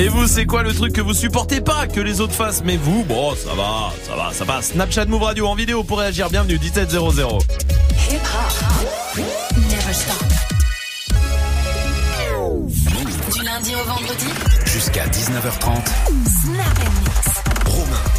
Et vous, c'est quoi le truc que vous supportez pas que les autres fassent? Mais vous, bon, ça va, ça va, ça passe. Snapchat Move Radio en vidéo pour réagir. Bienvenue 1700. Du lundi au vendredi Jusqu'à 19h30.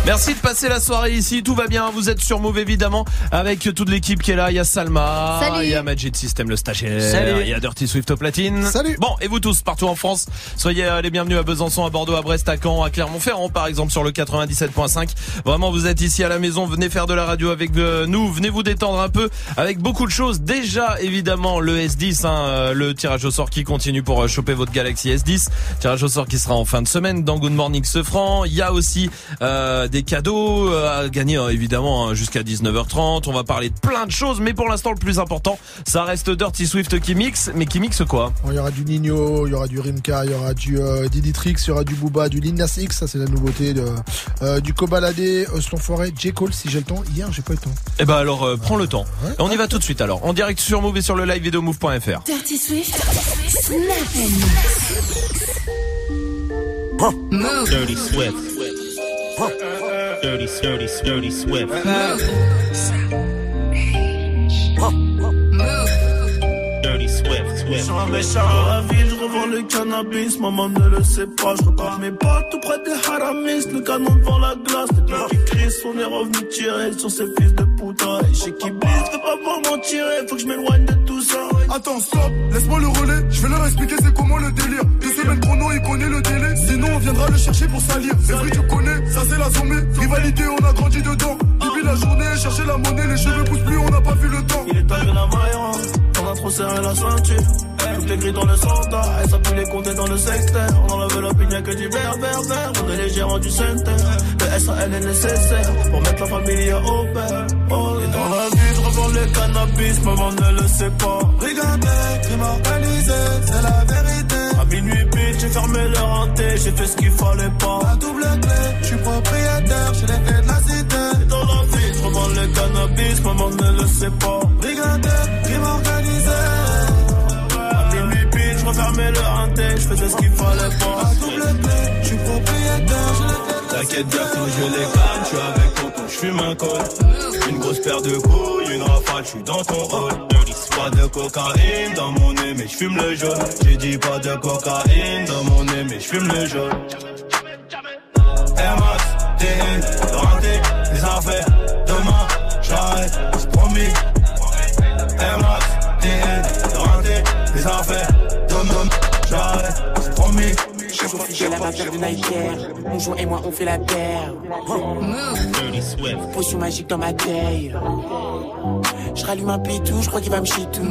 Merci de passer la soirée ici, tout va bien, vous êtes sur Move évidemment avec toute l'équipe qui est là, il y a Salma, Salut. il y a Magic System le stagiaire, Salut. il y a Dirty Swift au platine. Salut. Bon, et vous tous partout en France, soyez euh, les bienvenus à Besançon, à Bordeaux, à Brest, à Caen, à Clermont-Ferrand par exemple sur le 97.5. Vraiment vous êtes ici à la maison, venez faire de la radio avec euh, nous, venez vous détendre un peu avec beaucoup de choses. Déjà évidemment le S10 hein, euh, le tirage au sort qui continue pour choper votre Galaxy S10, tirage au sort qui sera en fin de semaine dans Good Morning Sefran. Il y a aussi euh, des cadeaux euh, à gagner hein, évidemment hein, jusqu'à 19h30. On va parler de plein de choses, mais pour l'instant le plus important, ça reste Dirty Swift qui mixe, mais qui mixe quoi? Il y aura du Nino, il y aura du Rimka, il y aura du euh, Diditrix, il y aura du Booba, du Linas X, ça c'est la nouveauté, de, euh, du Cobaladé, Oston Forêt, J. Cole si j'ai le temps. Hier j'ai pas eu le temps. Eh ben alors euh, prends le temps. Ouais. On y va tout de suite alors. En direct sur Move et sur le live vidéo move.fr. Dirty Swift, Snap. Dirty Swift. Dirty, dirty, dirty Swift. Dirty Swift. Sur un méchant dans la ville, je revends le cannabis, maman ne le sait pas, je repars mes potes tout près des haramis, le canon devant la glace, les gars qui crient, on est revenu tirer sur ces fils de putain, et chez qui bise, fais pas pour m'en tirer, faut que je m'éloigne de tout ça. Attends, stop, laisse-moi le relais. Je vais leur expliquer c'est comment le délire. Deux semaines chrono, il connaît le délai. Sinon, on viendra le chercher pour salir. C'est vrai, tu connais, ça c'est la zombie. Rivalité, on a grandi dedans. Depuis la journée, chercher la monnaie, les cheveux poussent plus, on n'a pas vu le temps. Il est tagué la maille, on a trop serré la ceinture. Tout est gris dans le centre, et ça les compter dans le secteur. On enlève l'opinion que du vert, vert. On est les gérants du center. Le SAL est nécessaire pour mettre la famille au père. Oh, et dans la vie, je revends le cannabis, maman ne le sait pas. Regardez, crime organisé, c'est la vérité. À minuit pile, j'ai fermé leur hanté, j'ai fait ce qu'il fallait pas. La double clé, je suis propriétaire, j'ai les clés de la cité. Et dans la vie, je revends le cannabis, maman ne le sait pas. Regardez, crime organisé. À minuit pile, je je faisais ce qu'il fallait pas. La double clé, je suis propriétaire, la T'inquiète bien quand je les calme, je suis avec tonton, je fume un col. Une grosse paire de couilles, une rafale, je suis dans ton hall. Pas de cocaïne dans mon nez, mais je fume le jaune. J'ai dit pas de cocaïne dans mon nez, mais je fume le jaune. Air Max, TN, renté, les affaires. Demain, j'arrête, c'est promis. Air Max, TN, renté, les affaires. Promis. J'ai la vapeur de Nike Mon joint et moi on fait la paire. Potion magique dans ma taille Je rallume un pitou, je crois qu'il va me chier tout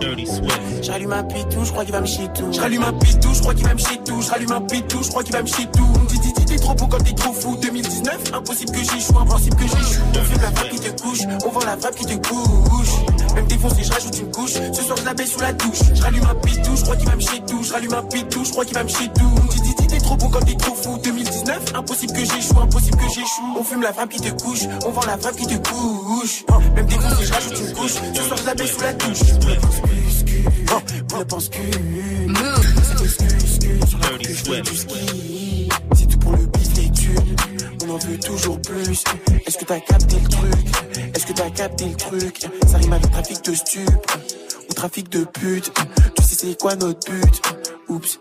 Dirty Swift. Je rallume un pitou, je crois qu'il va me chier tout. Je rallume un pitou, je crois qu'il va me chier tout. Je rallume un pitou, je crois qu'il va me chier tout. Dis t'es trop beau quand t'es trop fou. 2019, impossible que j'échoue, impossible que j'échoue. On fume la femme qui te couche, on vend la femme qui te couche. Même défoncé, je rajoute une couche. Ce soir je la baisse sous la douche. Je rallume un pitou, je crois qu'il va me chier tout. Je rallume un pitou, je crois qu'il va me chier tout. T'es trop quand t'es trop fou 2019, impossible que j'échoue, impossible que j'échoue. On fume la femme qui te couche, on vend la femme qui te couche. Même défoncé, je rajoute une couche. Ce soir je la baisse sous la pense C'est excuse Sur la route que donne du ski C'est tout pour le bif, les On en veut toujours plus. Est-ce que t'as capté le truc? Est-ce que t'as capté le truc? Ça rime avec trafic de stup Ou trafic de pute Tu sais c'est quoi notre but? Oups,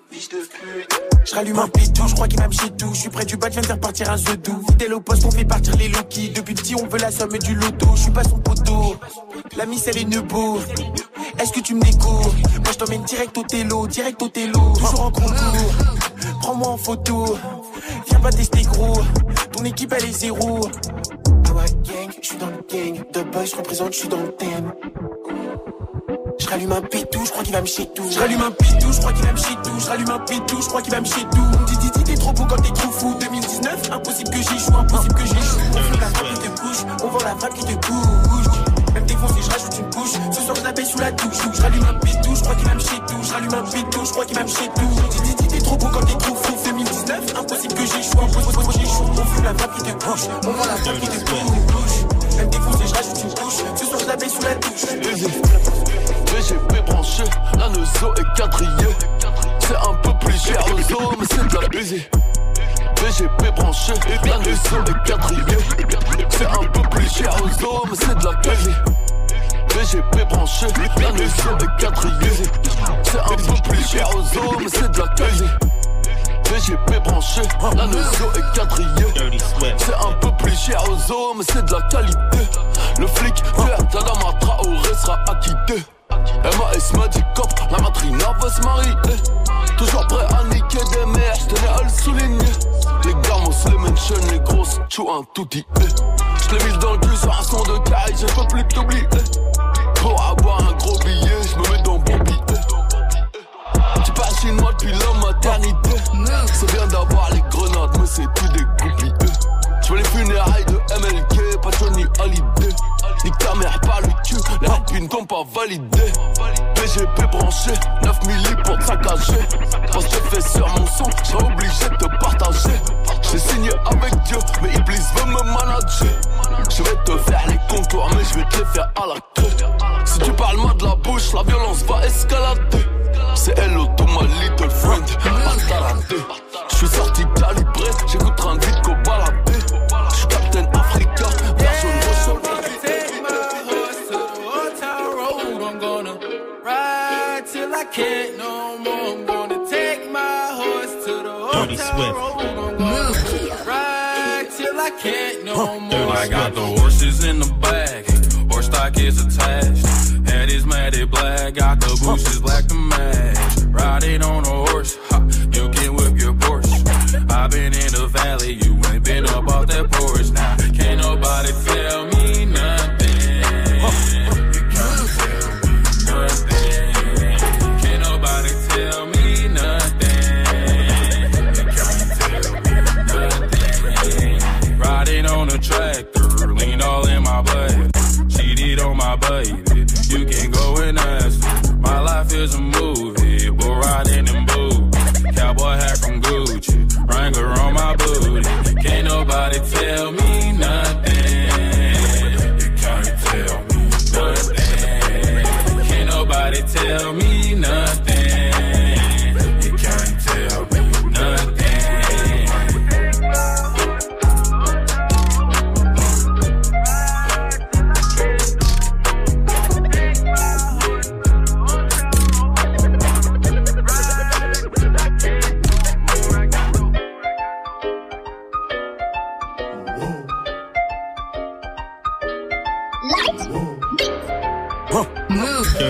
je rallume un pitou, je crois qu'il chier tout. Je suis près du bas, je viens de faire partir un The doux. Fidèle au poste, on fait partir les Loki. Depuis petit, on veut la somme du loto. Je suis pas son poteau. La miss, elle est nebo. Est-ce que tu me découvres? Moi, je t'emmène direct au télo, direct au télo. Toujours en concours. Prends-moi en photo. Viens pas tester gros. Ton équipe, elle est zéro. Ah ouais, gang, je suis dans le gang. De boy, je représente, je suis dans le thème. Rallume un pitou, je crois qu'il va me chier tout. Je rallume un pitou, je crois qu'il va me chier tout. Je rallume un pitou, je crois qu'il va me chier tout. T'es trop beau quand t'es trop fou. 2019, impossible que j'échoue, impossible que j'échoue. On fume la femme qui te couche, on vend la femme qui te couche. Même défoncé, je rajoute une couche. Ce soir, je la baisse sous la douche. Je rallume un pitou, je crois qu'il va me chier tout. Je rallume un pitou, je crois qu'il va me chier tout. Dis, t'es trop beau quand t'es trop fou. 2019, impossible que j'échoue, impossible que j'échoue. On fume la femme qui te couche, on vend la femme qui te couche. Même défoncé, je rajoute une couche. Ce soir, je la baisse sous la douche. VGP branché, la nozo est quadrillée. C'est un peu plus cher aux os, mais c'est de la baiser. VGP branché, la maison est quadrillée. C'est un peu plus cher aux os, mais c'est de la baiser. VGP branché, la maison est quadrillée. C'est un peu plus cher aux c'est de la branché, la est. C'est un peu plus cher aux os, mais c'est de la qualité. Le flic vert d'Adama Traoré sera acquitté. MAS m'a dit cop, la matrina va se marier. Toujours prêt à niquer des mères, j'tenais à le souligner. Les gamos, les mentions, les grosses, chou un tout dit. Je l'ai mis dans le cul sur un son de caille, je peux plus t'oublier. Pour avoir un gros billet, je me mets dans bon billet. Tu parles chinois depuis la maternité. C'est bien d'avoir les grenades, mais c'est tout des goupilles. Je veux les funérailles de MLK, Johnny Hallyday. Nique ta mère par le cul, les rapines t'ont pas validé. PGP branché, 9 milli pour te saccager. Quand j'ai fait sur mon son, j'ai obligé de te partager. J'ai signé avec Dieu, mais Iblis veut me manager. Je vais te faire les contours, mais je vais te les faire à la queue. Si tu parles mal de la bouche, la violence va escalader. C'est hello to my little friend. Je suis sorti calibré, j'écoute de vite qu'au baladé. Je Captain Africa, can't no more. I'm gonna take my horse to the old Dirty town Swift. road. I'm gonna ride till I can't no more. I got the horses in the back, horse stock is attached. Head is matted black, got the bushes black to match. Riding on a horse, ha, you can whip your Porsche. i been in the valley, you ain't been up off that porch. Now, can't nobody tell me You can go and ask. My life is a movie,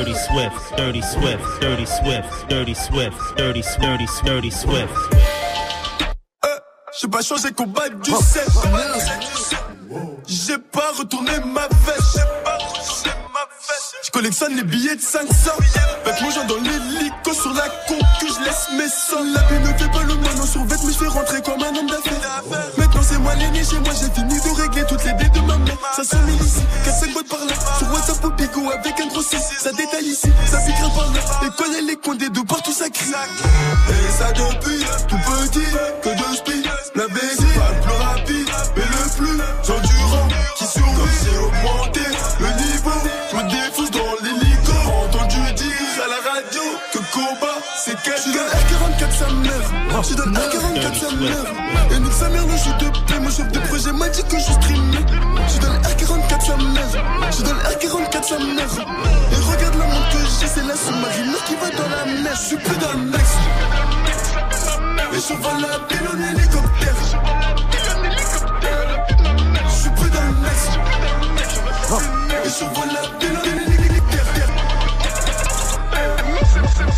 Dirty Swift. Dirty Swift. Dirty Swift. Dirty Swift. Dirty Dirty Dirty Swift. Euh, j'ai pas changé combat du 7 J'ai pas retourné ma veste Je collectionne les billets de 500 Avec mon genre dans l'hélico sur la concu Je laisse mes sommes La vie ne fait pas le moineau sur vête Mais je fais rentrer comme un homme d'affaires. Maintenant c'est moi l'aîné chez moi J'ai fini de régler toutes les dettes de ma mère. Ça se met ici, 4-5 boîtes par là. Sur WhatsApp au bigot avec un gros 6 Ça détaille ici, ça piquera par là. Et connaît les coins des deux partout ça crie. Et ça depuis tout petit sa mère Je donne R44 sa mère Et nique sa mère le jeu de paix. Mon chef de projet m'a dit que je streamais. Je donne R44 sa mère Je donne R44 sa mère Et regarde la montre que j'ai C'est la sous-marine qui va dans la mer. Je suis plus dans le max et je vole la ville en hélicoptère. Je suis plus dans le max. Et je vole la ville en hélicoptère.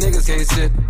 niggas can't sit?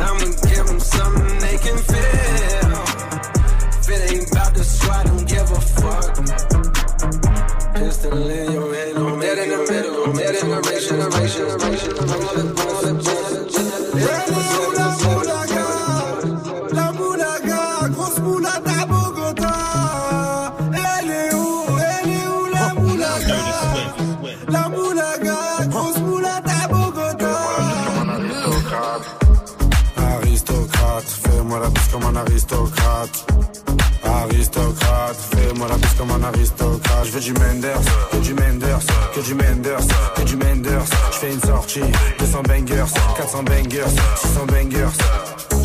I'ma give them something they can feel. If it ain't about the swat, don't give a fuck. Pistol in your hand, I'm dead in the middle. I'm dead in the race, generation, generation. Fais-moi la bise comme un aristocrate. Aristocrate, fais-moi la bise comme un aristocrate. Je veux du Menders, que du Menders, que du Menders, que du Menders. Je fais une sortie, 200 bangers, 400 bangers, 600 bangers.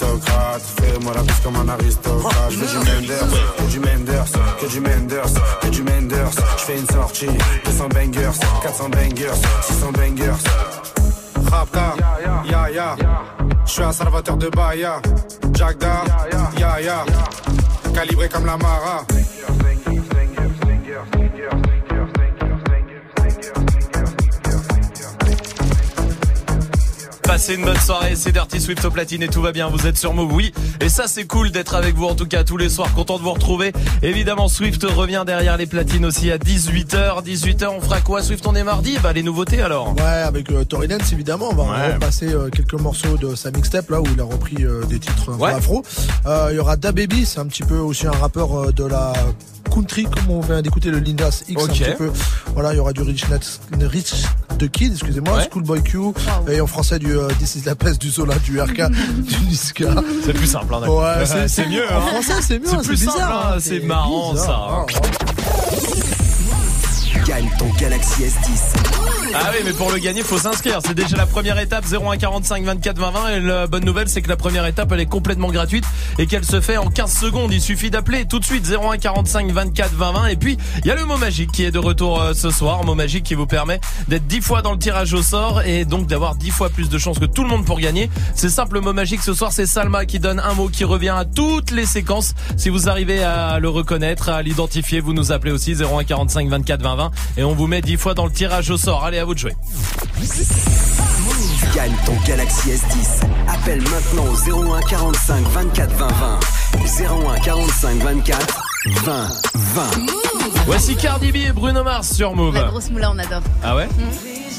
Aristocrate, fais-moi la bise comme un aristocrate. Je du Menders, que du Menders, que du Menders, que du Menders. Je fais une sortie, 200 bangers, 400 bangers, 600 bangers. Rapta, ya ya. Je suis un salvateur de Bahia. Jagda, ya ya. Calibré comme la Mara. Passez une bonne soirée, c'est Dirty Swift au platine et tout va bien, vous êtes sur Move, oui. Et ça c'est cool d'être avec vous en tout cas tous les soirs, content de vous retrouver. Évidemment Swift revient derrière les platines aussi à 18h. 18h on fera quoi Swift? On est mardi? Bah les nouveautés alors Ouais, avec euh, Tory Lanez, évidemment. On va Ouais. repasser euh, quelques morceaux de sa mixtape là où il a repris euh, des titres Ouais. afro. Euh, Il y aura Da Baby, c'est un petit peu aussi un rappeur euh, de la country comme on vient d'écouter le Lindas X Ok. un petit peu. Voilà, il y aura du Rich, the Kid, excusez-moi, Ouais. Schoolboy Q et en français du euh, This is la peste du Zola, du RK, du Niska. C'est plus simple, hein, d'accord. Ouais, c'est mieux. En hein. français, c'est mieux. C'est hein, plus bizarre, simple, hein, hein, c'est marrant bizarre, ça. Gagne ton Galaxy S10. Ah oui, mais pour le gagner, faut s'inscrire. C'est déjà la première étape, 0145 24 20 20. Et la bonne nouvelle, c'est que la première étape, elle est complètement gratuite et qu'elle se fait en 15 secondes. Il suffit d'appeler tout de suite 0145 24 20 20. Et puis, il y a le mot magique qui est de retour euh, ce soir. Mot magique qui vous permet d'être 10 fois dans le tirage au sort et donc d'avoir 10 fois plus de chances que tout le monde pour gagner. C'est simple, le mot magique ce soir, c'est Salma qui donne un mot qui revient à toutes les séquences. Si vous arrivez à le reconnaître, à l'identifier, vous nous appelez aussi 0145 24 20 20 et on vous met 10 fois dans le tirage au sort. Allez, à vous de jouer. Gagne ton Galaxy S10. Appelle maintenant au 01 45 24 20 20. 01 45 24 20 20. Voici Cardi B et Bruno Mars sur Move. La grosse moula, on adore. Ah ouais Please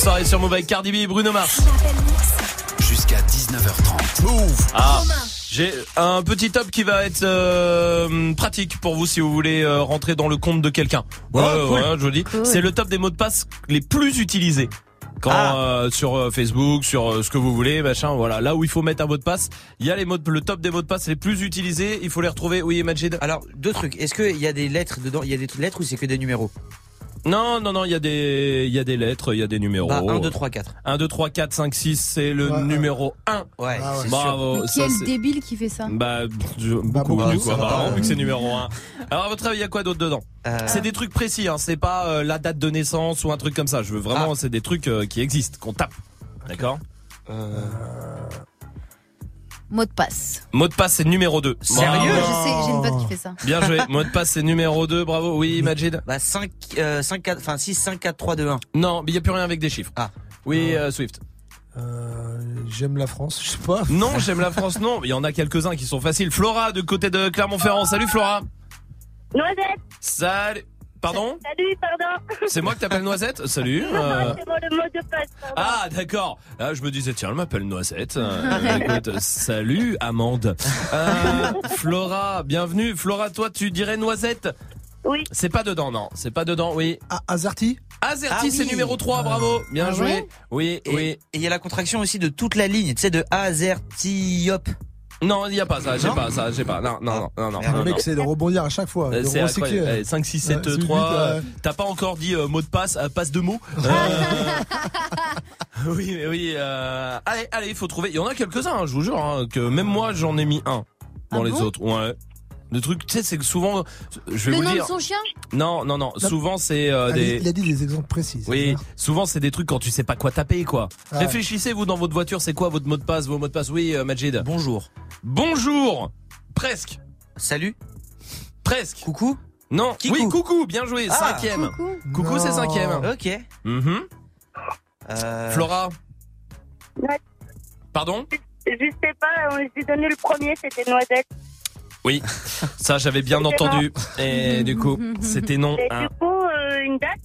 soirée sur Move avec Cardi B et Bruno Mars. Jusqu'à 19h30. Move. Ah. J'ai un petit top qui va être euh, pratique pour vous si vous voulez euh, rentrer dans le compte de quelqu'un. Ouais, Oh, cool. ouais, je vous dis. Cool. C'est le top des mots de passe les plus utilisés. Quand Ah. euh, sur euh, Facebook, sur euh, ce que vous voulez, machin, voilà, là où il faut mettre un mot de passe, il y a les mots de- le top des mots de passe les plus utilisés, il faut les retrouver. Oui, Majid. Alors, deux trucs. Est-ce qu'il y a des lettres dedans? Il y a des lettres ou c'est que des numéros? Non, non, non, il y a des, il y a des lettres, il y a des numéros. Bah, 1, 2, 3, 4. 1, 2, 3, 4, 5, 6, c'est le Ouais, numéro 1. Ouais, c'est Bravo. Mais qui ça, est le débile qui fait ça Bah, je- beaucoup, bah, du ça coup, va. apparemment, vu que c'est numéro 1. Alors, à votre avis, il y a quoi d'autre dedans Euh. C'est des trucs précis, hein, c'est pas euh, la date de naissance ou un truc comme ça. Je veux Ah. vraiment, c'est des trucs euh, qui existent, qu'on tape. D'accord? Euh. Mot de passe. Mot de passe, c'est numéro 2. Sérieux? Je sais, j'ai une pote qui fait ça. Bien joué. Mot de passe, c'est numéro 2. Bravo. Oui, Majid? Bah, 5, euh, 5, 4, enfin, 6, 5, 4, 3, 2, 1. Non, mais il n'y a plus rien avec des chiffres. Ah. Oui, euh, Swift. Euh, J'aime la France, je sais pas. Non, j'aime la France, non. mais Il y en a quelques-uns qui sont faciles. Flora, de côté de Clermont-Ferrand. Salut, Flora. Noisette Salut. Pardon Salut, pardon C'est moi que t'appelles Noisette? Salut. Non, euh, c'est moi le mot de passe, pardon. Ah d'accord. Là je me disais tiens elle m'appelle Noisette. Euh, écoute, salut Amande. Euh, Flora, bienvenue. Flora, toi tu dirais Noisette? Oui. C'est pas dedans non, c'est pas dedans. Oui. Ah, Azarti Azerty Ah oui. c'est numéro 3, bravo. Bien Ah joué. ouais? Oui, Et oui. et il y a la contraction aussi de toute la ligne, tu sais, de Azertiop. Non, il y a pas ça, j'ai pas ça, j'ai pas. Non, non, non, non, non. Le mec, c'est de rebondir à chaque fois. Euh, C'est incroyable. Allez, 5, 6, 7, Ouais, celui 3. de- euh, T'as pas encore dit euh, mot de passe, euh, passe de mots Euh, Oui, mais oui. euh, Allez, allez, il faut trouver. Il y en a quelques-uns, hein, je vous jure, hein, que même moi j'en ai mis un dans Ah les bon? autres. Ouais. Le truc, tu sais, c'est que souvent, je vais le vous nom de son chien? Non, non, non. Souvent, c'est euh, ah, des. Il a dit des exemples précis. Oui. Souvent, c'est des trucs quand tu sais pas quoi taper, quoi. Ah Réfléchissez, vous, dans votre voiture, c'est quoi votre mot de passe Vos mots de passe, oui, euh, Majid. Bonjour. Bonjour Presque. Salut. Presque. Coucou Non. Oui, coucou, bien joué. Ah, cinquième. Coucou, c'est cinquième. Ok. Mm Flora Pardon? Je sais pas, j'ai donné le premier, c'était Noisette. Oui, ça j'avais bien entendu. Et du coup, c'était non. Et hein. du coup, euh, une date?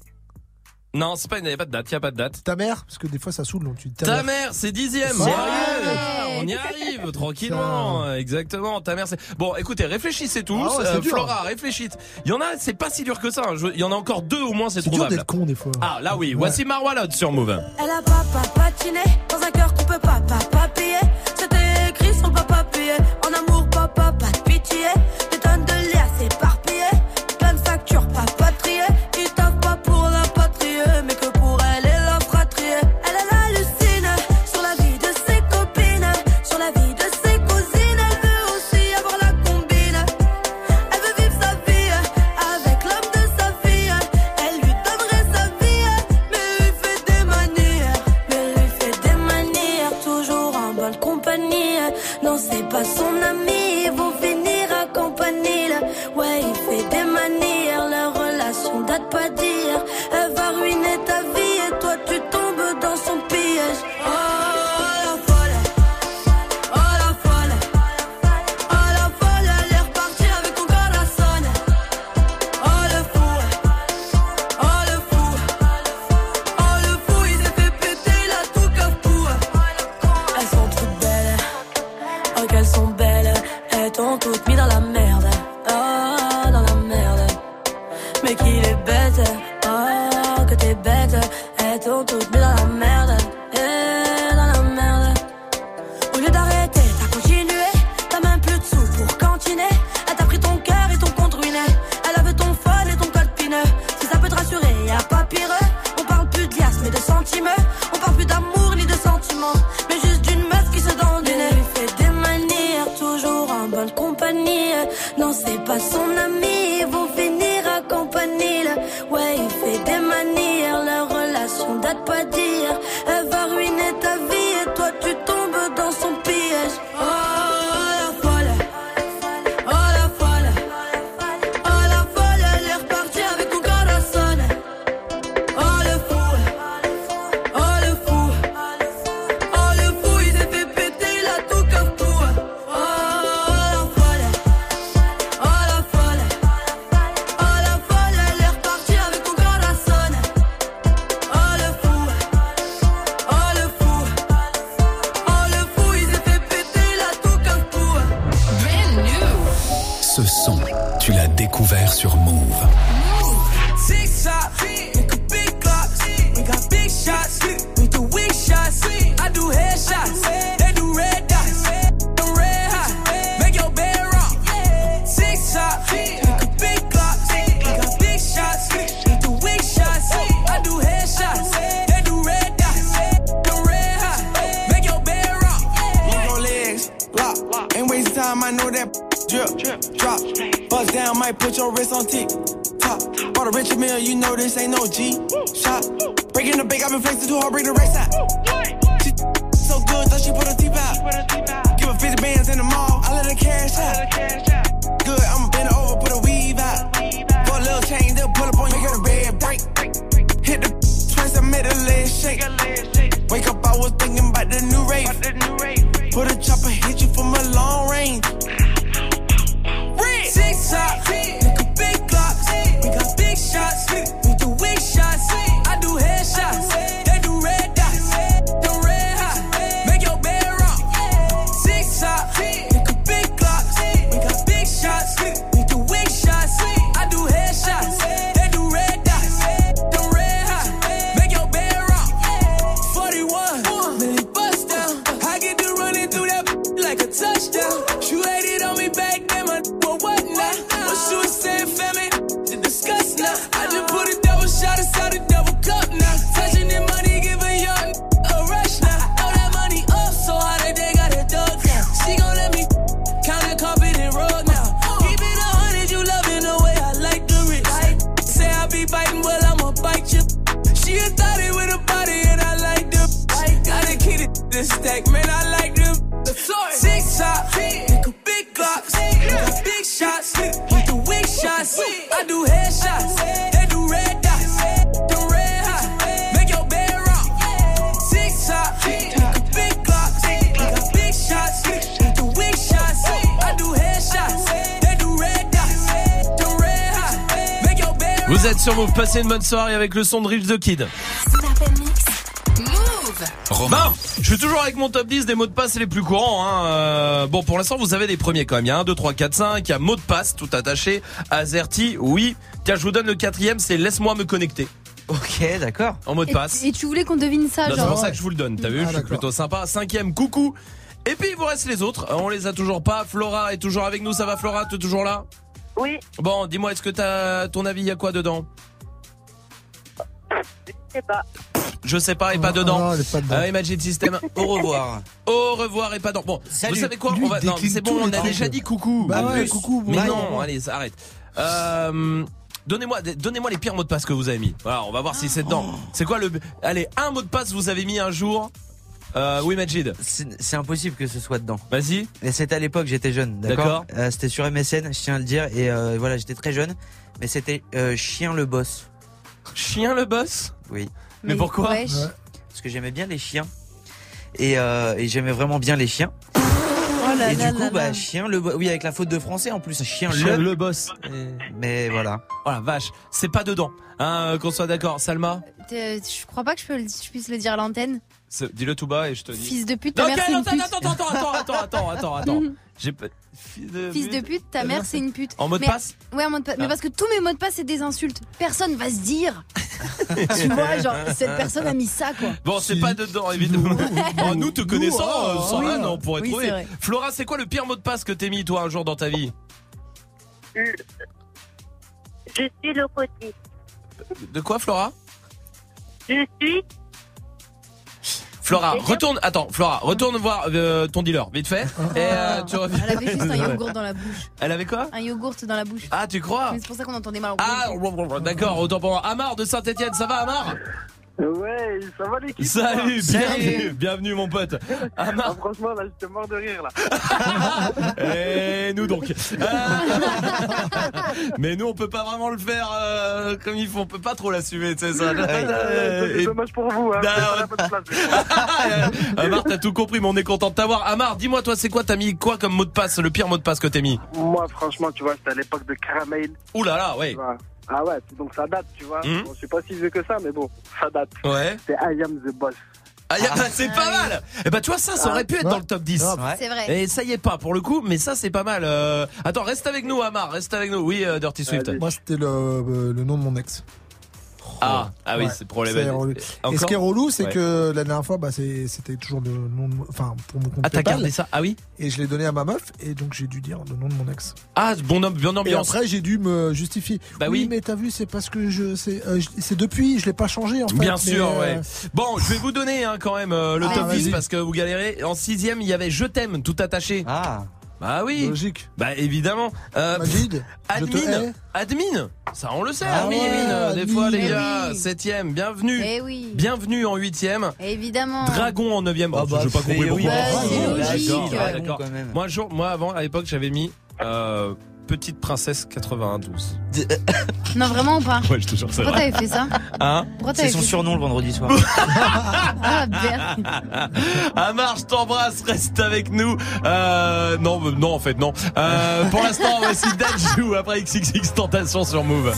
Non, c'est pas, il n'y a pas de date, il n'y a pas de date. Ta mère, parce que des fois ça saoule, donc tu Ta, ta mère, c'est dixième, oh on y arrive, tranquillement, exactement. Ta mère, c'est. Bon, écoutez, réfléchissez tous, ah ouais, euh, Flora, réfléchissez. Il y en a, c'est pas si dur que ça, hein. il y en a encore deux au moins, c'est trouvable. Dur d'être con des fois. Ah, là oui, ouais. voici Marwalod sur Move. Elle a papa dans un cœur qu'on peut pas, pas, pas payer. C'était écrit payer, en amour, papa yeah. put your wrist on tick top. Bought a rich meal, you know this ain't no G shot. Breaking the bank, I've been flexing too hard, break the race out. She so good, thought she put a T teeth out. Give her 50 bands in the mall, I let her cash out. Good, I'ma bend over, put a weave out. Put a little chain, they'll pull up on you, make her bed break. Hit the twist, I made her leg shake. Vous êtes sur Move, passez une bonne soirée avec le son de Rich the Kid. Move. Bon, je suis toujours avec mon top 10 des mots de passe les plus courants. Hein. Euh, bon, pour l'instant, vous avez les premiers quand même. Il y a 1, 2, 3, 4, 5. Il y a mot de passe, tout attaché. Azerty, oui. Tiens, je vous donne le quatrième, c'est laisse-moi me connecter. Ok, d'accord. En mot de passe. et tu voulais qu'on devine ça, Non, c'est genre. pour ça que je vous le donne. T'as vu, Ah, je suis plutôt sympa. Cinquième, coucou. Et puis il vous reste les autres. Euh, On les a toujours pas. Flora est toujours avec nous. Ça va, Flora? T'es toujours là? Oui, Bon, dis-moi, est-ce que t'as ton avis Il y a quoi dedans? Je sais pas. Je sais pas et pas Ah, dedans. est pas dedans. Euh, Imagine System. Au revoir. Au revoir et pas dedans. Bon, Salut. vous savez quoi Lui, On va. Non, c'est bon. On a déjà dit coucou. Bah ouais, plus. coucou, bon, Mais ouais. non, allez, ça arrête. Euh, Donnez-moi, donnez-moi les pires mots de passe que vous avez mis. Voilà, on va voir si c'est dedans. Oh. C'est quoi le Allez, un mot de passe vous avez mis un jour? Euh, oui, Majid. C'est impossible que ce soit dedans. Vas-y. C'était à l'époque, j'étais jeune, d'accord Euh, C'était sur MSN, je tiens à le dire, et euh, voilà, j'étais très jeune, mais c'était euh, Chien le boss. Chien le boss? Oui. Mais pourquoi? Ouais. Parce que j'aimais bien les chiens. Et, euh, et j'aimais vraiment bien les chiens. Oh là et là du là coup, bah, chien le boss. Oui, avec la faute de français en plus, chien, Chien le. le boss. Mais voilà. Oh la vache, c'est pas dedans. Hein, qu'on soit d'accord. Salma, Je crois pas que je, peux, le- je puisse le dire à l'antenne. Dis-le tout bas et je te dis. Fils de pute, ta mère c'est une attends, pute. attends, attends, attends, attends, attends, attends, attends. J'ai pas. Fils de. Fils de pute, ta mère c'est une pute. En mot de Mais- passe Ouais, en mode passe. Mais Ah. parce que tous mes mots de passe c'est des insultes. Personne va se dire. tu vois, genre cette personne a mis ça quoi. Bon, c'est pas dedans, évidemment. Oh, nous te connaissons, oh, euh, sans oui. rien, on pourrait Oui, trouver. Flora, c'est quoi le pire mot de passe que t'es mis, toi, un jour dans ta vie? Je suis le côté. De quoi, Flora? Je suis. Flora, retourne, attends, Flora, retourne voir euh, ton dealer, vite fait. Et euh, tu reviens. Elle avait juste un yogourt dans la bouche. Elle avait quoi? Un yogourt dans la bouche. Ah, tu crois? Mais C'est pour ça qu'on entendait mal. Ah, d'accord, autant pour moi. Amar de Saint-Etienne, ça va, Amar? Ouais, ça va l'équipe Salut, Salut. bienvenue, bienvenue, mon pote. Ah, Amar, franchement, là, j'étais mort de rire, là. et nous donc. Euh, Mais nous, on peut pas vraiment le faire euh, comme il faut, on peut pas trop l'assumer, tu sais ça. Et- C'est dommage pour vous, hein. Bah, la bonne place. Amar, t'as tout compris, mais on est content de t'avoir. Amar, dis-moi, toi, c'est quoi T'as mis quoi comme mot de passe Le pire mot de passe que t'as mis? Moi, franchement, tu vois, c'était à l'époque de Caramel. Ouh là là, ouais. Ah ouais, donc ça date, tu vois. Bon, je suis pas si vieux que ça, mais bon, ça date. Ouais. C'est I am the boss. Ah, bah, c'est pas mal. Et bah, tu vois, ça, ça aurait pu être dans le top 10. C'est vrai. Et ça y est pas pour le coup, mais ça c'est pas mal. Euh, Attends, reste avec nous, Amar, reste avec nous. Oui, euh, Dirty Swift. Moi, c'était le, euh, le nom de mon ex. Ah, ah oui, Ouais, c'est problématique. Et ce qui est relou, c'est Ouais. que la dernière fois, bah, c'était toujours le nom de, enfin, pour mon compte Ah, t'as gardé ça Ah oui Et je l'ai donné à ma meuf, et donc j'ai dû dire le nom de mon ex. Ah, bon, bonne Et ambiance. après, j'ai dû me justifier. Bah oui. mais t'as vu, c'est parce que je, c'est, euh, c'est depuis, je l'ai pas changé en fait. Bien mais, sûr, euh, ouais. Bon, je vais vous donner hein, quand même euh, le Ah, top 10 vas-y. parce que vous galérez. En sixième, il y avait Je t'aime, tout attaché. Ah. Bah oui. Logique. Bah évidemment. Euh, Majid, je admin. Admin. Ça, on le sait, Ah admin. ouais, euh, Des admin. fois, les Eh gars. oui. Septième, bienvenue. Eh oui. Bienvenue en huitième. Évidemment. Dragon en neuvième. Ah Oh, bah, j'ai pas compris oui, pourquoi. bah, c'est Ah, logique. d'accord, ah. Moi, jour, moi avant, à l'époque, j'avais mis euh, Petite Princesse 92. Non, vraiment ou pas Ouais, je te jure, c'est Pourquoi vrai. t'avais fait ça Hein Pourquoi C'est t'avais son fait surnom le vendredi soir. Ah, merde. Amar, je t'embrasse, reste avec nous. Euh, non, euh, non, en fait, non. Euh, pour l'instant, voici Dajou après XXX Tentation sur Move.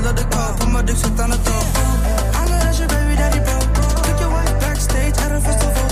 Bitch, love the call. Put my dick shit on the throat. I know that's your baby daddy, bro. Took your wife backstage at a festival.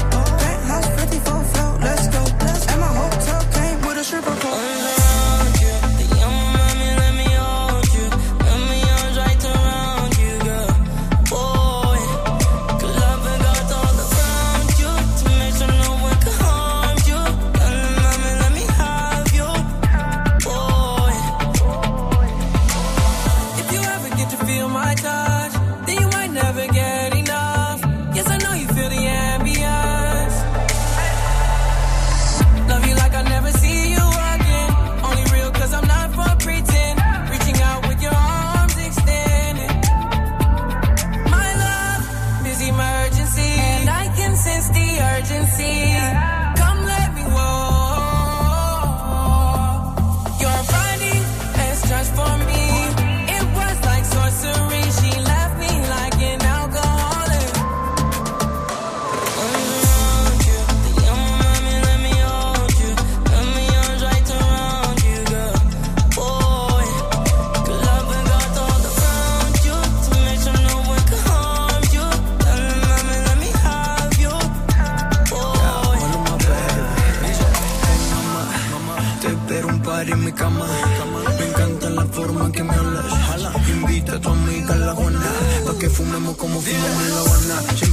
Como fumamos en la Habana.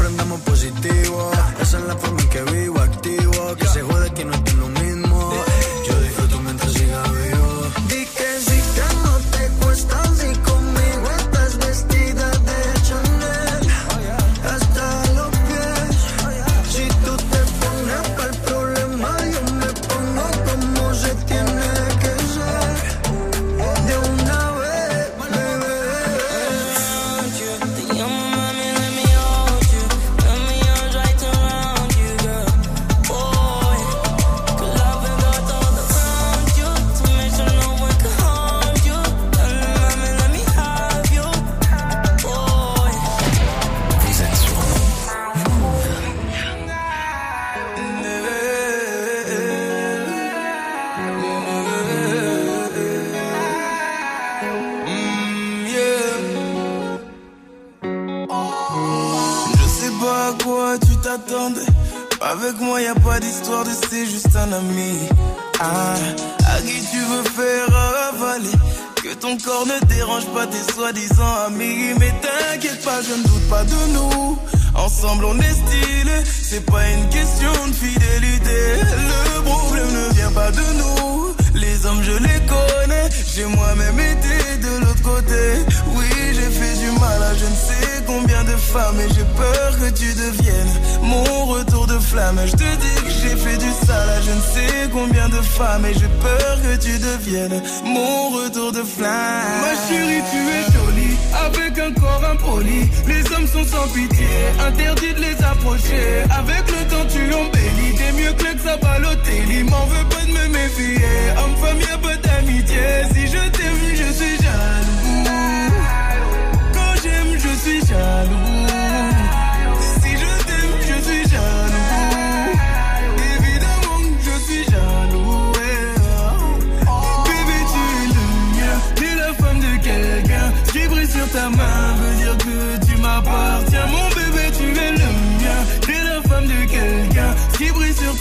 Sans pitié. Interdit de les approcher. Avec le temps, tu embellis. T'es mieux que le Xabalotelli. M'en veux pas de me méfier. Homme-femme, y'a pas d'amitié. Si je t'aime, je suis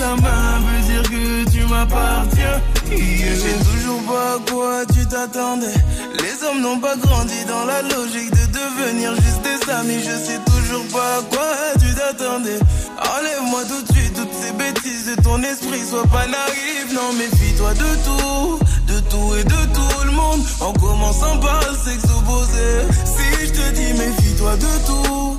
ta main veut dire que tu m'appartiens. Yeah. Je sais toujours pas à quoi tu t'attendais. Les hommes n'ont pas grandi dans la logique de devenir juste des amis. Je sais toujours pas à quoi tu t'attendais. Enlève-moi tout de suite toutes ces bêtises de ton esprit. Sois pas naïf, non, méfie-toi de tout. De tout et de tout le monde. En commençant par le sexe opposé. Si je te dis méfie-toi de tout.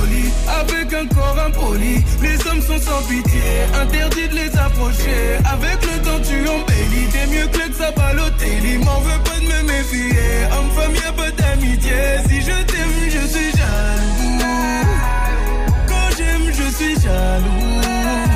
avec un corps impoli. Les hommes sont sans pitié, interdit de les approcher. Avec le temps, tu embellis. T'es mieux que le Xabalotelli. M'en veux pas de me méfier. Homme-femme, y'a pas d'amitié. Si je t'aime, je suis jaloux. Quand j'aime, je suis jaloux.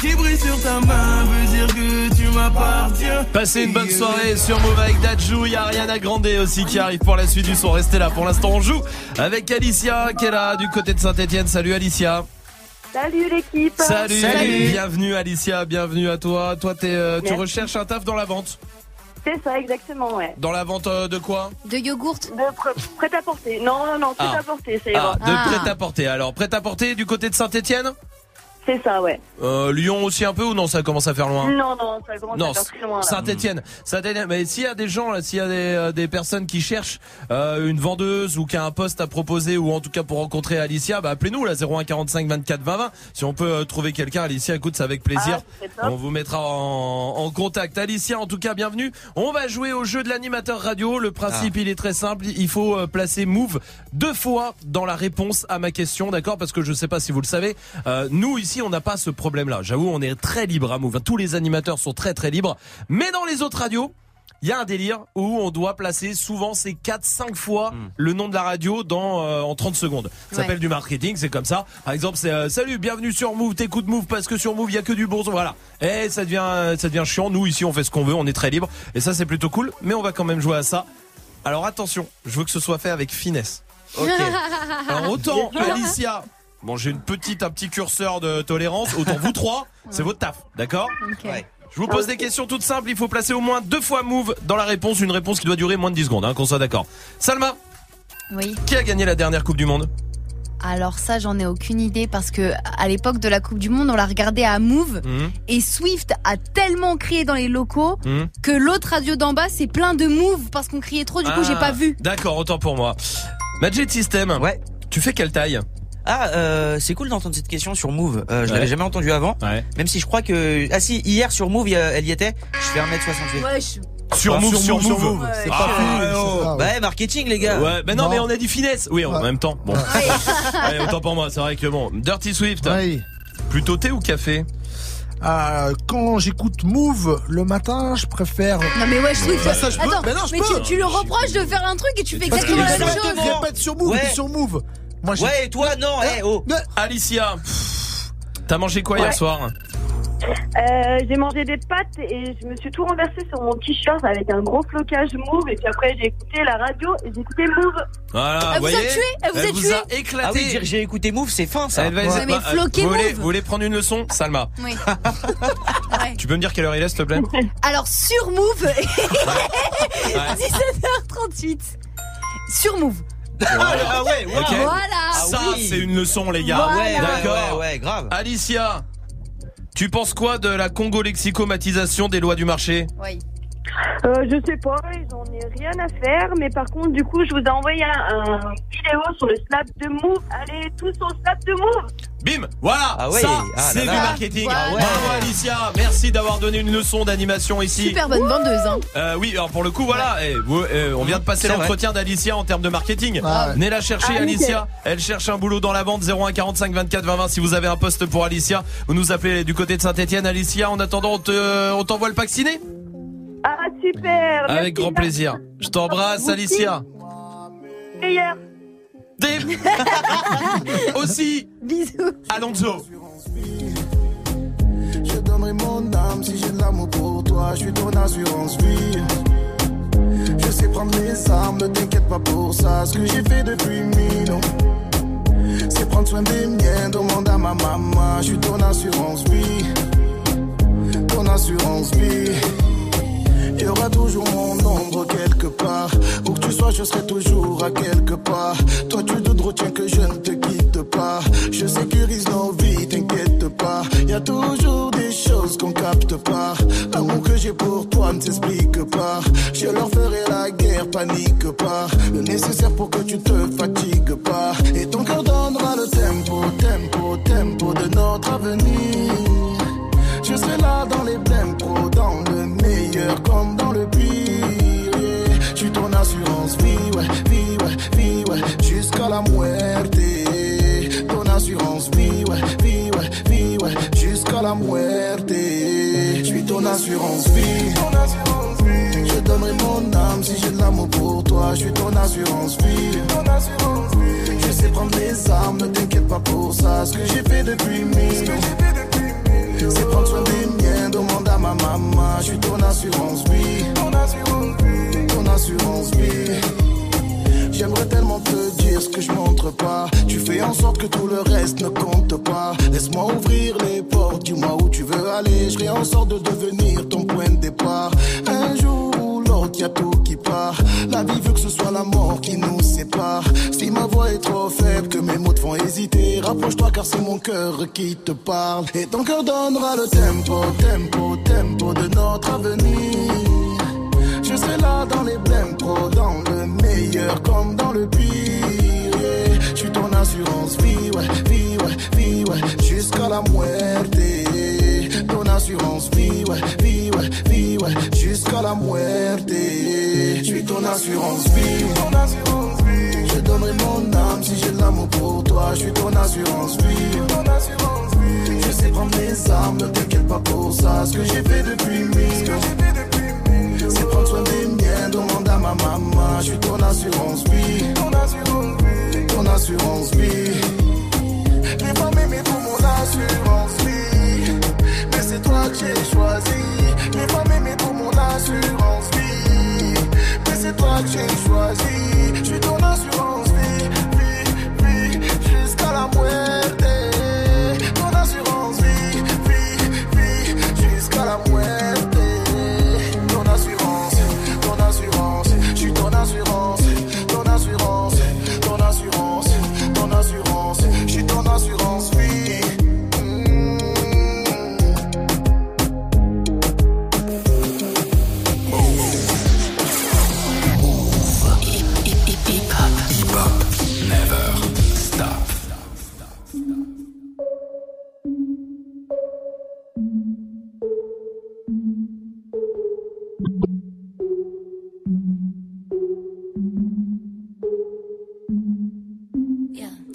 Qui brille sur ta main veut dire que tu m'appartiens. Passez une bonne soirée sur Move avec Dajou. Il y a Ariana Grande aussi qui arrive pour la suite du son. Restez là. Pour l'instant, on joue avec Alicia qui est là du côté de Saint-Etienne. Salut Alicia. Salut l'équipe. Salut. Bienvenue Alicia. Bienvenue à toi. Toi, t'es, euh, tu recherches un taf dans la vente. C'est ça, exactement, ouais. Dans la vente euh, de quoi? De yogourt De pr- prêt à porter. Non, non, non, prêt Ah. à porter, ça Ah, ira. de prêt à porter. Alors, prêt à porter du côté de Saint-Etienne C'est ça, ouais. euh, Lyon aussi un peu ou non Ça commence à faire loin? Non, non, ça commence Non, à faire très loin. là. Saint-Etienne. Saint-Etienne. Mais s'il y a des gens s'il y a des, euh, des personnes qui cherchent euh, une vendeuse ou qui a un poste à proposer ou en tout cas pour rencontrer Alicia, bah appelez-nous là 01 45 24 20 20. Si on peut euh, trouver quelqu'un, Alicia, écoute, c'est avec plaisir. Ah, on vous mettra en, en contact. Alicia, en tout cas, bienvenue. On va jouer au jeu de l'animateur radio. Le principe, Ah. il est très simple. Il faut euh, placer Move deux fois dans la réponse à ma question, d'accord? Parce que je sais pas si vous le savez, euh, nous ici, on n'a pas ce problème-là. J'avoue, on est très libre à Move. Tous les animateurs sont très très libres. Mais dans les autres radios, Il y a un délire où on doit placer souvent c'est 4 5 fois le nom de la radio dans euh, en 30 secondes. Ça Ouais. s'appelle du marketing, c'est comme ça. Par exemple, c'est euh, salut, bienvenue sur Move, t'écoutes Move parce que sur Move, il y a que du bon son. Voilà. Et ça devient euh, ça devient chiant. Nous ici, on fait ce qu'on veut, on est très libre et ça c'est plutôt cool, mais on va quand même jouer à ça. Alors attention, je veux que ce soit fait avec finesse. OK. Alors autant Alicia Bon, j'ai une petite, un petit curseur de tolérance. Autant vous trois, c'est votre taf, d'accord Je vous pose des questions toutes simples. Il faut placer au moins deux fois move dans la réponse. Une réponse qui doit durer moins de 10 secondes, hein, qu'on soit d'accord. Salma, Oui. qui a gagné la dernière Coupe du Monde Alors ça, j'en ai aucune idée parce que à l'époque de la Coupe du Monde, on l'a regardé à Move Mhm. et Swift a tellement crié dans les locaux Mhm. que l'autre radio d'en bas c'est plein de Move parce qu'on criait trop. Du coup, j'ai Ah, pas vu. D'accord, autant pour moi. Magic System. Ouais. Tu fais quelle taille Ah, euh, c'est cool d'entendre cette question sur Move. Euh, je Ouais. l'avais jamais entendu avant. Ouais. Même si je crois que ah si hier sur Move elle y était. Je fais 1m68. Wesh. Sur Ah, Move, sur Move. Move. Ouais. C'est Ah, pas ouais, oh. c'est ça, ouais. Ouais, marketing les gars. Ouais, mais non, Non. mais on a dit finesse. Oui, en même temps. Bon. Allez, autant pour moi, c'est vrai que bon. Dirty Swift. Plutôt thé ou café? Euh, quand j'écoute Move le matin, je préfère. Non mais wesh Swift. Bah, ça, je peux. Attends, mais non, je mais peux. tu, tu le reproches de faire un truc et tu fais exactement la même répète, chose. répète sur Move, Ouais. il est sur Move. Moi, j'ai- Ouais, et toi non, eh oh. Alicia, t'as mangé quoi hier soir Euh, j'ai mangé des pâtes et je me suis tout renversé sur mon t-shirt avec un gros flocage move et puis après j'ai écouté la radio et j'ai écouté move. Voilà, Elle vous a tué Elle vous a tué a éclaté. Ah oui, dire j'ai écouté Move, c'est fin ça. Elle va- Ouais, mais floqué vous, voulez, Move. vous voulez prendre une leçon Salma, Oui. tu peux me dire quelle heure il est s'il te plaît Alors sur Move, 17h38. Sur Move. Ah ouais. Ok. Voilà. Ça, oui. c'est une leçon, les gars. Voilà. Ouais, D'accord. ouais, ouais, grave. Alicia, tu penses quoi de la congo-lexicomatisation des lois du marché? Oui. Euh, je sais pas, j'en ai rien à faire, mais par contre du coup je vous ai envoyé un, un vidéo sur le snap de move. Allez tous au snap de move. Bim Voilà Ah ouais, Ça, ah c'est du marketing. Voilà. Bravo Alicia, merci d'avoir donné une leçon d'animation ici. Super bonne vendeuse. Hein. Euh, oui, alors pour le coup, voilà, eh, vous, eh, on vient de passer C'est l'entretien d'Alicia en termes de marketing. Ah ouais. Venez la chercher, Ah, Alicia. Elle cherche un boulot dans la vente 01 45 24 20 20. Si vous avez un poste pour Alicia, vous nous appelez du côté de Saint-Etienne. Alicia, en attendant, on te- on t'envoie le pack ciné Ah super. Avec merci, grand plaisir. Je t'embrasse, Alicia. Meilleur. Des... Aussi, Bisous. Alonso. Je donnerai mon âme si j'ai de l'amour pour toi. Je suis ton assurance vie. Je sais prendre mes armes, ne t'inquiète pas pour ça. Ce que j'ai fait depuis mille ans, c'est prendre soin des miens. Demande à ma maman. Je suis ton assurance vie. Ton assurance vie. Il y aura toujours mon ombre quelque part. Où que tu sois, je serai toujours à quelque part. Toi, tu te retiens que je ne te quitte pas. Je sécurise nos vies, t'inquiète pas. Y a toujours des choses qu'on capte pas. L'amour que j'ai pour toi ne s'explique pas. Je leur ferai la guerre, panique pas. Le nécessaire pour que tu te fatigues pas. Et ton cœur donnera le tempo, tempo, tempo de notre avenir. Je serai là dans les blèmes pro, dans comme dans le pire. yeah. Je ton assurance vie, ouais, vie, ouais, vie, ouais, jusqu'à la muerte. Ton assurance vie, ouais, vie, ouais, vie, ouais, jusqu'à la muerte. Je suis ton assurance vie. Je donnerai mon âme si j'ai de l'amour pour toi. Je suis ton assurance vie. Je sais prendre mes armes, ne t'inquiète pas pour ça. Ce que j'ai fait depuis mille. C'est prendre soin des miens, demande ma maman. Je suis ton assurance vie. Ton assurance vie. J'aimerais tellement te dire ce que je montre pas. Tu fais en sorte que tout le reste ne compte pas. Laisse-moi ouvrir les portes, dis-moi où tu veux aller. Je en sorte de devenir ton point de départ. Un jour y a tout qui part. La vie veut que ce soit la mort qui nous sépare. Si ma voix est trop faible, que mes mots te font hésiter, rapproche-toi car c'est mon cœur qui te parle. Et ton cœur donnera le tempo, tempo, tempo de notre avenir. Je serai là dans les blèmes pro, dans le meilleur comme dans le pire. Je suis ton assurance vie, ouais, vie, ouais, vie, ouais, jusqu'à la muerte assurance vie, ouais, vie, ouais, vie, ouais, jusqu'à la muerte. Je suis ton assurance vie, ton. Je donnerai mon âme si j'ai de l'amour pour toi. Je suis ton assurance vie. Je sais prendre mes armes, ne t'inquiète pas pour ça. Ce que j'ai fait depuis mille, c'est prendre soin des miens. Demande à ma maman, je suis ton assurance vie, ton assurance vie, ton assurance vie. Les femmes aimées pour mon assurance c'est toi que j'ai choisi. Mes femmes aimées pour mon assurance vie. Mais c'est toi que j'ai choisi.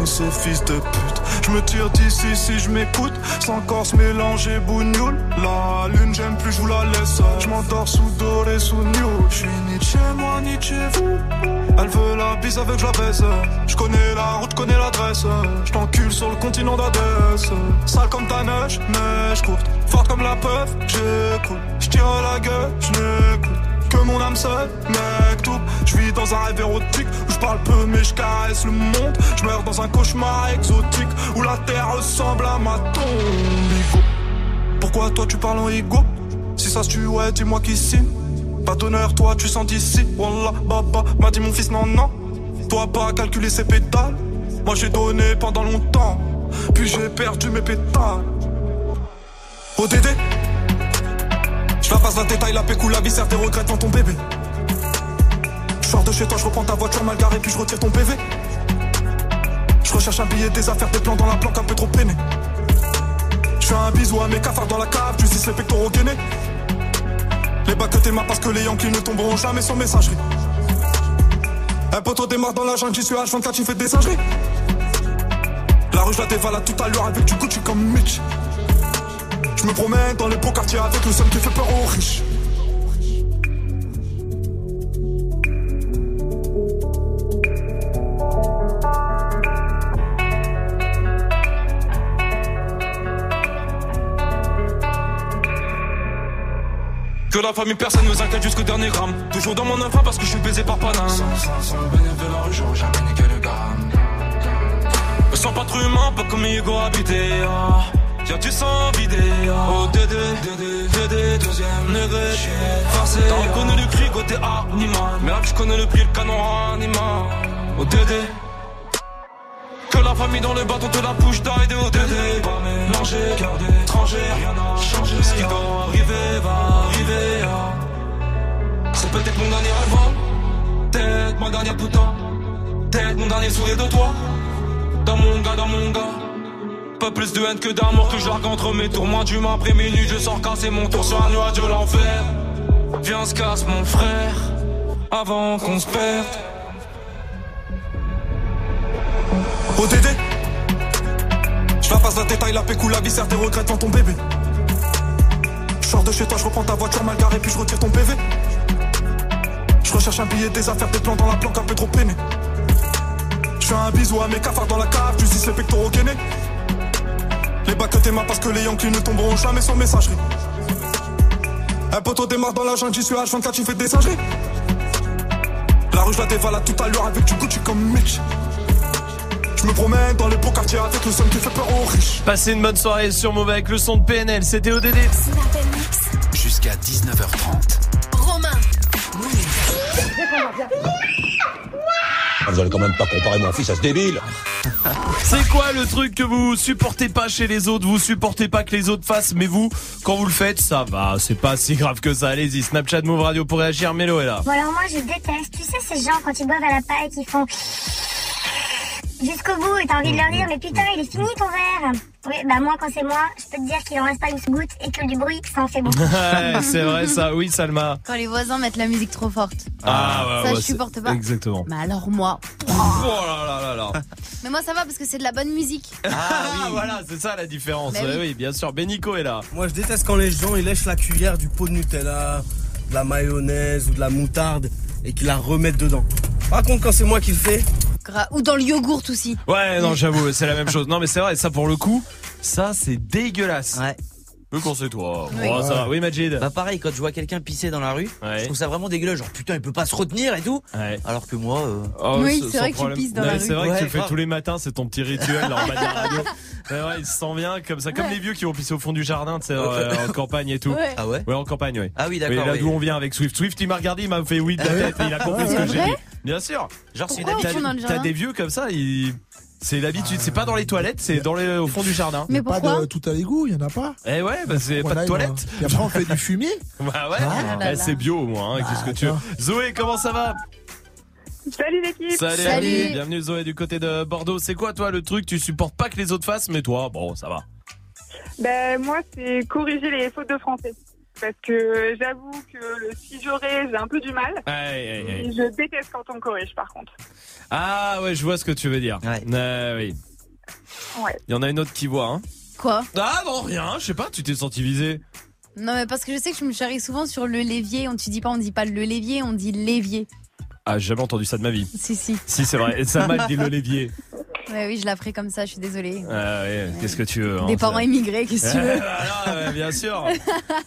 comme fils de pute. Je me tire d'ici si je m'écoute, sans corse mélanger bougnoule. La lune, j'aime plus, je vous la laisse. Je m'endors sous doré, sous nul. Je suis ni chez moi, ni chez vous. Elle veut la bise avec je la baisse. Je connais la route, connais l'adresse. Je t'encule sur le continent d'Adès. Sale comme ta neige, neige courte. Forte comme la peuf, j'écoute. Je tire la gueule, je. Que mon âme seule, mec, tout. Je vis dans un rêve érotique parle peu mais je caresse le monde. Je meurs dans un cauchemar exotique où la terre ressemble à ma tombe. Pourquoi toi tu parles en ego? Si ça se tue, dis-moi qui signe. Pas d'honneur, toi tu sens d'ici. Wallah, baba, m'a dit mon fils, non, non. Toi pas calculer ses pétales. Moi j'ai donné pendant longtemps, puis j'ai perdu mes pétales. Oh, ODD, je la passe la détail, la pécou, la viscère, tes regrets dans ton bébé. Chez toi, je reprends ta voiture mal garée, puis je retire ton PV. Je recherche un billet, des affaires, des plans dans la planque, un peu trop peiné. Je fais un bisou à mes cafards dans la cave, tu sais les pectoraux gainés. Les bacs que t'es parce que les Yankees ne tomberont jamais sur messagerie. Un poteau démarre dans la jungle, j'y suis H24, tu fais des singeries. La rue, je la dévalade tout à l'heure avec du Gucci comme Mitch. Je me promène dans les beaux quartiers avec le seul qui fait peur aux riches. Que la famille, personne nous inquiète jusqu'au dernier gramme. Toujours dans mon enfant parce que je suis baisé par Paname. Sans, sans, sans le bénéfice de la rue, j'aurais jamais niqué le gramme. Me sens pas trop humain, pas comme Hugo habité. Ah. Y'a du sang vidé. Ah. Oh, Dédé, Dédé, Dédé, deuxième degré. Forcé. T'as reconnu le cri côté animal. Mais là, je connais le prix, le canon animal. Oh, Dédé. La famille dans le bateau te la bouche d'aide de ODD Pas mélanger, cœur d'étranger, rien n'a changé Ce qui doit arriver va arriver ah. C'est peut-être mon dernier rêve hein. Peut-être ma dernière putain. Peut-être mon dernier sourire de toi. Dans mon gars, dans mon gars. Pas plus de haine que d'amour que je largue entre mes tours. Moi d'humain après minuit je sors casser mon tour sur un nuage de l'enfer. Viens se casse mon frère. Avant qu'on se perde ODD Je la passe la détail, la pécou, la viscère, tes regrets dans ton bébé. Je sors de chez toi, je reprends ta voiture mal garée, puis je retire ton PV. Je recherche un billet, des affaires, des plans dans la planque, un peu trop peiné. Je fais un bisou à mes cafards dans la cave, tu dis les pectoraux gainés. Les bacs que t'es parce que les Yankees ne tomberont jamais sur messagerie. Un poteau démarre dans la jungle, j'y suis H24, tu fais des singeries. La rue, je la dévalade tout à l'heure avec du Gucci comme Mitch. Je me promène dans les beaux quartiers avec le seul qui fait peur aux riches. Passez une bonne soirée sur Mauvais avec le son de PNL, c'était ODD. Jusqu'à 19h30. Romain. Vous allez quand même pas comparer mon fils à ce débile. C'est quoi le truc que vous supportez pas chez les autres? Vous supportez pas que les autres fassent, mais vous, quand vous le faites, ça va, c'est pas si grave que ça. Allez-y, Snapchat Move Radio pour réagir, Mélo est là. Bon alors moi je déteste, tu sais ces gens quand ils boivent à la paille qui font jusqu'au bout et t'as envie de leur dire mais putain il est fini ton verre. Oui bah moi quand c'est moi, je peux te dire qu'il en reste pas une goutte et que du bruit ça en fait beaucoup. Ouais, c'est vrai ça, oui Salma. Quand les voisins mettent la musique trop forte. Ah ouais, ça ouais, je supporte pas. Exactement. Mais alors moi. Oh là là là là. Mais moi ça va parce que c'est de la bonne musique. Ah, voilà, c'est ça la différence. Oui. oui, bien sûr. Benico est là. Moi, je déteste quand les gens ils lèchent la cuillère du pot de Nutella, de la mayonnaise ou de la moutarde et qu'ils la remettent dedans. Par contre, quand c'est moi qui le fais, Ou dans le yogourt aussi. Ouais, non, j'avoue, c'est la même chose. Non, mais c'est vrai, ça pour le coup, ça c'est dégueulasse. Ouais. Mais quand c'est toi. Oui. Oh, ça va. Oui, Majid. Bah pareil, quand je vois quelqu'un pisser dans la rue, je trouve ça vraiment dégueulasse. Genre putain, il peut pas se retenir et tout. Alors que moi. euh, Oh, Oui, sans- c'est vrai que tu problème. pisses dans Ouais, la C'est rue. vrai que tu Ouais, le fais grave. tous les matins, c'est ton petit rituel là, en bas de la radio. Ouais, ouais, il se sent bien comme ça, comme Ouais. les vieux qui vont pisser au fond du jardin, tu sais, euh, en campagne et tout. Ouais. Ah ouais Ouais, en campagne, ouais. Ah oui, d'accord, là d'où on vient avec Swift. Swift, il m'a regardé, il m'a fait oui de la tête et il a compris ce C'est que j'ai vrai dit. Bien sûr. Genre c'est le T'as des vieux comme ça, ils... c'est l'habitude. C'est pas dans les toilettes, c'est dans les... au fond du jardin. Mais Pas pourquoi de tout à l'égout, il y en a pas. Eh ouais, bah c'est pas de toilette. Et après on fait du fumier. Bah ouais, Ah là Eh, c'est bio au moins, hein, qu'est-ce que tu veux. Zoé, comment ça va? Salut l'équipe. Salut, Salut. bienvenue Zoé du côté de Bordeaux. C'est quoi toi le truc? Tu supportes pas que les autres fassent, mais toi, bon, ça va. Ben, moi, c'est corriger les fautes de français. Parce que j'avoue que le si j'aurais, j'ai un peu du mal. Aïe, aïe, aïe. Et je déteste quand on me corrige, par contre. Ah ouais, je vois ce que tu veux dire. Ouais. Euh, oui. Ouais. Il y en a une autre qui voit, hein. Quoi? Ah non, rien, je sais pas, tu t'es senti visé. Non mais parce que je sais que je me charrie souvent sur le lévier. On tu dis pas, on dit pas le lévier, on dit l'évier. Ah, j'ai jamais entendu ça de ma vie. Si si. Si, c'est vrai. Et ça m'a dit le lévier. Ouais, oui, je la ferai comme ça. Je suis désolée. Ah ouais, qu'est-ce que tu veux hein, Des parents immigrés, qu'est-ce que tu veux voilà, ouais, bien sûr.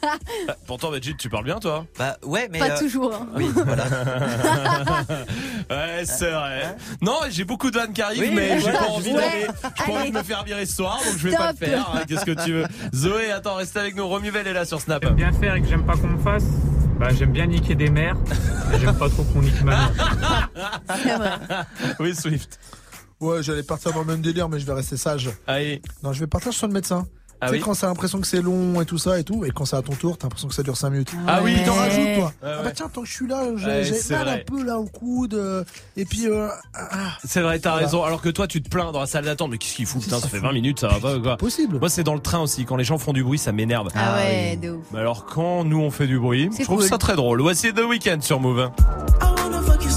Pourtant, Majid, tu parles bien, toi Bah ouais, mais. Pas euh, toujours. hein. Oui, voilà. ouais, c'est vrai. Non, j'ai beaucoup de vannes qui arrivent, Oui, mais j'ai pas envie ouais. d'aller. J'ai pas envie de me faire virer ce soir, donc je vais pas le faire. hein, Qu'est-ce que tu veux Zoé, attends, reste avec nous. Romuvel est là sur Snap. J'aime bien faire et que j'aime pas qu'on me fasse. Bah, j'aime bien niquer des mères, mais j'aime pas trop qu'on nique ma mère. Oui, Swift. Ouais, j'allais partir dans le même délire, mais je vais rester sage. Allez. Non, je vais partir sur le médecin. Ah tu sais, oui quand t'as l'impression que c'est long et tout ça et tout, et quand c'est à ton tour, t'as l'impression que ça dure 5 minutes. Ah oui. T'en rajoutes, toi. Ouais, Ah bah tiens, tant que je suis là, j'ai mal vrai. un peu là au coude. euh, et puis, euh, ah, C'est vrai, t'as Voilà. raison. Alors que toi, tu te plains dans la salle d'attente. Mais qu'est-ce qu'il fout Putain, ça fait 20 minutes, ça va pas ou quoi Possible. Moi, c'est dans le train aussi. Quand les gens font du bruit, ça m'énerve. Ah ouais, de ouf. Mais alors, quand nous on fait du bruit, je trouve cool. ça très drôle. Voici The Weeknd sur Move. I wanna fuck you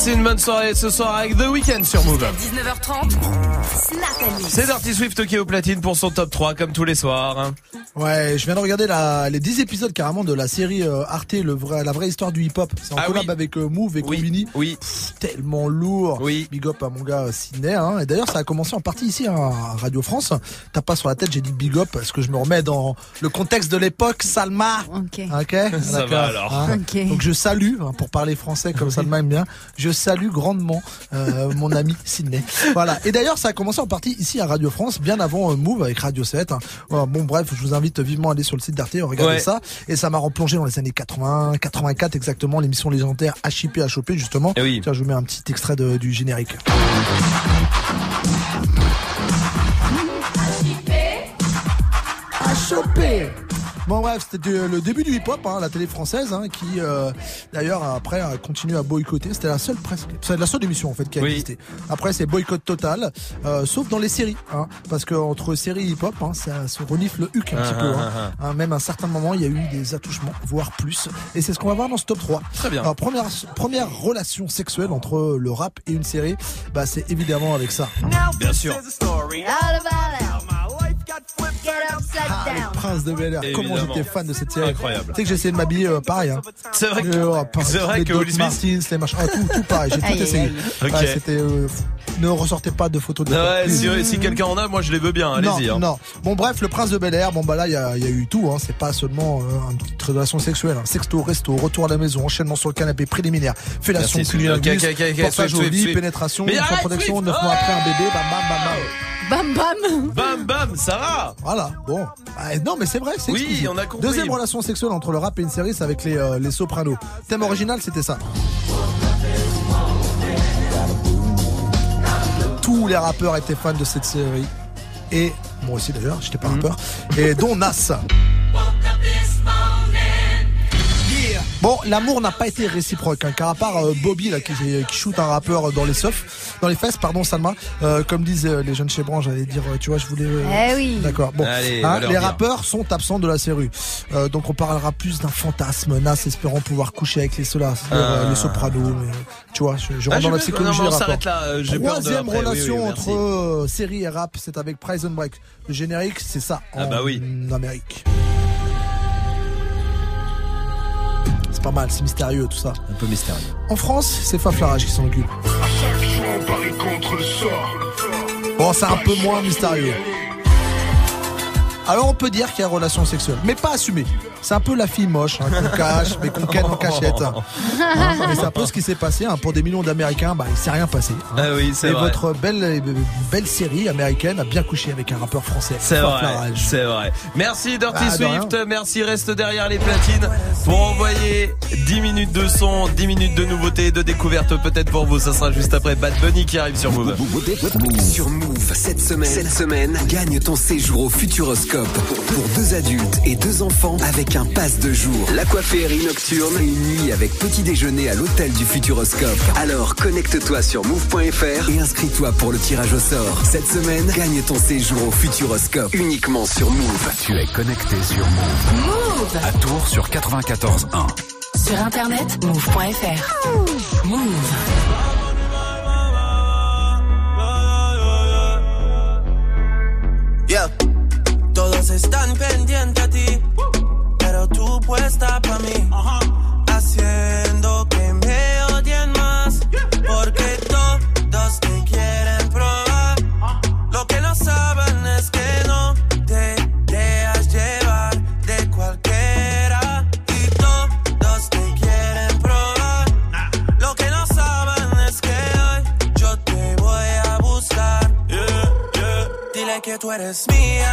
Passez une bonne soirée ce soir avec The Weeknd sur Move. 19h30, Snap and Mix. C'est Dirty Swift qui est au platine pour son top 3 comme tous les soirs. Ouais, je viens de regarder la, les 10 épisodes carrément de la série euh, Arte, le vrai, la vraie histoire du hip-hop. C'est en Ah collab oui. avec euh, Move et Combini. Oui. Pff, tellement lourd. Oui. Big up à mon gars euh, Sydney. Hein. Et d'ailleurs, ça a commencé en partie ici hein, à Radio France. T'as pas sur la tête, j'ai dit big up parce que je me remets dans le contexte de l'époque. Salma. Ok. Ok. Ça D'accord. va alors. Hein. Ok. Donc je salue, hein, pour parler français comme Salma aime bien, je salue grandement euh, mon ami Sydney. Voilà. Et d'ailleurs, ça a commencé en partie ici à Radio France, bien avant euh, Move avec Radio 7. hein. Bon, bref, je vous invite vivement à aller sur le site d'Arte, regarder Ouais. ça. Et ça m'a replongé dans les années 80, 84 exactement, l'émission légendaire HIP HOP justement. Eh oui. Tiens, je vous un petit extrait du générique. Bon bref, c'était le début du hip-hop, hein, la télé française, hein, qui euh, d'ailleurs après a continué à boycotter. C'était la seule presque, c'est la seule émission en fait qui a Oui. existé. Après c'est boycott total, euh, sauf dans les séries, hein, parce que entre séries et hip-hop, hein, ça se renifle le huc un Ah, petit peu. ah, Hein. Hein, même à un certain moment, il y a eu des attouchements, voire plus. Et c'est ce qu'on va voir dans ce top 3. Très bien. Alors première première relation sexuelle entre le rap et une série, bah c'est évidemment avec ça. Bien sûr. Ah, down. le prince de Bel Air. Comment j'étais fan de cette série. Incroyable. Tu sais que j'ai essayé de m'habiller euh, pareil. Hein. C'est vrai que, Euh, oh, par- c'est vrai les que Doc Will Smith. Martins, les machins, ah, tout, tout pareil. J'ai tout Aïe, essayé. aïe, aïe. Ouais, Ok. c'était. euh, ne ressortez pas de photos de. Ouais, si, si quelqu'un en a, moi je les veux bien. Allez-y. Non, hein. non. Bon, bref, le prince de Bel Air, bon, bah là, il y a, il y a eu tout, hein. C'est pas seulement euh, une petite relation sexuelle. Hein. Sexto, resto, retour à la maison, enchaînement sur le canapé, préliminaire, fellation, Merci, cunnilingus, ok, ok, ok, portage au lit, pénétration, Mais sans arrête, protection, sweet. 9 mois après un bébé, bam, bam, bam, bam. Bam bam. Bam bam, ça va. Voilà, bon. Ah, non, mais c'est vrai, c'est Oui, exclusif. on a compris. Deuxième relation sexuelle entre le rap et une série, c'est avec les, euh, les sopranos. Thème original, c'était ça. Tous les rappeurs étaient fans de cette série. Et moi aussi d'ailleurs, j'étais pas rappeur. Et dont Nas. Bon, l'amour n'a pas été réciproque, hein, car à part euh, Bobby là qui, qui shoot un rappeur dans les seufs, dans les fesses, pardon Salma, euh, comme disent euh, les jeunes chez Branche, j'allais dire, euh, tu vois, je voulais. euh, Eh oui. D'accord. Bon, Allez, Hein, les dire. rappeurs sont absents de la série, Euh, donc on parlera plus d'un fantasme. Nas espérant pouvoir coucher avec les solas, Ah. les sopranos. mais, tu vois, je, je Ah, rentre dans la psychologie non, on là, j'ai peur de Troisième oui, relation oui, entre euh, série et rap, c'est avec Prison Break. Le générique, c'est ça Ah en bah oui. Amérique. C'est pas mal, c'est mystérieux tout ça. Un peu mystérieux. En France, c'est Faflarage qui s'en occupe. parie contre le sort. Bon, c'est un peu moins mystérieux. Alors on peut dire qu'il y a relation sexuelle, mais pas assumée. C'est un peu la fille moche hein, qu'on cache, mais qu'on ken en cachette. Hein, mais c'est un peu ce qui s'est passé. hein. Pour des millions d'Américains, bah, il s'est rien passé. hein. Ah oui, c'est Et vrai. votre belle, belle série américaine a bien couché avec un rappeur français. C'est vrai, c'est vrai. Merci Dirty Ah, Swift, merci reste derrière les platines pour envoyer 10 minutes de son, 10 minutes de nouveautés, de découvertes peut-être pour vous. Ça sera juste après Bad Bunny qui arrive sur Move. Sur Move, cette semaine, cette semaine, gagne ton séjour au Futuroscope pour deux adultes et deux enfants avec un pass de jour. L'aquaférie nocturne et une nuit avec petit déjeuner à l'hôtel du Futuroscope. Alors connecte-toi sur move.fr et inscris-toi pour le tirage au sort. Cette semaine, gagne ton séjour au Futuroscope uniquement sur Move. Tu es connecté sur Move. Move À Tours sur 94.1. Sur internet, move.fr. Move. Todos están pendientes a ti, pero tú puesta pa' mí. Haciendo que me odien más, porque todos te quieren probar. Lo que no saben es que no te dejas llevar de cualquiera. Y todos te quieren probar. Lo que no saben es que hoy yo te voy a buscar. Dile que tú eres mía,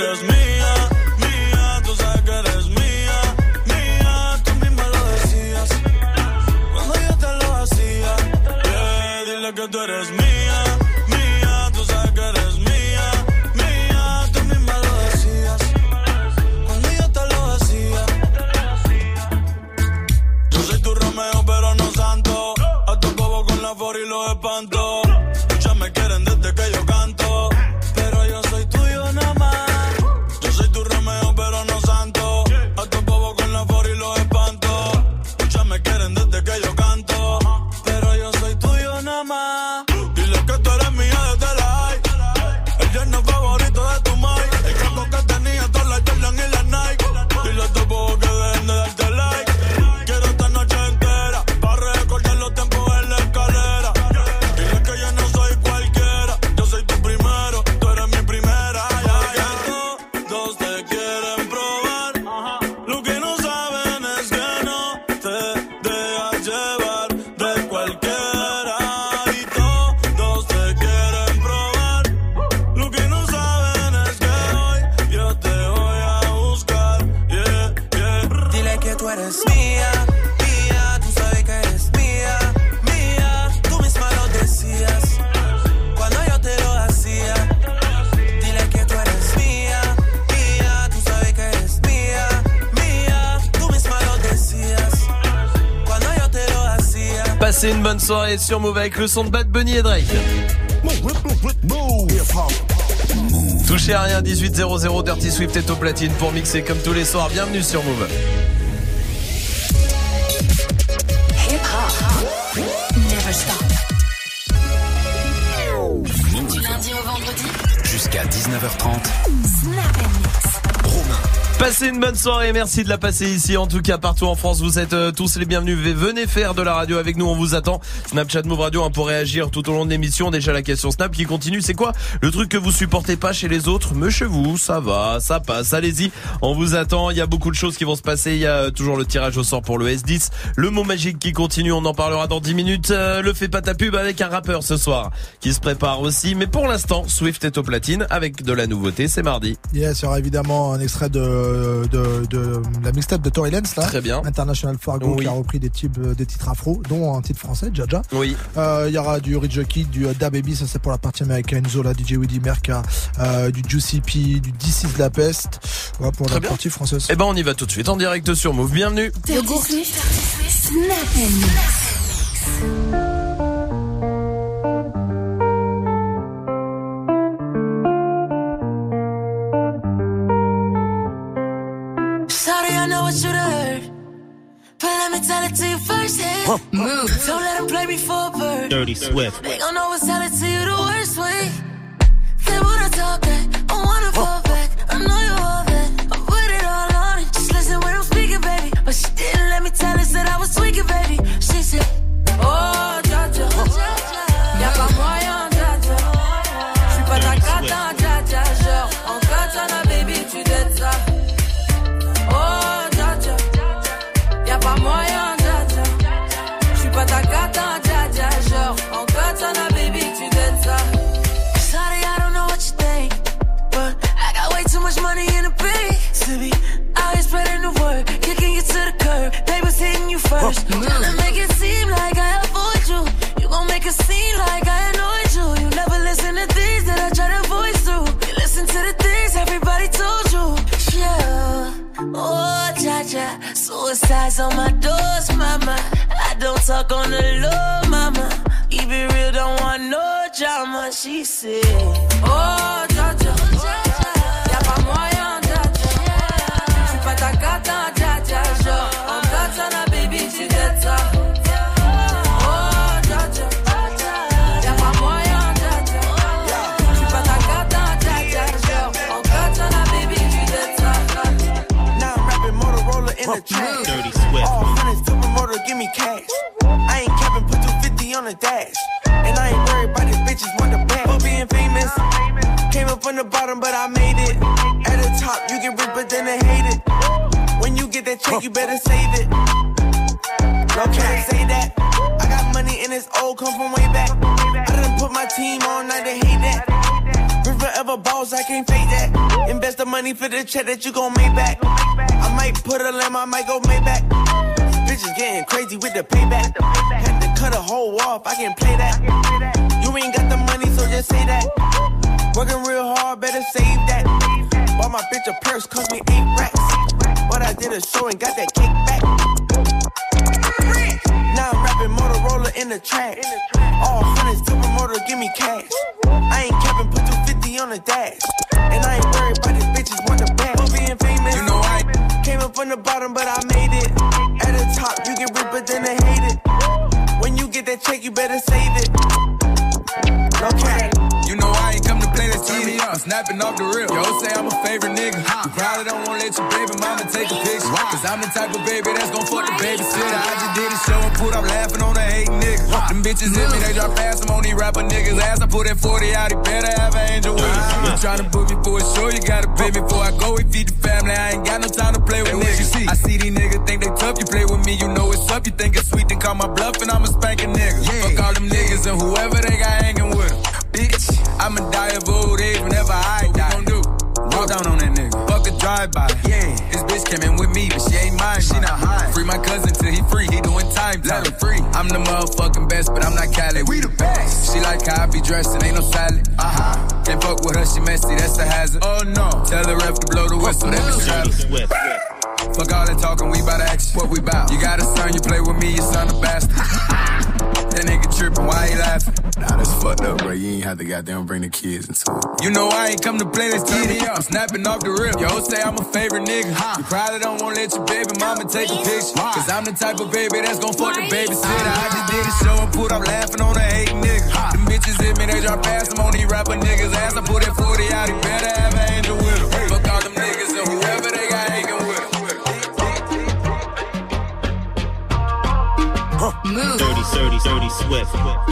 Eres soirée sur Move avec le son de Bad Bunny et Drake. Touchez à rien, 1800 Dirty Swift est au platine pour mixer comme tous les soirs. Bienvenue sur Move. Hip hop. Never stop. Du lundi au vendredi. Jusqu'à 19h30. Snap and mix. Passez une bonne soirée, merci de la passer ici. En tout cas, partout en France, vous êtes euh, tous les bienvenus. Venez faire de la radio avec nous, on vous attend. Snapchat Move Radio hein, pour réagir tout au long de l'émission. Déjà la question Snap qui continue, c'est quoi le truc que vous supportez pas chez les autres? Mais chez vous, ça va, ça passe. Allez-y, on vous attend. Il y a beaucoup de choses qui vont se passer. Il y a euh, toujours le tirage au sort pour le S10, le mot magique qui continue. On en parlera dans 10 minutes. Euh, le fait pas ta pub avec un rappeur ce soir qui se prépare aussi. Mais pour l'instant, Swift est au platine avec de la nouveauté. C'est mardi. Yes, il y aura évidemment un extrait de de, de, de la mixtape de Tory Lanez là. Très bien. International Fargo Oui. qui a repris des types, euh, des titres afro, dont un titre français, Jaja. Oui. Euh, Il y aura du Rich Kid, du euh, Da Baby, ça c'est pour la partie américaine, Zola, DJ Woody Merca, euh, du Juicy P, du DC de la peste. Voilà pour Très la bien. partie française. Eh ben on y va tout de suite en direct sur Move. Bienvenue. Dirty Swift, Snap Swift. For the check that you gon' make type of baby that's gon' fuck the babysitter. I just did a show and put up laughing on the hate niggas. Them bitches hit me, they drop fast. I'm on these rapper niggas' ass. I put that 40 out, he better have an angel with him. You tryna book me for a show, you gotta pay me before I go. We feed the family, I ain't got no time to play with niggas. I see these niggas think they tough, you play with me, you know it's up. You think it's sweet, then call my bluff and I'ma spank a nigga. Fuck all them niggas and whoever they got hanging with them. Bitch, I'ma die of old age whenever I die. What we gon' do? Walk down on that nigga. Fuck a drive-by. Bitch came in with me, but she ain't mine. She not high. Free my cousin till he free. He doing time. Let him free. I'm the motherfucking best, but I'm not Cali. We the best. She like how I be dressed and ain't no salad. Uh huh. Can't fuck with her, she messy. That's the hazard. Oh no. Tell the ref to blow the whistle. That bitch trapping. Fuck all that talking, we bout action. What we bout? You got a son, you play with me, you son of bastard. Fucked up, bro. You ain't have to goddamn bring the kids into it. You know I ain't come to play, let's turn me up. Snapping off the rip. Yo, say I'm a favorite nigga. You probably don't wanna let your baby mama take a picture. Cause I'm the type of baby that's gon' fuck the babysitter. I just did a show and put up laughing on the hate nigga. Them bitches hit me, they drop fast. I'm on these rapper niggas' ass. I put that 40 out, he better have an angel with him. Fuck all them niggas and whoever they got hanging with him. Move. Dirty, dirty, dirty Swift.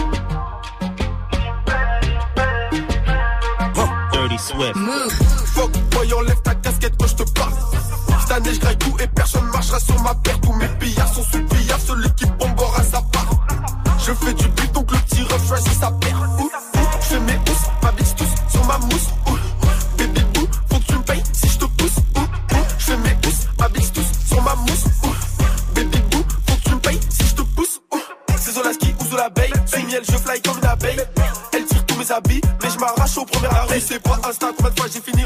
Arrêt. C'est pas Insta, combien de fois j'ai fini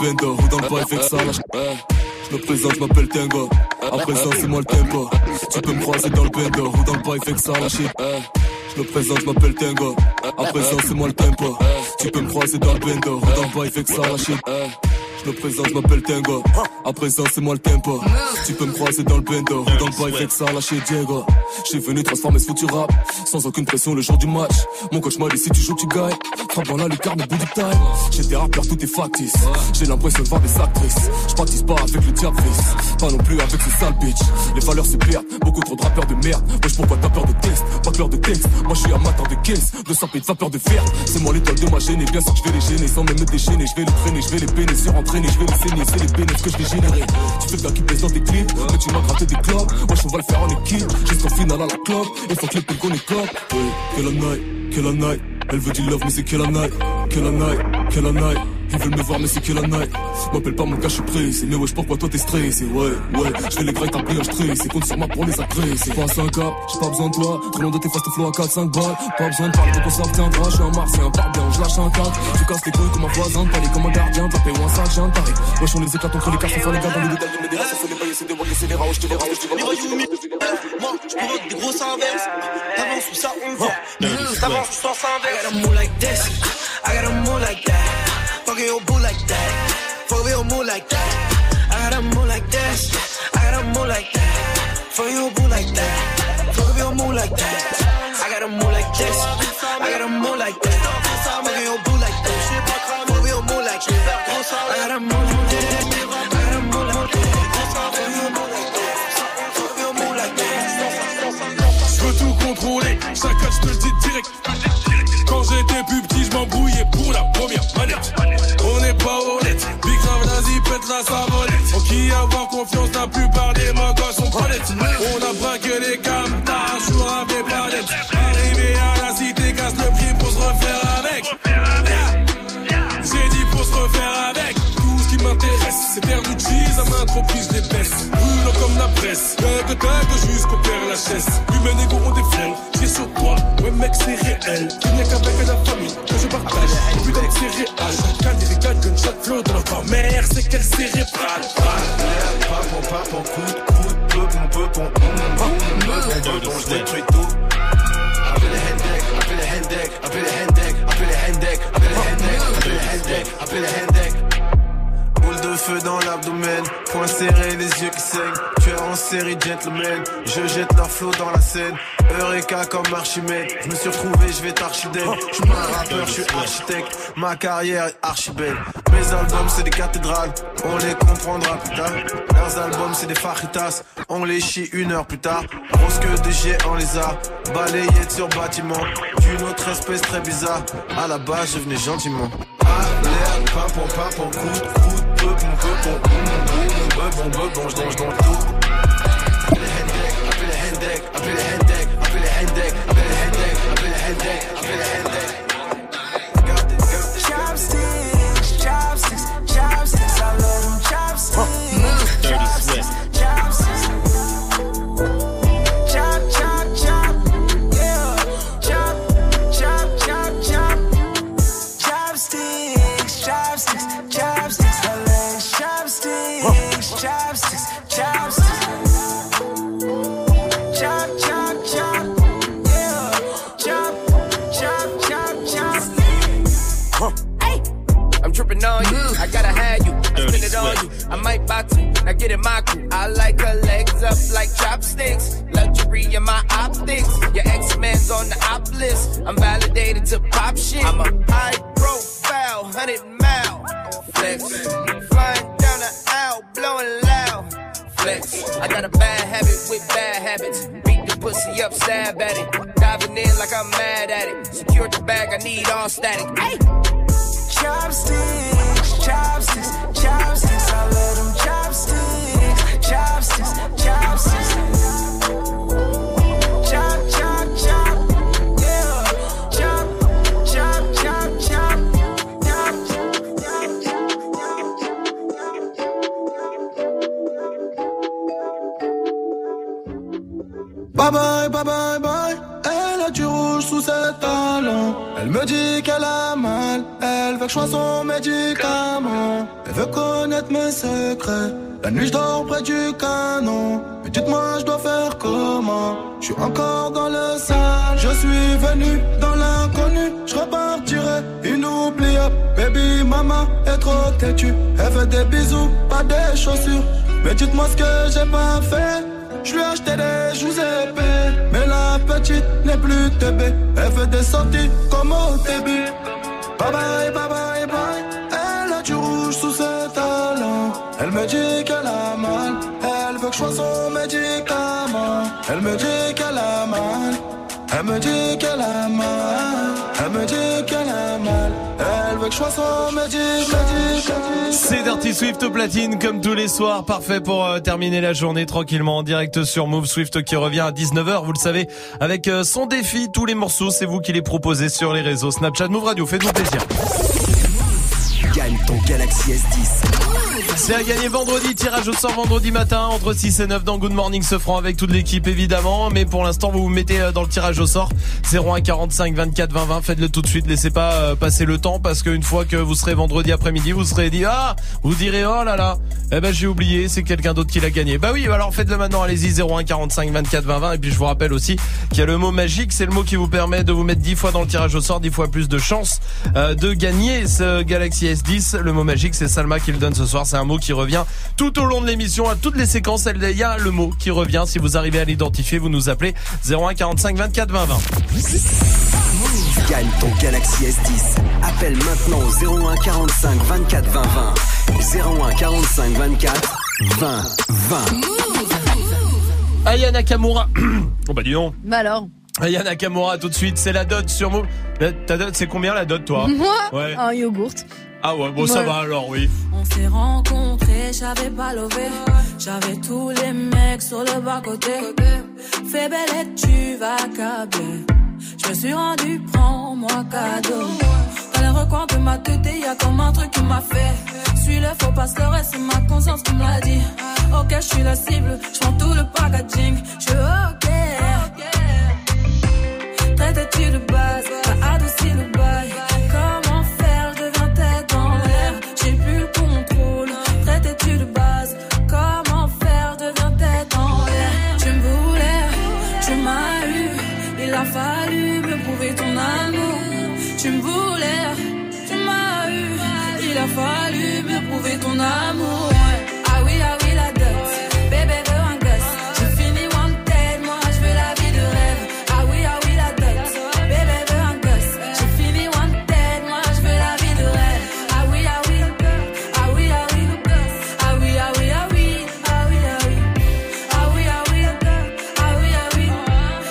bendo ou dans le bail avec ça. là, je- me présente, je m'appelle Tengo. À présent, c'est moi le tempo. Tu peux me croiser dans le bendo ou dans le bail avec ça. là, shit. Je me présente, je m'appelle Tengo. À présent, c'est moi le tempo. Tu peux me croiser dans le bendo ou dans le bail avec ça. là, shit. Je me présente, je m'appelle Tengo. À présent, c'est moi le tempo. Tu peux me croiser dans le bendo ou dans le bail avec ça. là, chez Diego. J'ai venu transformer ce foutu rap. Sans aucune pression le jour du match. Mon coach m'a dit si tu joues, tu gagnes. Frappe dans la lucarne au bout du time. J'ai des rappeurs, tout est factice. J'ai l'impression de voir des actrices. Je pas avec le diable. Pas non plus avec ce sale bitch. Les valeurs se perdent. Beaucoup trop de rappeurs de merde. Wesh, pourquoi t'as peur de texte Pas peur de texte. Moi, je suis amateur de caisse. De et de vapeur de fer. C'est moi l'étoile de ma chaîne. Et bien sûr, que je vais les gêner sans même me déchaîner. Je vais les traîner, je vais les peiner, surentraîner. Je vais les saigner. C'est les bénéfices que je vais générer. Tu fais gars qui pèse dans tes clips. Mais tu m'as gratté des clubs. Wesh, on va le faire en équipe. Jusqu'en finale à la club. Et faut que les qu'on est club. Ouais, quelle night, quelle night. Elle veut du love, mais c'est quelle night. Quelle night, quelle night. Ils veulent me voir, mais c'est quelle night. M'appelle pas mon gars, je suis pressé. Mais wesh, pourquoi toi t'es stressé? Ouais, ouais. Je fais les grecs, t'as pris un stress. Compte sur moi pour les agresser. Passe un cap, j'ai pas besoin de toi. Trop loin de tes fast flow à 4-5 balles. Pas besoin de parler, donc on s'abstiendra. Je suis un martien, parle bien, je lâche un 4. Tu casses tes couilles comme un voisin, de parler comme un gardien. De la paix ou un sac, j'ai un taré. Wesh, on les éclate entre les cartes, on fait les gars dans les détails. Mais des races, on fait les c'est des voyages, c'est des raos, je te les raos, je te les raos. Moi, je provoque des grosses inverses. T'avances ou ça, on va. T'avances ou sens inverse. I got a move like this. I got a move like that. Fuck your boo like that. Fuck your move like that. I got a move like this. I got a move like that. Fuck your boo like that. Fuck your move like that. I got a move like this. I got a move like that. Fuck your boo like that. Fuck your move like that. I got a move move like that. Je veux tout contrôler, le pas honnête, Big Grave, pète la savonnette. En qui avoir confiance, la plupart des mogos sont honnêtes. On a braqué les camtars, jour avec planète. Arrivé à la cité, casse le pied pour se refaire avec. J'ai dit pour se refaire avec. Tout ce qui m'intéresse, c'est faire du cheese à ma entreprise, je les baisse. Brûlant comme la presse, tac tac jusqu'au père la chaise. Humain et on des flingues, j'ai sur toi. Ouais, mec, c'est réel. Il n'y qu'avec la famille que je partage. Putain, que c'est réel. Gun, chaque flow de c'est qu'elle cérébrale. Pas pas coup de de Boule de feu dans l'abdomen, point serré, les yeux qui saignent. Série, gentleman. Je jette leur flot dans la scène. Eureka comme Archimède. Je me suis retrouvé, je vais t'archidèle. Je suis pas un rappeur, je suis architecte. Ma carrière est archi belle. Mes albums, c'est des cathédrales. On les comprendra plus tard. Leurs albums, c'est des fajitas. On les chie une heure plus tard. Grosse que des géants les a. Balayés sur bâtiment. D'une autre espèce très bizarre. À la base, je venais gentiment. Alerte, pimpon, pimpon, coup de coup de peu, bon, peu, bon, bon, bon, bon, bon, je donge dans tout. Appelle le get in my crew. I like her legs up like chopsticks. Luxury in my optics. Your X-Men's on on the op list. I'm validated to pop shit. I'm a high profile, 100 mile flex. Flying down the aisle, blowing loud flex. I got a bad habit with bad habits. Beat the pussy up, stab at it. Diving in like I'm mad at it. Secure the bag, I need all static. Hey! Chopsticks, chopsticks. Chopsticks, chopsticks. Chop, chop, chop. Chop, chop, chop, chop, bye, bye bye, bye. Me dit qu'elle a mal. Elle veut que je sois son médicament. Elle veut connaître mes secrets. La nuit, je dors près du canon. Mais dites-moi, je dois faire comment? Je suis encore dans le sale. Je suis venu dans l'inconnu. Je repartirai inoubliable. Baby, maman est trop têtue. Elle fait des bisous, pas des chaussures. Mais dites-moi ce que j'ai pas fait. Je lui ai acheté des joues épais petite n'est plus TB Elle fait des sorties comme au début. Bye bye, bye bye, bye. Elle a du rouge sous ses talons. Elle me dit qu'elle a mal. Elle veut que je sois son médicament. Elle me dit qu'elle a mal. Elle me dit qu'elle a mal veut que je sois son médicament C'est Dirty Swift au platine comme tous les soirs, parfait pour euh, terminer la journée tranquillement en direct sur Move Swift qui revient à 19h, vous le savez, avec euh, son défi, tous les morceaux, c'est vous qui les proposez sur les réseaux Snapchat Move Radio, faites-vous plaisir. Gagne ton Galaxy S10. C'est à gagner vendredi, tirage au sort vendredi matin entre 6 et 9 dans Good Morning ce franc avec toute l'équipe évidemment, mais pour l'instant vous vous mettez euh, dans le tirage au sort. 01 45 24 20 20, faites-le tout de suite, laissez pas euh, passer le temps parce qu'une fois que vous serez vendredi après-midi, vous serez dit ah, vous direz oh là là, eh ben j'ai oublié, c'est quelqu'un d'autre qui l'a gagné. Bah oui, alors faites-le maintenant, allez-y 01 45 24 20 20 et puis je vous rappelle aussi qu'il y a le mot magique, c'est le mot qui vous permet de vous mettre 10 fois dans le tirage au sort, 10 fois plus de chances euh, de gagner ce Galaxy S10. Le mot magique, c'est Salma qui le donne ce soir, c'est un mot qui revient tout au long de l'émission, à toutes les séquences, il y a le mot qui revient. Si vous arrivez à l'identifier, vous nous appelez 01 45 24 20 20. Gagne ton Galaxy S10. Appelle maintenant au 01 45 24 20 20. 01 45 24 20 20. Aya Nakamura. oh bah dis donc. Bah alors? Aya Nakamura tout de suite, c'est la dot sur Move. Ta dot, c'est combien la dot toi? Moi? Ouais. Un yogourt. Ah ouais, bon ça va alors, oui. On s'est rencontrés, j'avais pas levé. J'avais tous les mecs sur le bas-côté. Fais belle et tu vas câbler. Je me suis rendu, prends-moi cadeau. Dans les recoins de ma tête, y a comme un truc qui m'a fait. Suis le faux pasteur et c'est ma conscience qui me l'a dit. Ok, je suis la cible, je tout le packaging. Je ok. Traite-tu de base, t'as adouci le bail. Ah oui, ah oui, la dot. Bébé veut un gosse. J'ai fini wanted, moi je veux la vie de rêve. Ah oui, ah oui, la dot. Bébé veut un gosse. J'ai fini wanted, moi je veux la vie de rêve. Ah oui, ah oui, ah oui, ah oui, ah oui, ah oui, ah oui, ah oui, ah oui, ah oui, ah oui, ah oui, ah oui,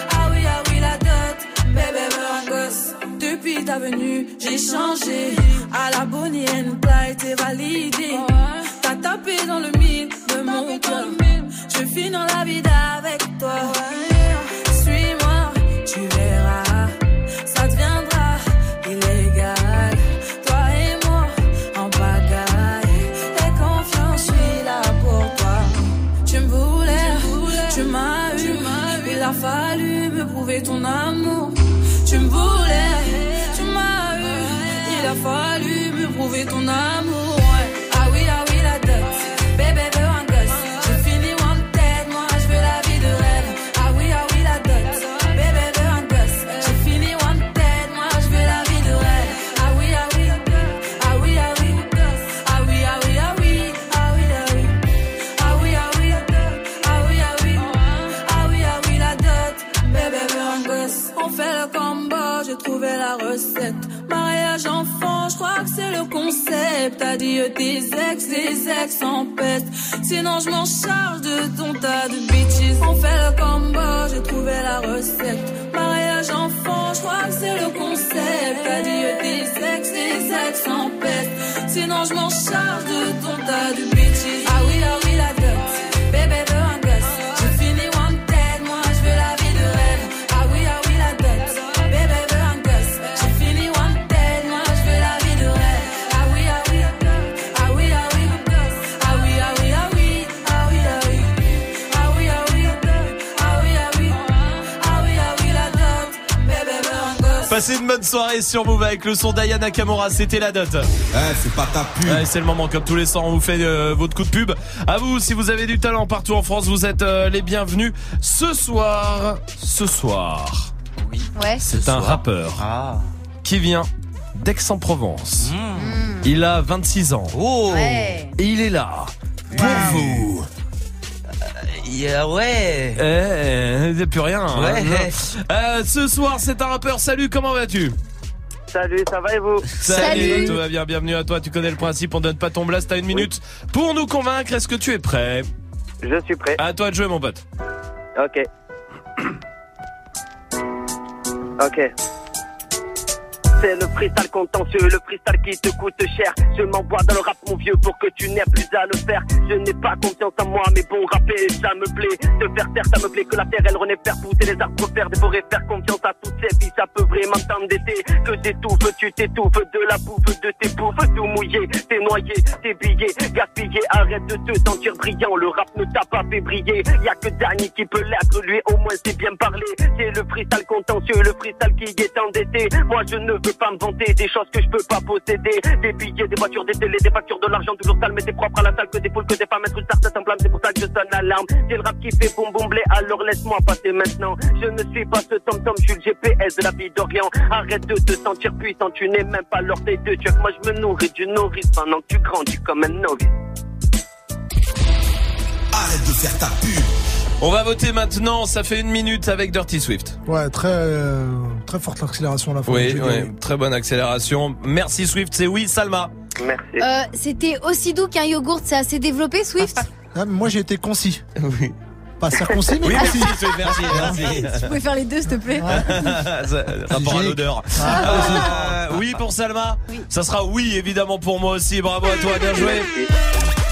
ah oui, ah oui, la dot. Bébé veut un gosse. Depuis ta venue, j'ai changé. À la Bonnie and Clyde, t'es validé. T'as tapé dans le mille de mon cœur. Je finis dans la vie avec toi. Suis-moi, tu verras. Ça deviendra illégal. Toi et moi, en pagaille. Et confiance, je suis là pour toi. Tu me voulais, tu m'as eu. Il a fallu me prouver ton amour. Tu me voulais, tu m'as eu. Il a fallu me prouver ton amour. Tes ex, les ex en peste. Sinon je m'en charge de ton tas de bitches. On fait le combo, j'ai trouvé la recette. Mariage enfant, je crois que c'est le concept. Adieu tes ex, les ex en peste. Sinon je m'en charge de ton tas de bitches. Ah oui, ah oui, la dot. Passez une bonne soirée sur Move avec le son d'Aya Nakamura, c'était la dot. Eh, c'est pas ta pub. Ouais, c'est le moment, comme tous les soirs, on vous fait euh, votre coup de pub. À vous, si vous avez du talent partout en France, vous êtes euh, les bienvenus. Ce soir, ce soir, Ouais. c'est un rappeur qui vient d'Aix-en-Provence. Il a 26 ans. Ouais. Et il est là pour vous. Ouais. Eh, il n'y a plus rien. hein. Ouais. Euh, ce soir, c'est un rappeur. Salut, comment vas-tu? Salut, ça va et vous? Salut, tout va bien, bienvenue à toi. Tu connais le principe, on donne pas ton blast, t'as une minute pour nous convaincre. Est-ce que tu es prêt? Je suis prêt. À toi de jouer, mon pote. Ok. ok. C'est le freestyle contentieux, le freestyle qui te coûte cher. Je m'envoie dans le rap, mon vieux, pour que tu n'aies plus à le faire. Je n'ai pas confiance en moi, mais bon, rapper, ça me plaît. Te faire taire, ça me plaît. Que la terre, elle renaît faire pousser les arbres, faire dévorer, faire confiance à toutes ces vies. Ça peut vraiment t'endetter. Que t'étouffes, tu t'étouffes de la bouffe, de tes bouffes, tout mouillé. T'es noyé, t'es billé, gaspillé. Arrête de te sentir brillant. Le rap ne t'a pas fait briller. Y a que Danny qui peut l'être, lui, au moins, c'est bien parlé. C'est le freestyle contentieux, le freestyle qui est endetté. Moi, je ne veux pas me vanter des choses que je peux pas posséder. Des billets, des voitures, des télés, des factures, de l'argent, toujours sale, mais t'es propre à la salle, que des poules, que des femmes, être une start en flamme, c'est pour ça que je sonne l'alarme. C'est le rap qui fait boum blé, alors laisse-moi passer maintenant. Je ne suis pas ce tom-tom, je suis le GPS de la vie d'Orient. Arrête de te sentir puissant, tu n'es même pas l'orteil de Dieu. Moi, je me nourris du nourrice pendant que tu grandis comme un novice. Arrête de faire ta pub. On va voter maintenant, ça fait une minute avec Dirty Swift. Ouais, très, euh, très forte accélération à la fin. Oui, oui, très bonne accélération. Merci Swift, c'est oui, Salma. Merci. Euh, C'était aussi doux qu'un yogourt, c'est assez développé, Swift? Ah, mais moi, j'ai été concis. Oui. Pas circoncis, mais Oui, concis. merci, Swift, merci, merci. Tu pouvais faire les deux, s'il te plaît? Ça, Rapport à l'odeur. Euh, oui pour Salma. Ça sera oui évidemment pour moi aussi. Bravo à toi, bien joué.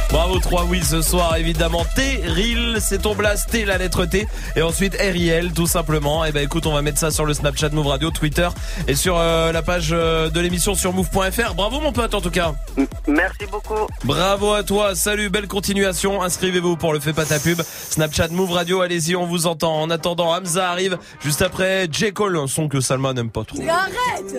Bravo 3 oui ce soir évidemment Terril c'est ton blast T la lettre T et ensuite RIL tout simplement et ben écoute on va mettre ça sur le Snapchat Move Radio Twitter et sur euh, la page euh, de l'émission sur move.fr bravo mon pote en tout cas Merci beaucoup. Bravo à toi, salut, belle continuation. Inscrivez-vous pour le Fais pas ta pub. Snapchat Move Radio, allez-y, on vous entend. En attendant, Hamza arrive juste après J. Cole, un son que Salma n'aime pas trop. Arrête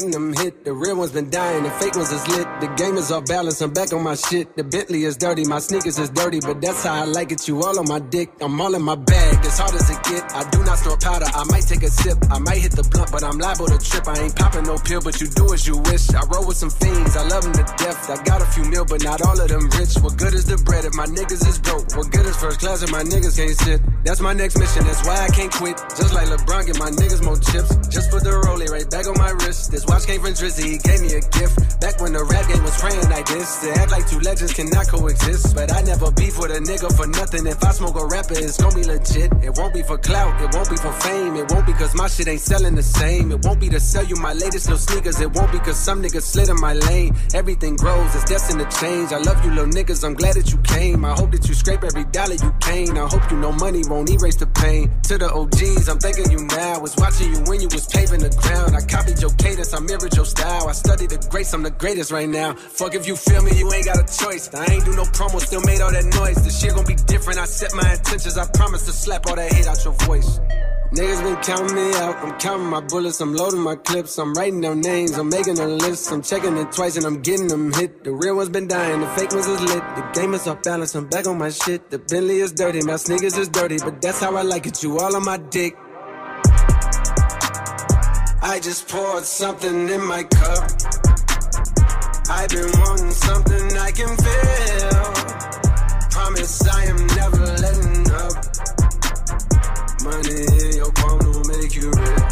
Getting them hit. The real ones been dying, the fake ones is lit. The game is off balance, I'm back on my shit. The Bentley is dirty, my sneakers is dirty, but that's how I like it. You all on my dick, I'm all in my bag, as hard as it get. I do not store powder, I might take a sip, I might hit the blunt, but I'm liable to trip. I ain't popping no pill, but you do as you wish. I roll with some fiends, I love them to death. I got a few mil, but not all of them rich. What good is the bread if my niggas is broke? What good is first class if my niggas can't sit? That's my next mission, that's why I can't quit. Just like LeBron, get my niggas more chips. Just put the rollie right back on my wrist. This watch came from Drizzy, he gave me a gift. Back when the rap game was praying like this. To act like two legends cannot coexist. But I never beef with a nigga for nothing. If I smoke a rapper, it's gonna be legit. It won't be for clout, it won't be for fame. It won't be cause my shit ain't selling the same. It won't be to sell you my latest little sneakers. It won't be cause some niggas slid in my lane. Everything grows, it's destined to change. I love you little niggas, I'm glad that you came. I hope that you scrape every dollar you came. I hope you know money won't erase the pain. To the OGs, I'm thanking you now. I Was watching you when you was paving the ground. I copied your cadence, I mirrored your style. I studied the greats, I'm the greatest right now. Fuck if you feel me, you ain't got a choice. I ain't do no promo, still made all that noise. The shit gon' be different. I set my intentions. I promise to slap all that hate out your voice. Niggas been counting me out. I'm counting my bullets. I'm loading my clips. I'm writing down names. I'm making a list. I'm checking it twice and I'm getting them hit. The real ones been dying. The fake ones is lit. The game is off balance. I'm back on my shit. The Bentley is dirty. My sneakers is dirty. But that's how I like it. You all on my dick. I just poured something in my cup. I've been wanting something I can feel. Promise I am never letting up. Money in your palm will make you real.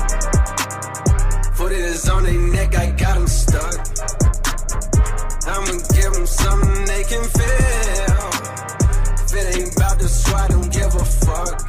Foot is on their neck, I got them stuck. I'ma give them something they can feel. If it ain't about the swat, don't give a fuck.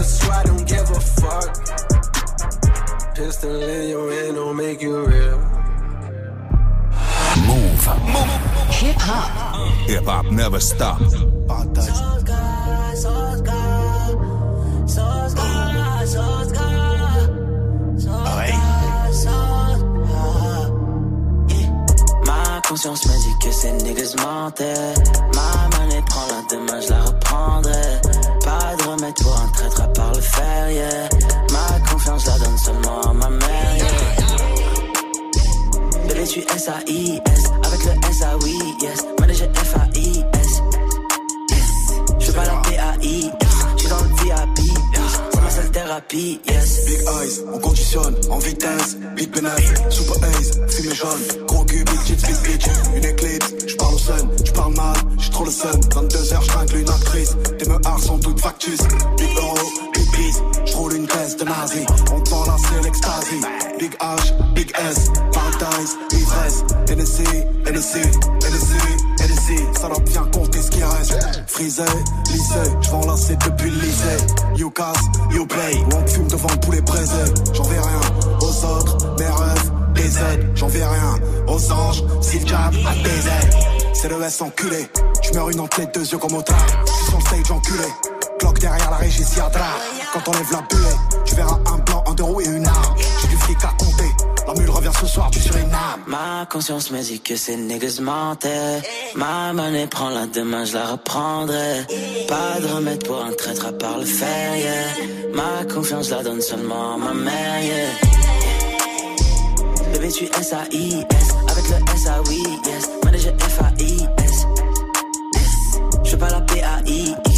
the squad, don't give a fuck. Pistol in your hand don't make you real. Move. Hip hop. Hip hop never stops. Ma conscience me dit que ces niggas mentaient. Ma monnaie prend la demain, je la reprendrai. De remède pour un traître à part le fer, yeah. Ma confiance la donne seulement à ma mère, yeah. Bébé, tu S-A-I-S, avec le S-A-Oui, yes. Big eyes, on conditionne en vitesse. Big bénéfice, super ace, fumée jaune. Gros cul, big chips, big bitch. Une éclipse, j'parle au sun, j'parle mal, j'suis trop le sun. 22h, j'tringle une actrice. Tes meurs sont toutes factus. Big euro, big peace, j'roule une caisse de nazi. On te la c'est l'extasie. Big H, big S, paradise, ivresse. Hennessy, Hennessy, Hennessy, Hennessy. Ça doit bien compter ce qui reste? Frisé, lycée, j'vends la c'est depuis le lycée. You casse, you play. On fume devant le poulet braisé. J'en vais rien aux autres, mes rêves, des aides. J'en vais rien aux anges, s'ils jab à des aides. C'est le S enculé. J'meurs une en tête, deux yeux comme au. J'suis sur le stage enculé. Cloque derrière la régie, si Quand on la bulle, tu verras un blanc, un deux roues et une arme. Ce soir. Ma conscience me dit que ces niggas. Ma monnaie prend la demain, je la reprendrai. Pas de remède pour un traître à part le fer, yeah. Ma confiance la donne seulement à ma mère, yeah. Bébé, tu S-A-I-S, avec le S-A-Oui, yes. Manager F-A-I-S. Je pas la P-A-I-X,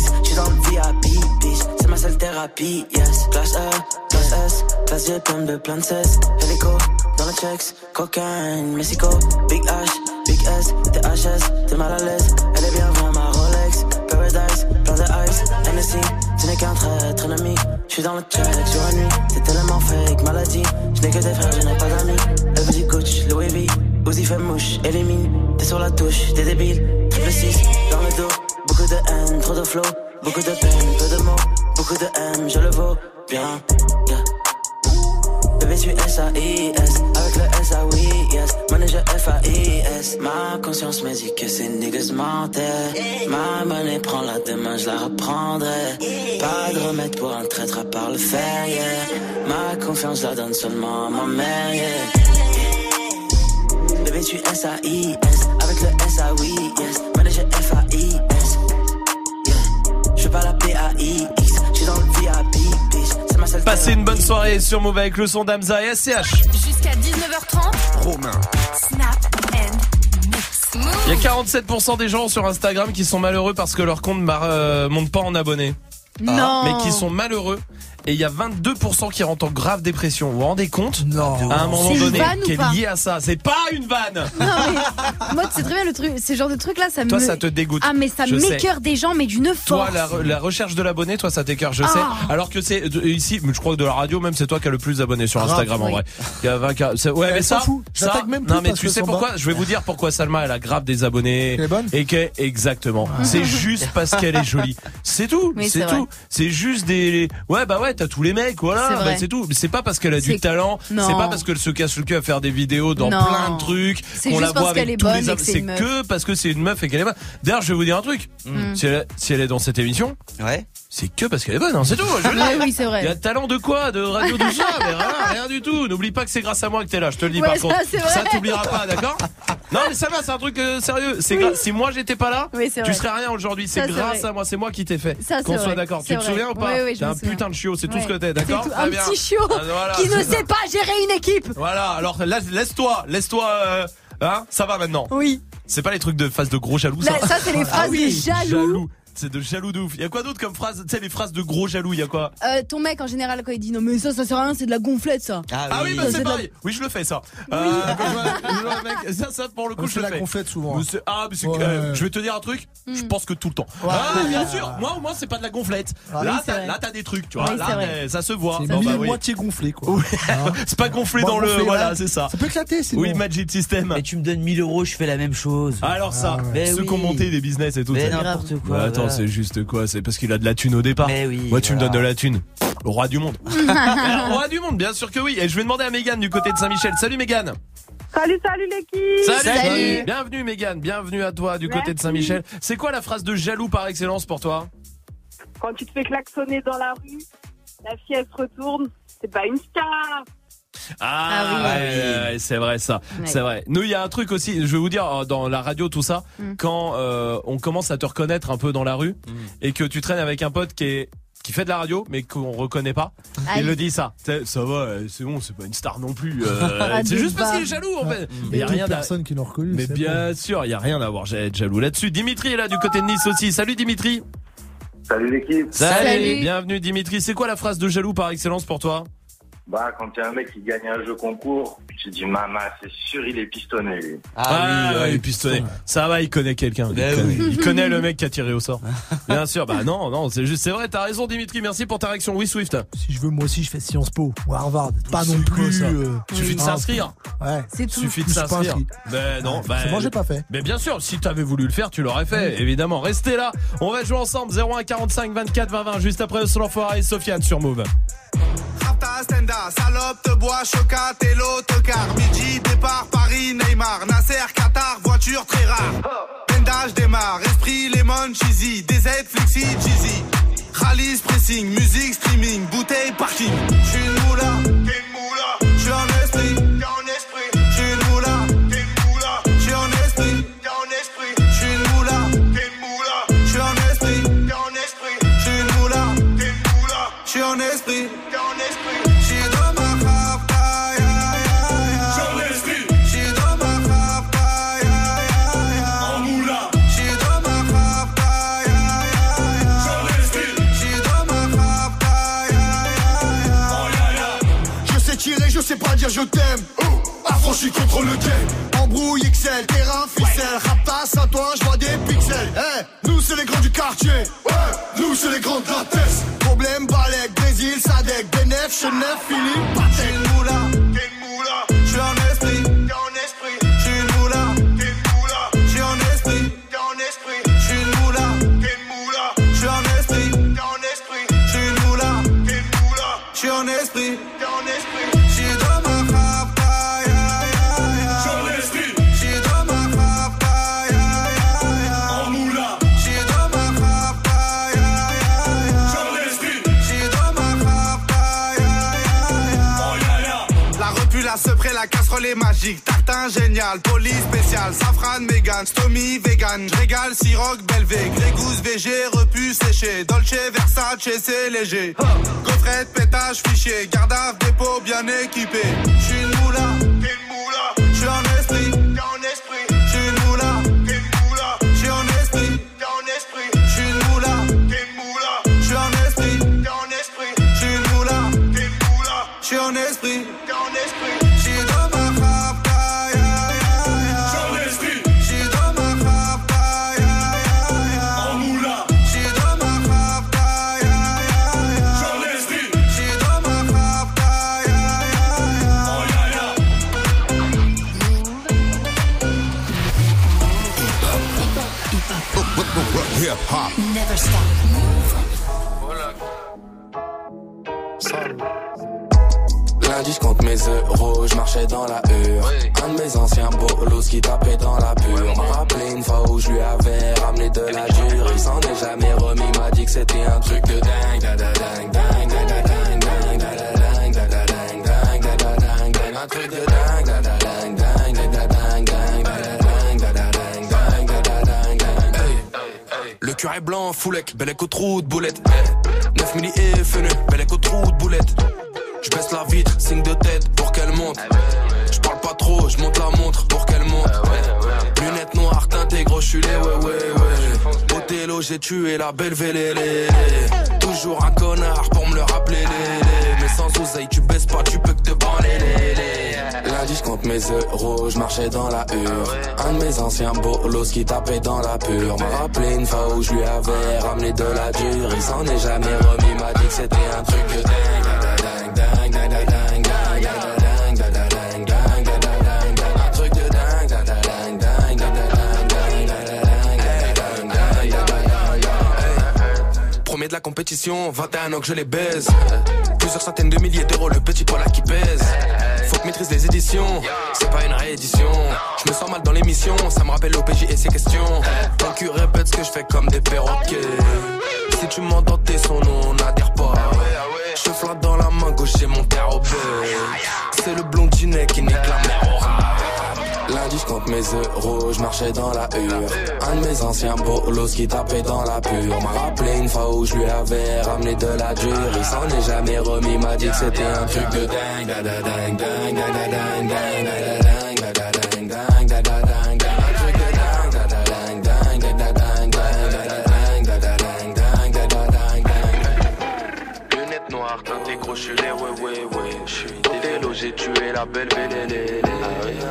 seule thérapie, yes. Classe E, classe S, classe G, plein de plein de cesse. Hélico, dans le checks, cocaine, Mexico, Big H, Big S, THS, t'es mal à l'aise. Elle est bien vraie, ma Rolex, Paradise, plein de ice, NSC, ce n'est qu'un traître ennemi. J'suis dans le check sur la nuit, c'est tellement fake, maladie. J'n'ai que des frères, je n'ai pas d'amis. Elle veut du coach, Louis V, Uzi fait mouche, élimine. T'es sur la touche, t'es débile. Triple 6, dans le dos, de haine, trop de flow. Beaucoup de peine, peu de mots, beaucoup de M, je le vaux bien. Yeah. Bébé, tu S-A-I-S, avec le S-A-Oui, yes. Manager F-A-I-S. Ma conscience me dit que ces niggas. Ma monnaie prend la demain, je la reprendrai. Pas de remède pour un traître à part le fer, yeah. Ma confiance la donne seulement à ma mère, yeah. Bébé, tu S-A-I-S, avec le S-A-Oui, yes. Manager F-A-I-S. Je pas la P-A-I-X, j'suis dans le VIP, bitch. C'est ma seule Passez une bonne soirée sur Move avec le son d'Amza et SCH. Jusqu'à 19h30. Romain. Snap and mix. Il y a 47% des gens sur Instagram qui sont malheureux parce que leur compte ne euh, monte pas en abonnés. Non. Mais qui sont malheureux. Et il y a 22% qui rentrent en grave dépression. Vous vous rendez compte Non. À un moment C'est une donné, qui est lié à ça. C'est pas une vanne Non, mais moi, c'est très bien le truc. Ce genre de truc là, ça Toi, me. ça te dégoûte. Ah, mais ça m'écœure des gens, mais d'une Toi, force. la, re- la recherche de l'abonné, toi, ça t'écœure, je Ah. sais. Alors que c'est ici, mais je crois que de la radio, même, c'est toi qui as le plus d'abonnés sur Grave, Instagram en oui. vrai. Il y a 20 cas. c'est- Ouais, Elle mais s'en ça, fout. Je ça- même plus non, mais tu que sais pourquoi. Je vais vous dire pourquoi Salma, elle a grave des abonnés. Qu'elle est bonne Et qu'elle, exactement. C'est juste parce qu'elle est jolie. C'est tout. C'est tout. C'est juste des, ouais, bah ouais, t'as tous les mecs, voilà. C'est bah, tout. C'est pas parce qu'elle a du talent. Non. C'est pas parce qu'elle se casse le cul à faire des vidéos dans Non. plein de trucs. C'est qu'on juste la parce voit qu'elle avec est tous bonne les c'est que parce que c'est une meuf et qu'elle est bonne. D'ailleurs, je vais vous dire un truc. Mm. Si elle, si elle est dans cette émission, Ouais. C'est que parce qu'elle est bonne, hein, c'est tout. je Ouais, oui, c'est vrai. Il y a talent de quoi De radio tout ça Mais rien, rien du tout. N'oublie pas que c'est grâce à moi que t'es là, je te le dis Ouais, par ça, contre. Ça t'oubliera pas, d'accord Non mais ça va, c'est un truc euh, sérieux. C'est si moi j'étais pas là, Oui, tu serais rien aujourd'hui. C'est grâce vrai. à moi, c'est moi qui t'ai fait. Qu'on soit d'accord. Tu te souviens ou pas Oui, oui, je T'es un putain de chiot, c'est tout ce que t'es, d'accord Un petit chiot Ah, voilà, qui ne sait pas gérer une équipe. Voilà, alors laisse- laisse-toi, laisse-toi, euh, hein, ça va maintenant. Oui. C'est pas les trucs de phase de gros jaloux, ça. C'est les phrases de jaloux. C'est de jaloux de ouf. Il y a quoi d'autre comme phrase Tu sais, les phrases de gros jaloux, il y a quoi Euh, ton mec en général quand il dit non mais ça ça sert à rien c'est de la gonflette ça. Ah, oui, bah Ça, c'est de la- pareil. Oui, je le fais ça. Euh, mec- ça, ça pour le coup, je le la fais. gonflette souvent. Mais c'est- Ah, mais c'est Ouais. euh, je vais te dire un truc. Hmm. Je pense que tout le temps. Ouais. Ah, bien sûr. Moi, au moins, c'est pas de la gonflette. Ah, là, oui, t'as- c'est vrai. là, t'as des trucs, tu vois. Oui, là, c'est ça se voit. C'est bah moitié gonflé quoi. Hein C'est pas gonflé dans le. Voilà, c'est ça. Ça peut éclater sinon. Oui, Magic System. Mais tu me donnes 1000 euros, je fais la même chose. Alors ça, ceux qui ont monté des business et tout. Mais ça. n'importe quoi. Attends, c'est juste quoi? C'est parce qu'il a de la thune au départ. Mais oui, Moi, tu me donnes de la thune. Le roi du monde. Le roi du monde, bien sûr que oui. Et je vais demander à Mégane du côté de Saint-Michel. Salut Mégane. Salut, salut l'équipe Salut. Bienvenue Mégane. Bienvenue à toi du côté de. Saint-Michel. C'est quoi la phrase de jaloux par excellence pour toi? Quand tu te fais klaxonner dans la rue, la fille elle se retourne, c'est pas une star Ah, Ah oui. ouais, ouais, c'est vrai ça, Ouais. c'est vrai. Nous, il y a un truc aussi, je vais vous dire euh, dans la radio tout ça, Mm. quand euh, on commence à te reconnaître un peu dans la rue et que tu traînes avec un pote qui est qui fait de la radio mais qu'on reconnaît pas, Aïe. il le dit ça. C'est- Ça va, euh, c'est bon, c'est pas une star non plus. euh, Ah, c'est juste parce qu'il est jaloux en fait. Mm. Mais il y a rien personne qui l'ont reconnu. Mais bien sûr, il y a rien à à être jaloux là-dessus. Dimitri est là du côté de Nice aussi. Salut Dimitri. Salut l'équipe. Salut. Bienvenue Dimitri. C'est quoi la phrase de jaloux par excellence pour toi? Bah, quand il y a un mec qui gagne un jeu concours, tu dis, maman, c'est sûr, il est pistonné, lui. Ah, oui, ouais, pistonné. Ça va, il connaît quelqu'un. Il, connaît- il connaît le mec qui a tiré au sort. Bien sûr, bah non, non, c'est juste, c'est vrai, t'as raison Dimitri, merci pour ta réaction. Oui, Swift. Si je veux, moi aussi, je fais Sciences Po ou Harvard. Pas non plus. ça euh, Suffit de s'inscrire. Ouais. C'est tout. Suffit de s'inscrire. Ben non, Ouais, bah, c'est moi, j'ai pas fait. Mais bien sûr, si t'avais voulu le faire, tu l'aurais fait, évidemment. Restez là, on va jouer ensemble 01 45 24 20 20 juste après Solange et Sofiane sur Move. Stenda, salope, te bois, chocat et l'autocar. Midi, départ, Paris, Neymar, Nasser, Qatar, voiture très rare. Pendage démarre, esprit, lemon, cheesy, DZ, flexi, cheesy. Rallye, pressing, musique, streaming, bouteille, parking. J'suis une moula, t'es une moula. J'suis en esprit, t'es en esprit. J'suis une moula, t'es une moula. J'suis en esprit, t'es en esprit. J'suis une moula, t'es une moula. J'suis en esprit, t'es en esprit. J'suis une moula, t'es une moula. J'suis en esprit. Sais pas dire je t'aime. Affranchi contre le game. Embrouille XL, terrain ficelle. Raptas à toi, je vois des pixels. Eh, nous c'est les grands du quartier. Ouais, nous c'est les grands de la. Problème, Balek, Brésil, Sadek, Benef, Chenef, Philippe, Patek. Moula, t'es moula. J'suis en esprit, la casserole est magique. Tartin génial, police spécial, safran, mégan, stomy, vegan. Régale, siroc, belvé, grégousse, VG, repu, séché. Dolce, Versace, c'est léger. Gaufrette, pétage, fichier, garde dépôt bien équipé. J'suis une moula, une moula. J'suis en esprit. Lundi, je compte mes euros, je marchais dans la hure. Un de mes anciens bolos qui tapait dans la pure. M'a rappelé une fois où je lui avais ramené de la dure. Il s'en est jamais remis, m'a dit que c'était un truc de dingue. dingue, dingue, dingue, est blanc, foulec, bel écho trou de boulette. 9 milli et fenu, bel écho trou de boulette. Je baisse la vitre, signe de tête pour qu'elle monte. Je parle pas trop, je monte la montre pour qu'elle monte. Lunettes noires, teintées, gros, les ouais, ouais, ouais. J'ai tué la belle vélélé. Toujours un connard pour me le rappeler. Mais sans oseille, tu baisses pas, tu peux que te branler, je compte mes euros, je marchais dans la hure. Un de mes anciens bolos qui tapait dans la pure. M'a rappelé une fois où je lui avais ramené de la dure. Il s'en est jamais remis, m'a dit que c'était un truc de dingue. Premier de la compétition, 21 ans que je les baise. Plusieurs centaines de milliers d'euros, le petit pola qui pèse. Faut que maîtrise les éditions, c'est pas une réédition. Je me sens mal dans l'émission, ça me rappelle l'OPJ et ses questions. Ton cul répète ce que je fais comme des perroquets. Si tu m'entends tes sons, nous on n'adhère pas. Je flatte dans la main gauche, j'ai mon père au C'est le blondinet qui nique la rat. Lundi, je compte mes euros, je marchais dans la hure. Un de mes anciens bolos qui tapait dans la pure. M'a rappelé une fois où je lui avais ramené de la dure. Il s'en est jamais remis, m'a dit que c'était un truc de dingue. Un truc de dingue. Lunettes noires, teintées suis les ouais, ouais, ouais. Je suis J'ai tué la belle vélélé.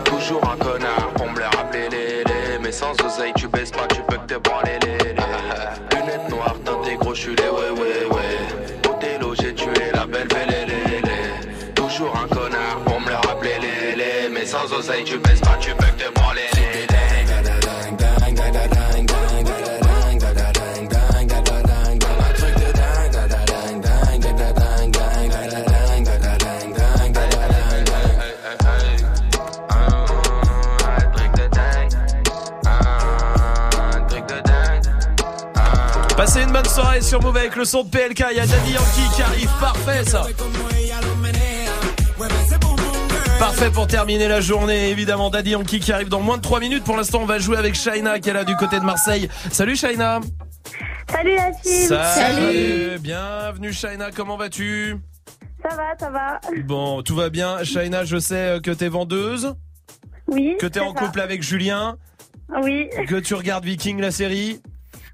Toujours un connard pour me le rappeler. Mais sans oseille, tu baisses pas, tu peux que te branler. Lunettes noires, teintées gros, je suis les ouais, ouais, ouais. Othello, j'ai tué la belle vélélé. Toujours un connard pour me le rappeler. Mais sans oseille, tu baisses pas, tu peux soirée sur Move avec le son de PLK. Il y a Daddy Yankee qui arrive. Parfait, ça. Parfait pour terminer la journée, évidemment. Daddy Yankee qui arrive dans moins de 3 minutes. Pour l'instant, on va jouer avec Shaina qui est là du côté de Marseille. Salut Shaina. Salut la team Salut. Bienvenue Shaina, comment vas-tu? Ça va, ça va. Bon, tout va bien. Shaina, je sais que t'es vendeuse. Oui. Que t'es en ça. couple avec Julien. Oui. Que tu regardes Viking la série.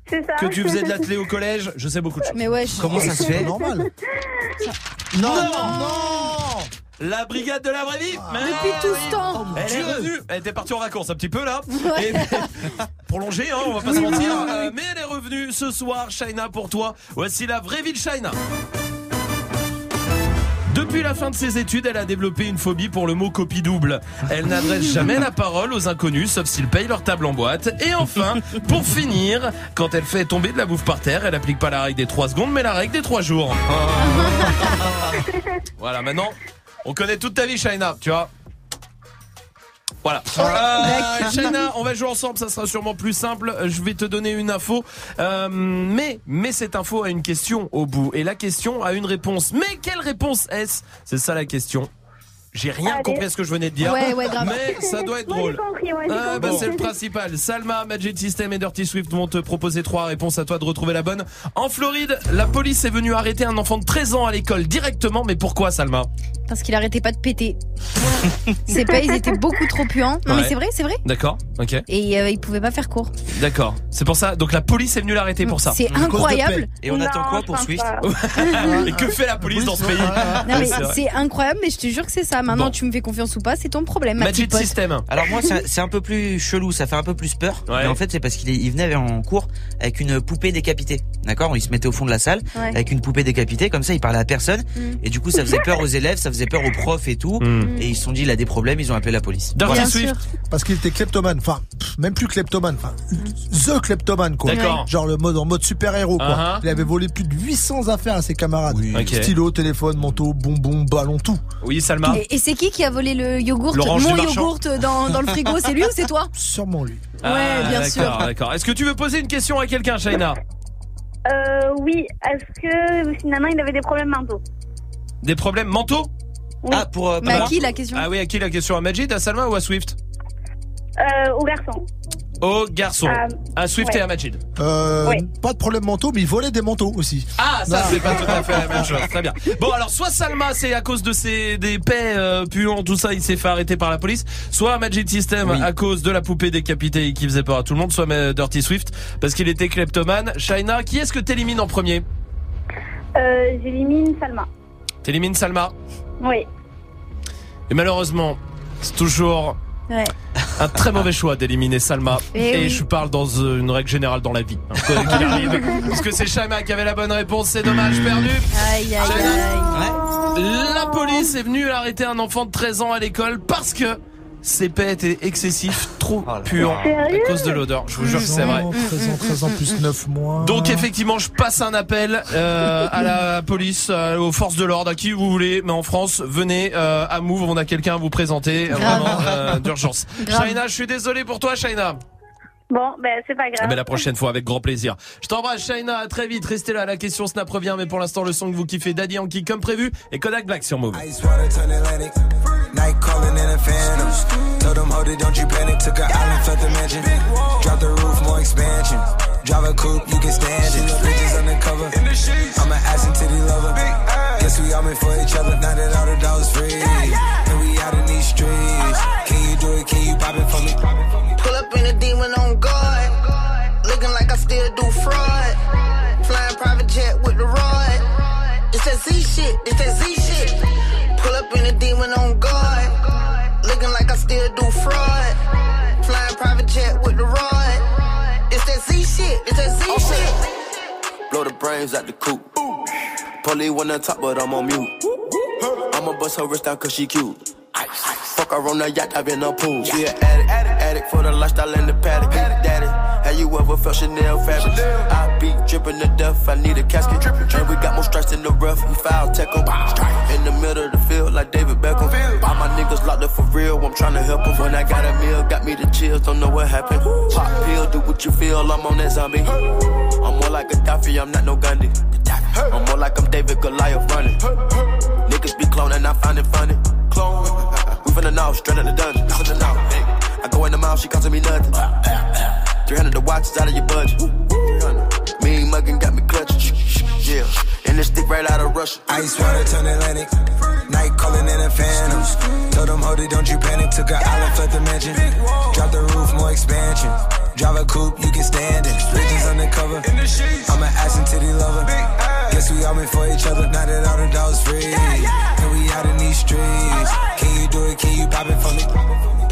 Ça. Que tu faisais de l'athlé au collège. Je sais beaucoup de choses. Mais ouais, Comment ça se fait Normal. Non, non, La brigade de la vraie vie Depuis tout ce temps. Elle est revenue. Elle était partie en vacances un petit peu là. Et prolongée, hein, on va pas se mentir. Euh, mais elle est revenue ce soir, Shaina, pour toi. Voici la vraie vie de Shaina. Depuis la fin de ses études, elle a développé une phobie pour le mot copie double. Elle n'adresse jamais la parole aux inconnus, sauf s'ils payent leur table en boîte. Et enfin, pour finir, quand elle fait tomber de la bouffe par terre, elle applique pas la règle des 3 secondes, mais la règle des 3 jours. voilà, maintenant, on connaît toute ta vie, Shaina, tu vois. Voilà. Euh, d'accord. Shaina, on va jouer ensemble, ça sera sûrement plus simple. Je vais te donner une info, Euh, mais mais cette info a une question au bout et la question a une réponse. Mais quelle réponse est-ce? C'est ça la question. J'ai rien Allez. compris à ce que je venais de dire, Ouais, ouais, grave. mais ça doit être drôle. compris, j'ai Ah, bah, c'est le principal. Salma, Magic System et Dirty Swift vont te proposer trois réponses à toi de retrouver la bonne. En Floride, la police est venue arrêter un enfant de 13 ans à l'école directement. Mais pourquoi, Salma? Parce qu'il arrêtait pas de péter. Ses pas, ils étaient beaucoup trop puants. Non, Ouais. mais c'est vrai, c'est vrai. D'accord, ok, Et euh, il pouvait pas faire court. d'accord. C'est pour ça. Donc la police est venue l'arrêter pour ça. C'est incroyable. Et on attend quoi pour Swift. Et que fait la police dans ce pays? Non mais C'est vrai. c'est incroyable, mais je te jure que c'est ça. Maintenant, Bon. tu me fais confiance ou pas, c'est ton problème, ma Magic petite pote. System. Alors moi c'est un peu plus chelou, ça fait un peu plus peur. Ouais. Mais en fait c'est parce qu'il il venait en cours avec une poupée décapitée. D'accord? Il se mettait au fond de la salle Ouais. avec une poupée décapitée, comme ça il parlait à personne. Mm. Et du coup ça faisait peur aux élèves, ça faisait peur aux profs et tout. Et ils se sont dit, il a des problèmes, ils ont appelé la police. Voilà. Parce qu'il était kleptomane. Enfin, même plus kleptomane. Enfin, the kleptomane, quoi. D'accord. Genre le mode en mode super-héros, quoi. Uh-huh. Il avait volé plus de 800 affaires à ses camarades. Ok. Stylo, téléphone, manteau, bonbons, ballon, tout. Oui, Salma. Et, c'est qui qui a volé le yogourt, mon yogourt dans, dans le frigo C'est lui ou c'est toi Sûrement lui. Ouais, Ah, bien d'accord, sûr. D'accord. Est-ce que tu veux poser une question à quelqu'un, Shaina Euh, oui, est-ce que finalement il avait des problèmes mentaux Des problèmes mentaux Ah, pour. Mais à qui la question Ah oui, à qui la question? À Majid, à Salma ou à Swift? Euh, Au garçon. Au garçon. Ah, à Swift ouais. et à Majid. Euh, Ouais. Pas de problème mentaux, mais il volait des manteaux aussi. Ah, ça, c'est pas tout à fait la même chose. Très bien. Bon, alors, soit Salma, c'est à cause de ses, des paix euh, puants, tout ça, il s'est fait arrêter par la police. Soit Magic System, à cause de la poupée décapitée qui faisait peur à tout le monde. Soit euh, Dirty Swift, parce qu'il était kleptomane. Shaina, qui est-ce que t'élimines en premier? Euh, J'élimine Salma. T'élimines Salma? Oui. Et malheureusement, c'est toujours Ouais. un très mauvais choix d'éliminer Salma. Eh Et oui. je parle dans euh, une règle générale dans la vie. hein, arrive. Parce que c'est Shaima qui avait la bonne réponse, c'est dommage, perdu. Aïe, aïe, aïe. La police est venue arrêter un enfant de 13 ans à l'école parce que ses paix étaient excessifs, trop puants Sérieux à cause de l'odeur. Je vous jure que c'est vrai. 13 ans, 13 ans plus 9 mois. Donc effectivement, je passe un appel euh, à la police, euh, aux forces de l'ordre, à qui vous voulez, mais en France, venez euh, à Move, on a quelqu'un à vous présenter, vraiment euh, d'urgence. Shaina, je suis désolé pour toi, Shaina. Bon, ben c'est pas Eh grave. ben, la prochaine fois, avec grand plaisir. Je t'embrasse, Shaina, à très vite. Restez là, la question Snap revient, mais pour l'instant, le son que vous kiffez, Daddy Yankee comme prévu, et Kodak Black sur Move. Ice water turn Atlantic. Night calling in a phantom. Told them, hold it, don't you panic. Took an island, felt the mansion. Drop the roof, more expansion. Drive a coupe, you can stand it. Bridges undercover. I'm an ass and titty lover. Guess we all meant for each other. Now that all the dogs free. And we out in these streets. Can you do it? Can you pop it for me? Pull up in a demon on guard. Looking like I still do fraud. Flying private jet with the rod. It's that Z shit. It's that Z shit. Pull up in a demon on guard. Looking like I still do fraud. Flying private jet with the rod. It's that Z shit. It's that Z shit. Blow the brains out the coop. Polly one on top, but I'm on mute. I'ma bust her wrist down cause she cute. Fuck her on the yacht, I've been a pool. She an addict, addict for the lifestyle and the paddock. Daddy, have you ever felt Chanel fabric? I be dripping the death, I need a casket. And we got more strikes in the rough, we foul tech. In the middle of the field, like David Beckham. All my niggas locked up for real, I'm trying to help them. When I got a meal, got me the chills, don't know what happened. Pop pill, do what you feel, I'm on that zombie. I'm more like a Gaddafi, I'm not no Gandhi. I'm more like I'm David Goliath running. Niggas be cloning, I find it funny. Clone. We finna know, straight out the dungeon. Hey. I go in the mouth, she costing me nothing. 300 the watch is out of your budget. Mean muggin' got me clutching. Yeah. And this stick right out of Russia. Ice water turn Atlantic. Night calling in a phantom. Told them, hold it, don't you panic. Took an island, felt the mansion. Drop the roof, more expansion. Drive a coupe, you can stand it. Bridges undercover. I'm an ass and titty lover. Guess we all meant for each other. Now that all the dogs free. And we out in these streets. Can you do it? Can you pop it for me?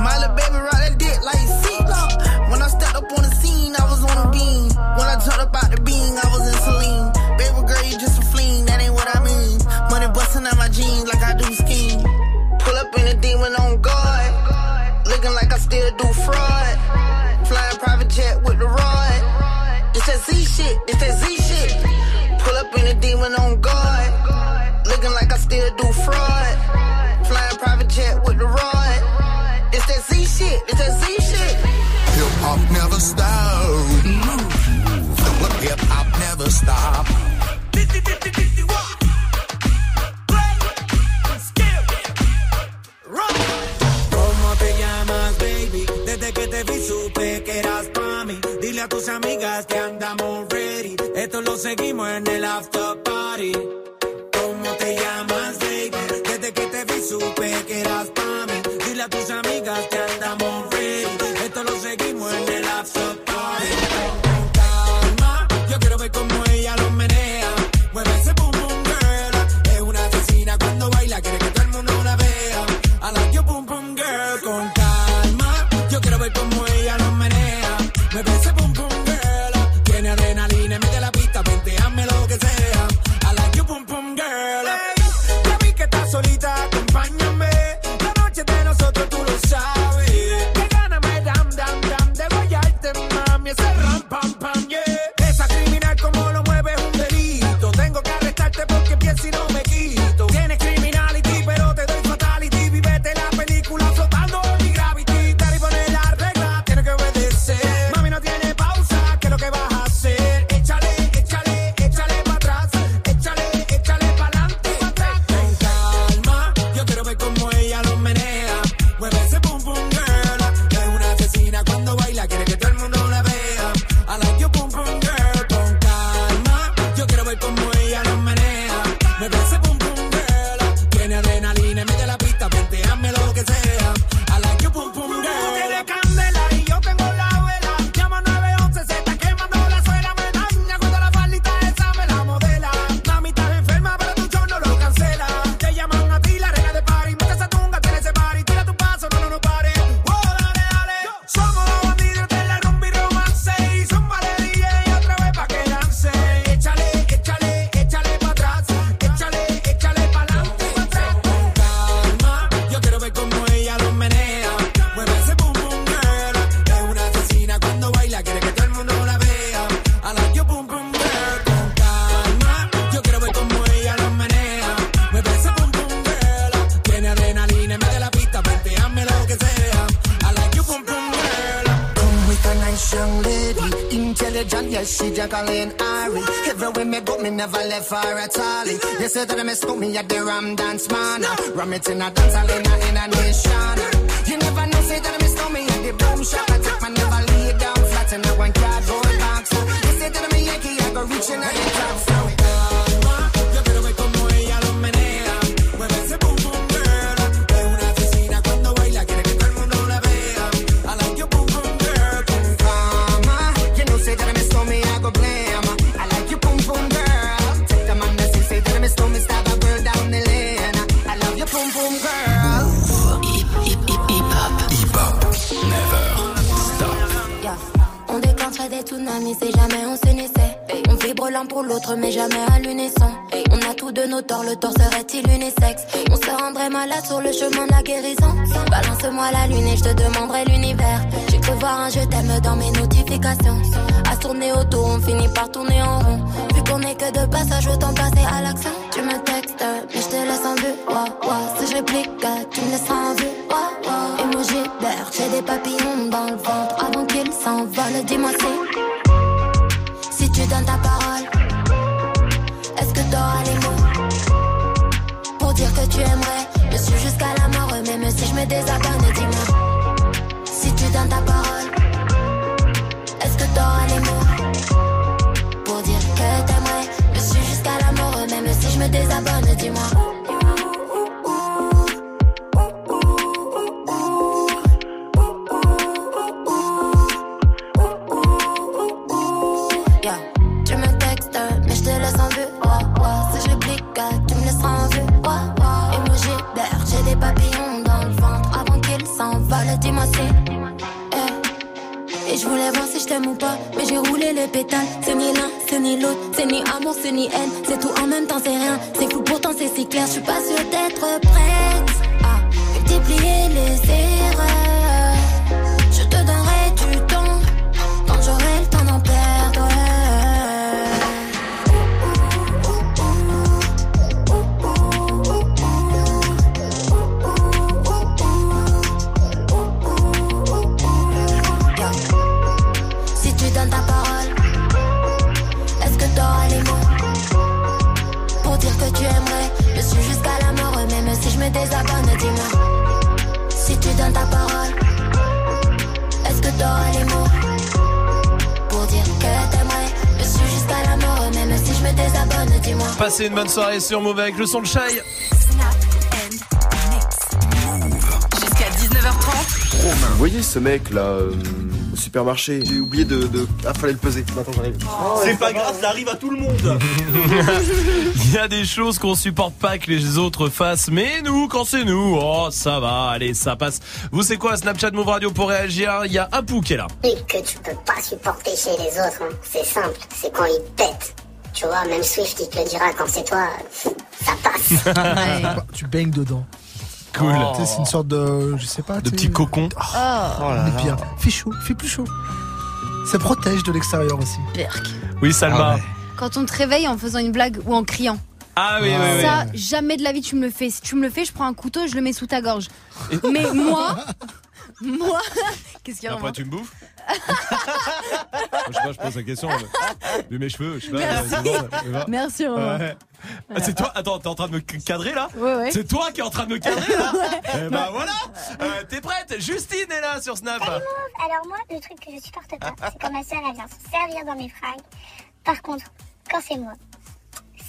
My little baby ride that dick like seatlock. When I stepped up on the scene, I was on a beam. When I turned up out the beam, I was in Celine. Baby girl, you just a fleen, that ain't what I mean. Money busting out my jeans like I do skiing. Pull up in a demon on guard. Looking like I still do fraud. Flying private jet with the rod. It's that Z shit, it's that Z shit. Pull up in a demon on guard. Looking like I still do fraud. Shit. It's that Z shit. Hip hop never stop. Hip hop never stop. ¿Cómo te llamas, baby? Desde que te vi supe que eras pa' mí. Dile a tus amigas que andamos ready. Esto lo seguimos en el after yes, she Jacqueline Ari. Everywhere me go, me never left her at all. You say that I miss me at the Ram Dance Man. Ram it in a dance hall in a, nation. You never know, say that I miss me at the boom shop. I take my never lay down flat in a one cardboard box. You say that I'm a Yankee, I go reaching at the top. Si jamais on s'unissait. On vibre l'un pour l'autre mais jamais à l'unisson. On a tous de nos torts, le tort serait-il unisexe On se rendrait malade sur le chemin de la guérison. Balance-moi la lune et je te demanderai l'univers. J'ai cru voir un je t'aime dans mes notifications. À tourner autour, on finit par tourner en rond. Vu qu'on est que de passage, autant passer à l'action. Tu me textes, mais je te laisse en vue. Si je réplique, tu me laisseras en vue. Wow, wow. Emoji vert, j'ai des papillons dans le ventre avant qu'ils s'envolent. Dis-moi si tu donnes ta parole, est-ce que t'auras les mots pour dire que tu aimerais? Me suivre jusqu'à la mort, même si je me désabonne. T'aime ou pas, mais j'ai roulé les pétales. C'est ni l'un, c'est ni l'autre, c'est ni amour, c'est ni haine. C'est tout en même temps, c'est rien. C'est fou, pourtant c'est si clair. Je suis pas sûre d'être prête à multiplier les erreurs. Passez une bonne soirée sur Move avec le son de Shy. Jusqu'à 19h30. Vous voyez ce mec là euh, au supermarché J'ai oublié de, de... Ah fallait le peser. Attends j'arrive. C'est pas grave, ça arrive à tout le monde. Il y a des choses qu'on supporte pas que les autres fassent, mais nous, quand c'est nous, oh ça va, allez, ça passe. Vous c'est quoi Snapchat Move Radio pour réagir Il y a Apou qui est là. truc que tu peux pas supporter chez les autres, hein. c'est simple, c'est quand ils pètent. Tu vois, même Swift, il te le dira quand c'est toi, ça passe. Tu baignes dedans. Cool. Tu sais, c'est une sorte de, je sais pas, De petits cocons. Oh, on est bien. Fait chaud, fait plus chaud. Ça protège de l'extérieur aussi. Oui, Salma. Quand on te réveille en faisant une blague ou en criant. Ah oui, oui, oui. Ça, jamais de la vie tu me le fais. Si tu me le fais, je prends un couteau et je le mets sous ta gorge. Mais moi, moi, qu'est-ce qu'il y a Après, tu me bouffes Je sais pas, je pose la question. mais- mes cheveux, je sais pas. Merci. va Merci, Romain. Ouais. Ah, c'est toi Attends, t'es en train de me cadrer là Ouais, ouais. C'est toi qui es en train de me cadrer là Ouais. Eh bah voilà Euh, T'es prête? Justine est là sur Snap Alors moi, le truc que je supporte pas, c'est quand ma soeur elle vient se servir dans mes fringues. Par contre, quand c'est moi,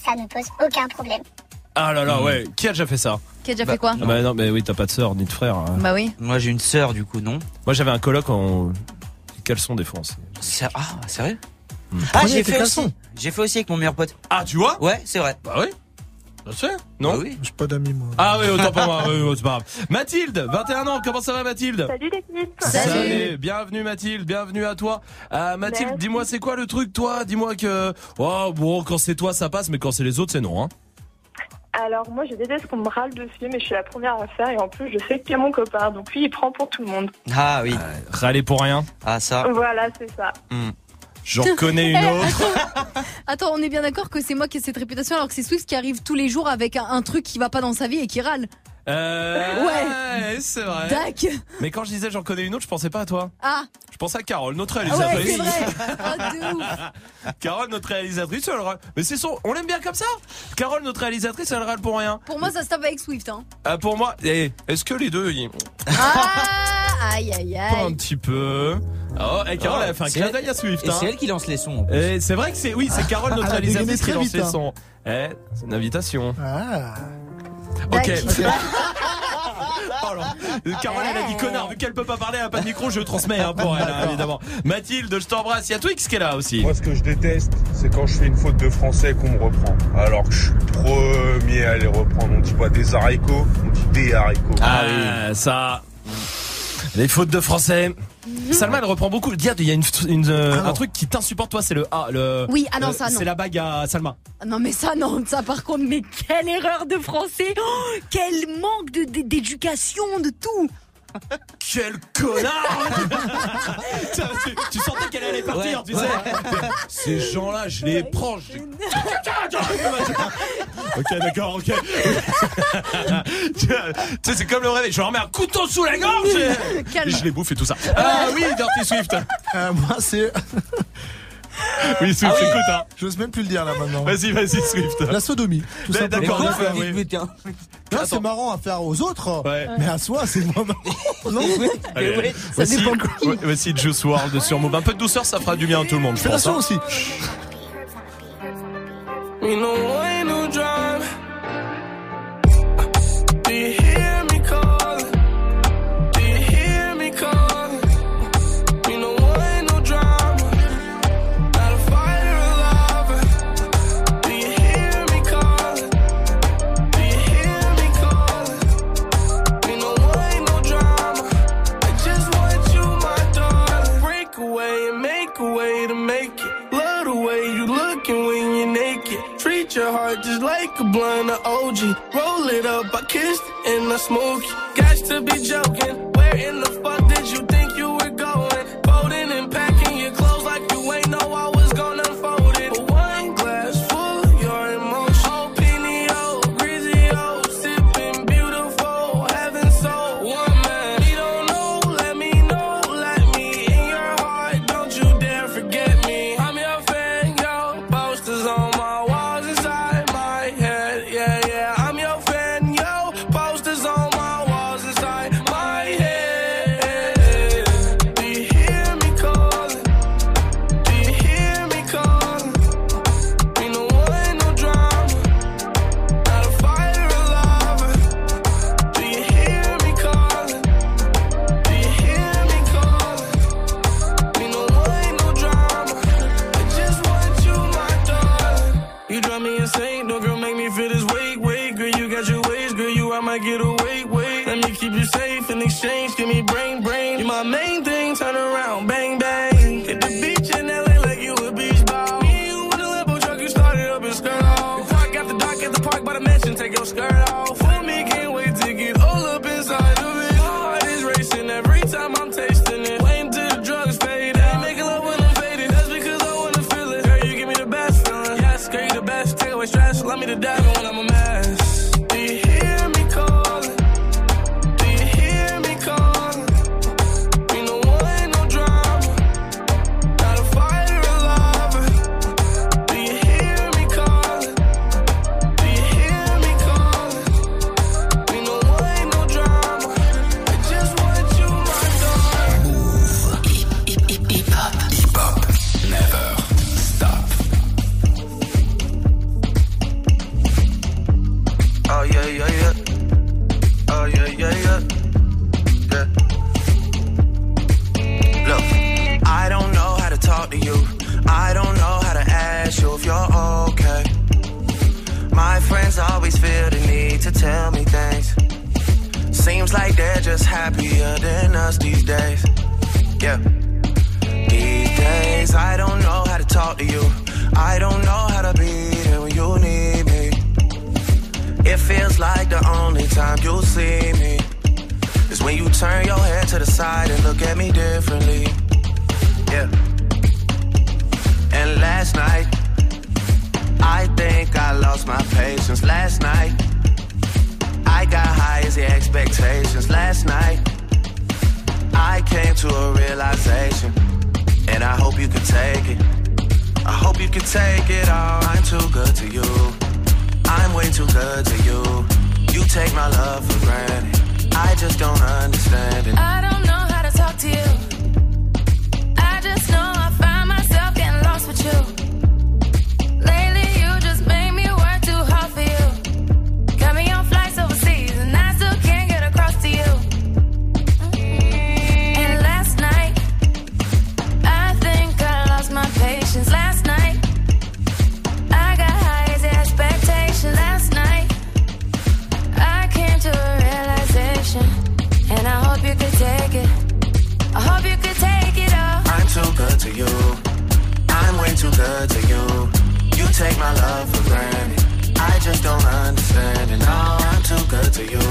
ça ne pose aucun problème. Ah là là, ouais. Qui a déjà fait ça Qui a déjà fait quoi Ah Bah non, mais oui, t'as pas de sœur ni de frère. hein. Bah oui. Moi j'ai une sœur du coup, non Moi j'avais un coloc en caleçon des Français. Ah, sérieux Ah, Prenez j'ai fait aussi. J'ai fait aussi avec mon meilleur pote. Ah, tu vois Ouais, c'est vrai. Bah oui. Ça se fait Non oui. J'ai pas d'amis moi. Ah oui, autant pour moi, oui, oui, c'est pas grave. Mathilde, 21 ans, comment ça va Mathilde? Salut l'équipe. Salut, bienvenue Mathilde, bienvenue à toi. Euh, Mathilde, Merci. dis-moi c'est quoi le truc toi? Dis-moi que oh bon quand c'est toi ça passe mais quand c'est les autres c'est non hein. Alors moi je déteste qu'on me râle dessus mais je suis la première à le faire et en plus je sais qu'il y a mon copain donc lui il prend pour tout le monde. Ah oui. Râler pour rien. Ah ça. Voilà c'est ça. Hmm. J'en reconnais une autre. Attends, on est bien d'accord que c'est moi qui ai cette réputation alors que c'est Swift qui arrive tous les jours avec un, un truc qui va pas dans sa vie et qui râle. Euh, Ouais. c'est vrai. Dac. Mais quand je disais j'en connais une autre, je pensais pas à toi. Ah, Je pensais à Carole, notre ah ouais, réalisatrice. c'est vrai. Oh, de ouf. Carole, notre réalisatrice, elle râle. Mais c'est son, on l'aime bien comme ça. Carole, notre réalisatrice, elle râle pour rien. Pour moi, ça se tape avec Swift. Hein. Ah, pour moi, eh, est-ce que les deux, ils... Ah, aïe, aïe, Pas un aïe. petit peu. Oh, et Carole, Oh, elle a fait un c'est clin d'œil à Swift. et hein. c'est elle qui lance les sons, en plus. Et c'est vrai que c'est, oui, c'est Carole, notre Elle a dégainé réalisatrice, qui très lance vite, les hein. sons. Eh, c'est une invitation. Ah. Ok. Oh là. Carole, elle a dit connard, vu qu'elle peut pas parler, elle a pas de micro, je transmets hein, pour elle, hein, évidemment. Mathilde, je t'embrasse. Il y a Twix qui est là aussi. Moi, ce que je déteste, c'est quand je fais une faute de français qu'on me reprend. Alors que je suis le premier à les reprendre. On dit pas des haricots, on dit des haricots. Ah oui, ça. Les fautes de français. Salma, elle reprend beaucoup. Il y a une, une, euh, un truc qui t'insupporte, toi, c'est le A. Le, Oui, ah non, le- ça, non. C'est la bague à Salma. Non mais ça non, ça par contre, mais quelle erreur de français Oh, Quel manque de- de- d'éducation, de tout Quel connard tu, tu sentais qu'elle allait partir, tu sais. Ces gens-là, je les prends. je- ok, d'accord, ok. tu sais, c'est comme le réveil. Je leur mets un couteau sous la gorge et, je les bouffe et tout ça. Ah oui, Dirty Swift. Euh, moi c'est. Oui, Swift, écoute, hein. J'ose même plus le dire là maintenant. Vas-y, vas-y, Swift. La sodomie. Tout Mais simplement. d'accord, d'accord, oui. Tiens. Là, c'est marrant à faire aux autres, Ouais. mais à soi, c'est moins marrant. Non Allez, ça voici, dépend de qui. ouais, voici Juice WRLD sur Move. Un peu de douceur, ça fera du bien à tout le monde. Fais la hein. aussi. We know ain't no drive. Treat your heart just like a blunt of OG. Roll it up, I kissed and I it. Got to be joking. Where in the fuck did you Seems like they're just happier than us these days. Yeah. These days, I don't know how to talk to you. I don't know how to be there when you need me. It feels like the only time you'll see me is when you turn your head to the side and look at me differently. Yeah. And last night, I think I lost my patience. Last night, got high as the expectations. Last night, I came to a realization, and I hope you can take it. I hope you can take it all. I'm too good to you. I'm way too good to you. You take my love for granted. I just don't understand it. I don't know how to talk to you. I just know I find myself getting lost with you. Take my love for granted. I just don't understand it. No, I'm too good to you.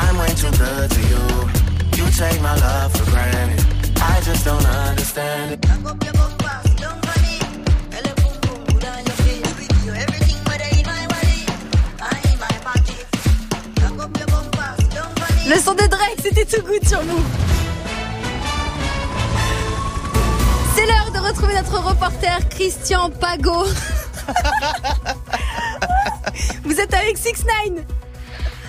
I'm way too good to you. You take my love for granted. I just don't understand it. Le son de Drake, c'était tout good sur nous. C'est l'heure de retrouver notre reporter Christian Pago. Vous êtes avec 6 9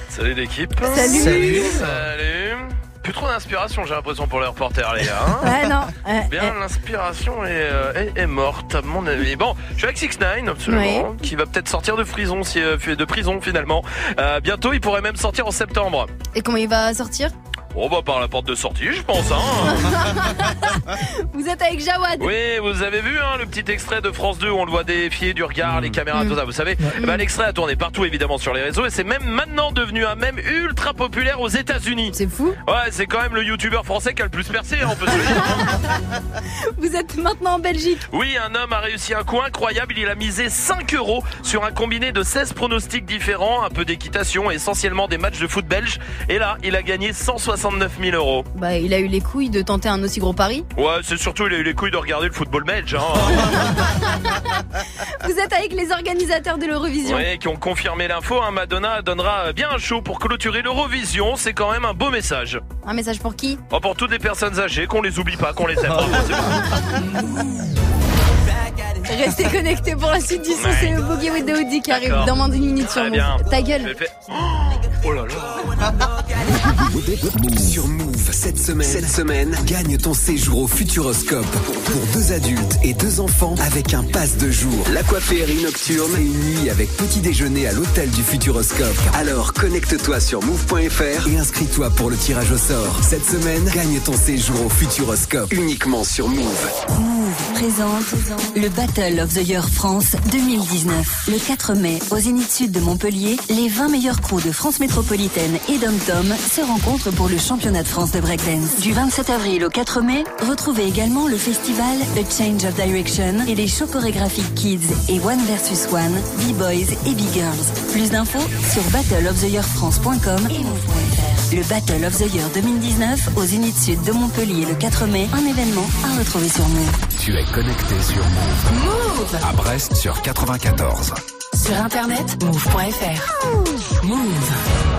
Salut l'équipe. Salut. Salut. Salut. Plus trop d'inspiration, j'ai l'impression pour les reporters, les gars. hein. Ouais, non. euh, Bien, euh, l'inspiration est, euh, est, est morte, à mon avis. Bon, je suis avec 6 9 absolument, qui va peut-être sortir de prison, si, de prison finalement. Euh, bientôt, il pourrait même sortir en septembre. Et comment il va sortir? Oh bah par la porte de sortie, je pense. Hein. Vous êtes avec Jawad. oui, vous avez vu hein, le petit extrait de France 2 où on le voit défier du regard, les caméras, Mm. tout ça. Vous savez, ben, l'extrait a tourné partout évidemment sur les réseaux et c'est même maintenant devenu un mème ultra populaire aux États-Unis. C'est fou. Ouais, c'est quand même le youtubeur français qui a le plus percé, hein, on peut se le dire. Vous êtes maintenant en Belgique. Oui, un homme a réussi un coup incroyable. Il a misé 5 euros sur un combiné de 16 pronostics différents, un peu d'équitation, essentiellement des matchs de foot belge. Et là, il a gagné 169 000 euros. Bah, il a eu les couilles de tenter un aussi gros pari. Ouais, c'est surtout, il a eu les couilles de regarder le football belge. Hein. Vous êtes avec les organisateurs de l'Eurovision. Oui, qui ont confirmé l'info. hein. Madonna donnera bien un show pour clôturer l'Eurovision. C'est quand même un beau message. Un message pour qui? Oh, pour toutes les personnes âgées, qu'on les oublie pas, qu'on les aime. Restez connectés pour la suite du son. C'est le Boogie with the Hoodie qui arrive dans moins d'une minute sur Move. Ta Je gueule. Oh là là. Sur Move, cette semaine, cette semaine, gagne ton séjour au Futuroscope pour deux adultes et deux enfants avec un pass de jour. L'aquaférie nocturne et une nuit avec petit déjeuner à l'hôtel du Futuroscope. Alors connecte-toi sur move.fr et inscris-toi pour le tirage au sort. Cette semaine, gagne ton séjour au Futuroscope uniquement sur Move. Move présente le Battle of the Year France 2019. Le 4 mai, au Zénith Sud de Montpellier, les 20 meilleurs crews de France métropolitaine et d'Om-Tom se rencontrent pour le championnat de France de breakdance. Du 27 avril au 4 mai, retrouvez également le festival A Change of Direction et les shows chorégraphiques Kids et One vs One, B-Boys et B-Girls. Plus d'infos sur battleoftheyearfrance.com et move.fr. Le Battle of the Year 2019 au Zénith Sud de Montpellier le 4 mai, un événement à retrouver sur Move. Tu es connecté sur Move. Move À Brest sur 94. Sur internet, move.fr. Move.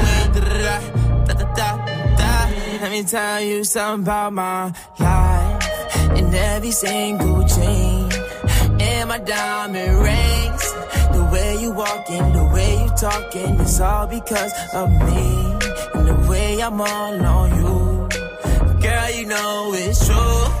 Let me tell you something about my life. And every single chain, and my diamond rings. The way you walking, the way you talking, it's all because of me. And the way I'm all on you. Girl, you know it's true.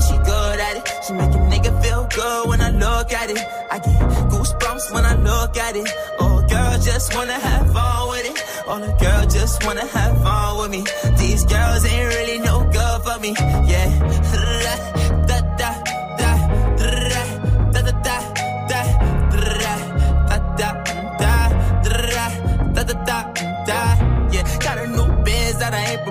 make a nigga feel good when I look at it. I get goosebumps when I look at it. Oh, girl, just wanna have fun with it. Oh, the girl just wanna have fun with me. These girls ain't really no good for me. Yeah. Da da da da da da da da da da da da da da da da yeah. Got a new biz that I ain't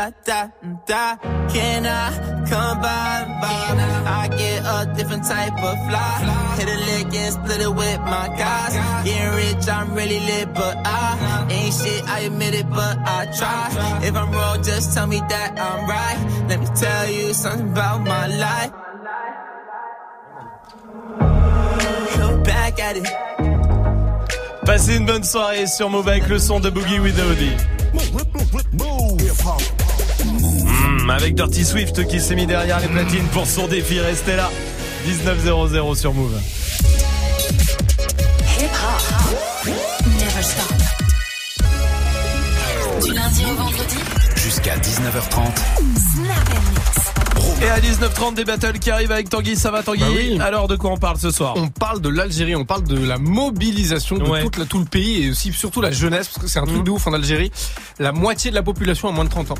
da da da. Can I come by? by? I get a different type of fly. Hit a lick and split it with my guys. Getting rich, I'm really lit, but I ain't shit. I admit it, but I try. If I'm wrong, just tell me that I'm right. Let me tell you something about my life. Back at it. Passez une bonne soirée sur Move avec le son de Boogie with Audi. Avec Dirty Swift qui s'est mis derrière les platines pour son défi. Restez là. 19.00 sur Move. Hip hop. Never stop. Du lundi au vendredi. Jusqu'à 19h30. Snap and mix. Et à 19h30 des battles qui arrivent avec Tanguy, ça va Tanguy Bah oui. Alors de quoi on parle ce soir On parle de l'Algérie, on parle de la mobilisation de Ouais. toute la- tout le pays et aussi surtout la jeunesse parce que c'est un truc Mhm. de ouf en Algérie. La moitié de la population a moins de 30 ans.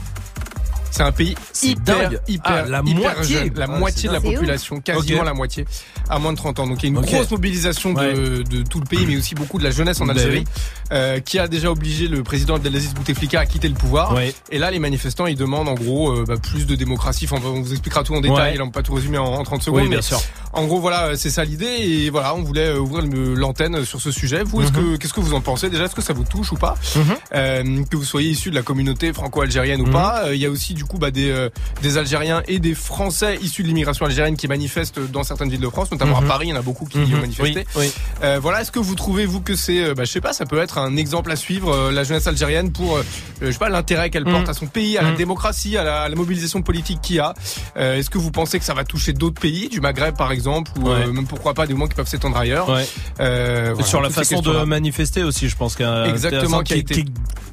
C'est un pays hyper, dingue. hyper, Ah, la hyper moitié. jeune. La Ah, moitié de la population, quasiment la moitié, à moins de 30 ans. Donc il y a une grosse mobilisation de, de tout le pays, mais aussi beaucoup de la jeunesse en Bah Algérie, euh, qui a déjà obligé le président Abdelaziz Bouteflika à quitter le pouvoir. Ouais. Et là, les manifestants, ils demandent en gros euh, bah, plus de démocratie. Enfin, on vous expliquera tout en détail. Ouais. On peut pas tout résumer en, en 30 secondes. Oui, bien mais sûr. En gros, voilà, c'est ça l'idée. Et voilà, on voulait euh, ouvrir l'antenne sur ce sujet. Vous, que qu'est-ce que vous en pensez? Déjà Est-ce que ça vous touche ou pas? Mhm. Euh, Que vous soyez issu de la communauté franco-algérienne ou Mhm. pas? Euh, Il y a aussi du coup bah, des euh, des Algériens et des Français issus de l'immigration algérienne qui manifestent dans certaines villes de France, notamment Mhm. à Paris. Il y en a beaucoup qui Mhm. ont manifesté. Oui, oui. Euh, voilà, est-ce que vous trouvez vous que c'est, euh, bah, je sais pas, ça peut être un exemple à suivre la jeunesse algérienne pour, je sais pas, l'intérêt qu'elle porte Mhm. à son pays, à la Mhm. démocratie, à la, à la mobilisation politique qu'il y a? Est-ce que vous pensez que ça va toucher d'autres pays, du Maghreb par exemple, ou Ouais. même pourquoi pas des moments qui peuvent s'étendre ailleurs? Ouais. Voilà, sur la façon de manifester aussi, je pense qu'un Exactement, qui a été- est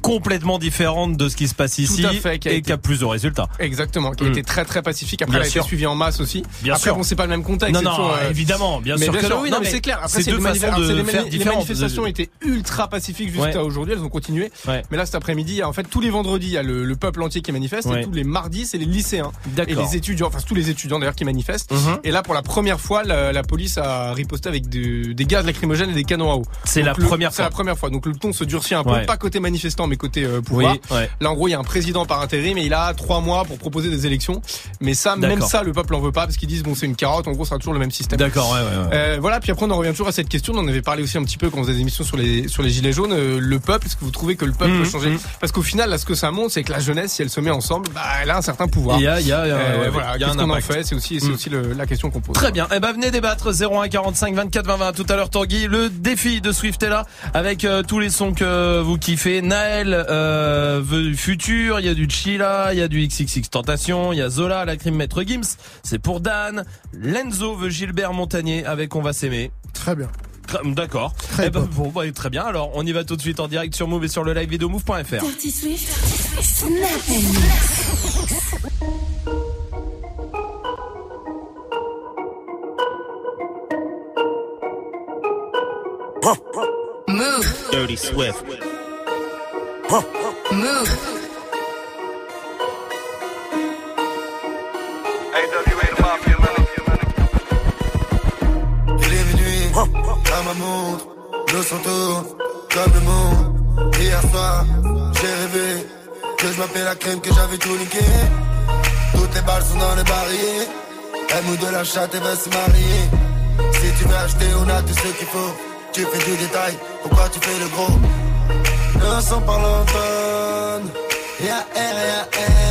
complètement différente de ce qui se passe ici Tout à fait, qui a et qui a plus de Exactement, qui a Mm. été très très pacifique. Après, Bien elle a été sûr. suivie en masse aussi. Bien Après, sûr. bon, c'est pas le même contexte. Non, c'est non, euh, évidemment, bien mais sûr que non. oui, Non, mais c'est clair. Après, c'est c'est deux manif- de c'est faire mani- les manifestations étaient ultra pacifiques Ouais. jusqu'à aujourd'hui. Elles ont continué. Ouais. Mais là, cet après-midi, en fait, tous les vendredis, il y a le, le peuple entier qui manifeste. Ouais. Et tous les mardis, c'est les lycéens. Et les étudiants, enfin, tous les étudiants d'ailleurs qui manifestent. Mhm. Et là, pour la première fois, la, la police a riposté avec de- des gaz lacrymogènes et des canons à eau. C'est Donc, la le- première C'est fois. la première fois. Donc le ton se durcit un peu, pas côté manifestant, mais côté euh, pouvoir. Là, en gros, il y a un président par intérim, mais il a trois mois pour proposer des élections. Mais ça, même ça, le peuple en veut pas parce qu'ils disent bon, c'est une carotte. En gros, ça sera toujours le même système. D'accord, ouais, ouais, ouais. Euh, voilà. Puis après, on en revient toujours à cette question. On en avait parlé aussi un petit peu quand on faisait des émissions sur les sur les gilets jaunes. Euh, le peuple, est-ce que vous trouvez que le peuple Mhm, peut changer mhm. Parce qu'au final, là, ce que ça montre, c'est que la jeunesse, si elle se met ensemble, bah, elle a un certain pouvoir. Il y a- il y a- Euh, voilà. il y a un en fait C'est aussi c'est Mhm. aussi le- la question qu'on pose. Très bien. Eh ben venez débattre 01 45 24 20 20 tout à l'heure Tanguy. Le défi de Swift est là avec euh, tous les sons que vous kiffez. Naël veut du futur, il y a du Chila, il y a du XXX Tentation, il y a Zola, la crime maître Gims, c'est pour Dan. Lenzo veut Gilbert Montagnier avec On va s'aimer. Très bien. Très- D'accord. Eh ben, bon, bah, très bien. Alors, on y va tout de suite en direct sur Move et sur le live vidéo move.fr. Dirty Swift, Snap and Mix. Move. Dirty Swift. Move. Montre, nos tourne comme le monde. Hier soir, j'ai rêvé que je m'appelais la crème, que j'avais tout niqué. Toutes les balles sont dans les barils. Elle mouille de la chatte et veut se marier. Si tu veux acheter, on a tout ce qu'il faut. Tu fais du détail, pourquoi tu fais le gros? Ne sont pas l'automne. Y'a R, y'a R.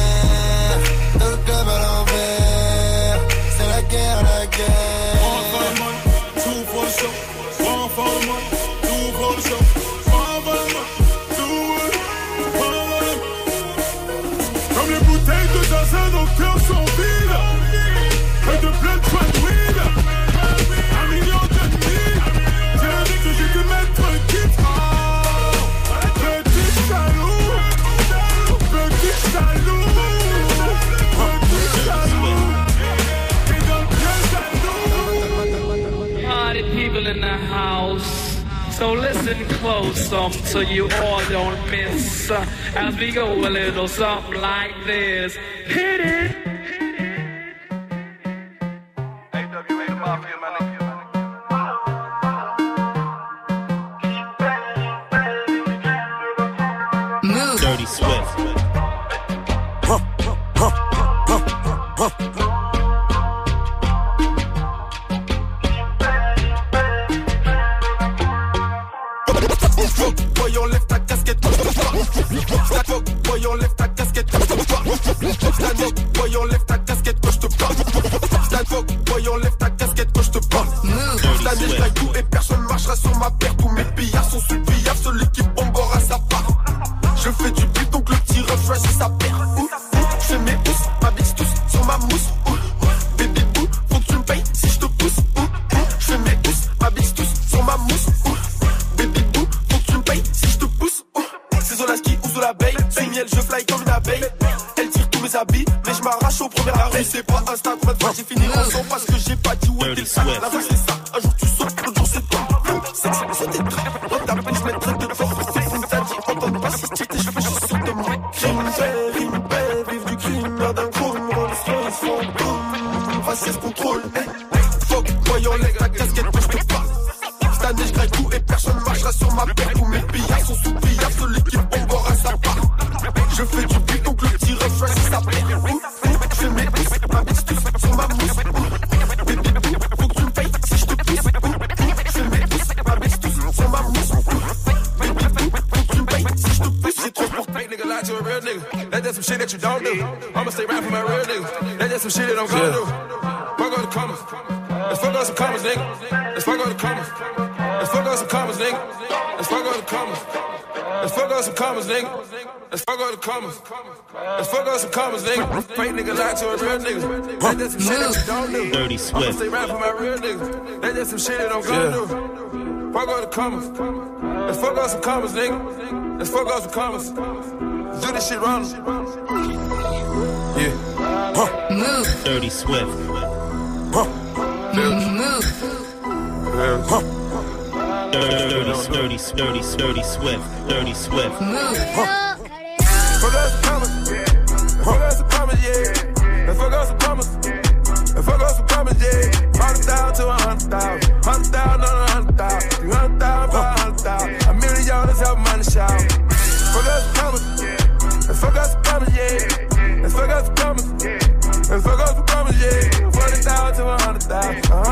listen close um, so you all don't miss uh, as we go a little something like this. Hit it. Move. Nigga. Fake nigga lie to a real nigga. That's just some shit that you don't do. Dirty I'ma Swift. stay rap for my real niggas. That's just some shit that I'm gonna do. Fuck all the commas. Let's fuck on some commas, nigga. Let's fuck on some commas. Let's do this shit wrong. Yeah. Move. Dirty Swift. Dirty, dirty, dirty, dirty, dirty Swift. Dirty Swift. Fuck So fuck up some commas, yeah. 40,000 to 100,000.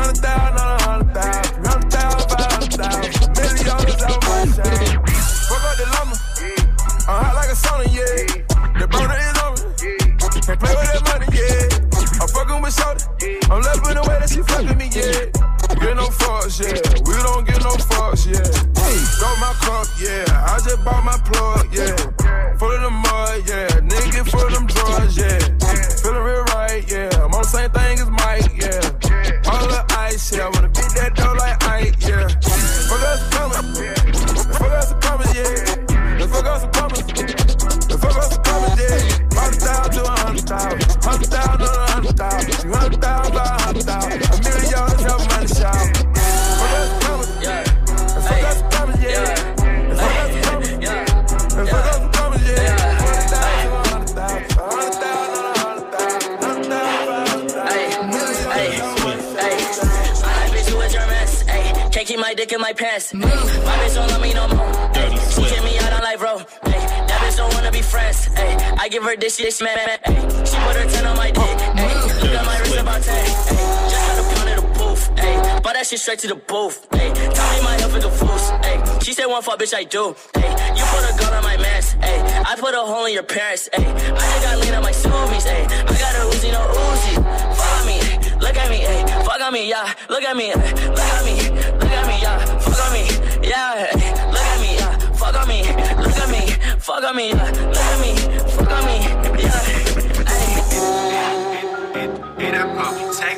Shit straight to the booth. Ay, tell me my health is a fools. Ay, she said one fuck, bitch, I do. Ay, you put a gun on my mask. Ay, I put a hole in your parents. Ay, I just got lean on my zoomies. Ay, I got a Uzi, no Uzi. Fuck me, look at me, ay, fuck on me, yeah. Look at me, look at me, look at me, yeah. Fuck on me, yeah. Look at me, yeah. Fuck on me, look at me, fuck on me, yeah. Look at me, fuck on me, yeah. Ay. Hey, that pop, take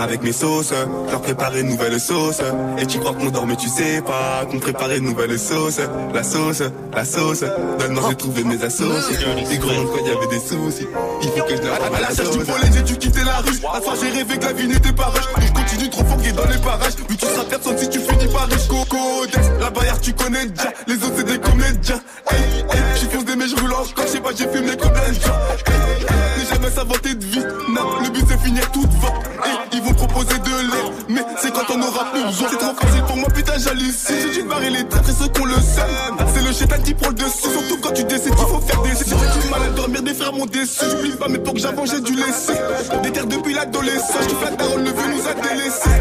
avec mes sauces, leur préparer une nouvelle sauce. Et tu crois qu'on dort mais tu sais pas qu'on préparait une nouvelle sauce. La sauce, la sauce, donne-moi j'ai trouvé mes associés. Les gros quand il y avait des soucis, il faut que je leur À la cherche du volet, j'ai dû quitter la rue. À soir, j'ai rêvé que la vie n'était pas rush. Et je continue trop fort dans les parages. Oui, tu seras personne si tu finis par riche. Coco, Dex, la barrière, tu connais déjà. Les autres, c'est des comédiens. Hey, hey, j'y fonce des mais je roule encore. Je sais pas, j'ai fumé. Hey, hey, n'ai jamais s'inventer C'est trop facile pour moi, putain, j'hallucine. J'ai dû barrer les traîtres et ceux qu'on le sait. C'est le chétan qui prend le dessus. Surtout quand tu décides, il faut faire des J'ai du mal à dormir, des frères m'ont déçu. J'oublie pas, mais pour que j'avance, j'ai dû laisser. Des terres depuis l'adolescence. Je fais daronne, le vieux nous a délaissés.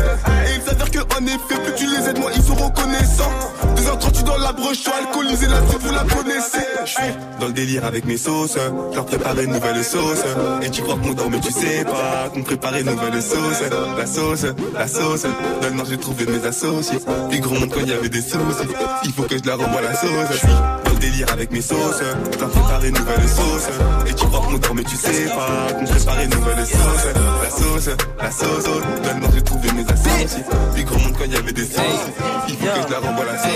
Et il s'avère que, en effet, plus tu les aides, moins ils sont reconnaissants. 2h30, tu dans la broche, alcoolisé, la suite, vous la connaissez. J'suis dans le délire avec mes sauces. Leur préparer une nouvelle sauce. Et tu crois qu'on dort, mais tu sais pas qu'on préparait une nouvelle sauce. La sauce, la sauce. Donne-moi, j'ai trouvé mes associés. Les gros monde quand il y avait des soucis. Il faut que je leur renvoie la sauce. J'suis dans le délire avec mes sauces. Leur préparer une nouvelle sauce. Et tu crois qu'on dort, mais tu sais pas qu'on préparait une nouvelle sauce. La sauce, la sauce. Donne-moi, j'ai trouvé mes associés. Les gros monde quand il y avait des soucis. Il faut que je leur renvoie la sauce.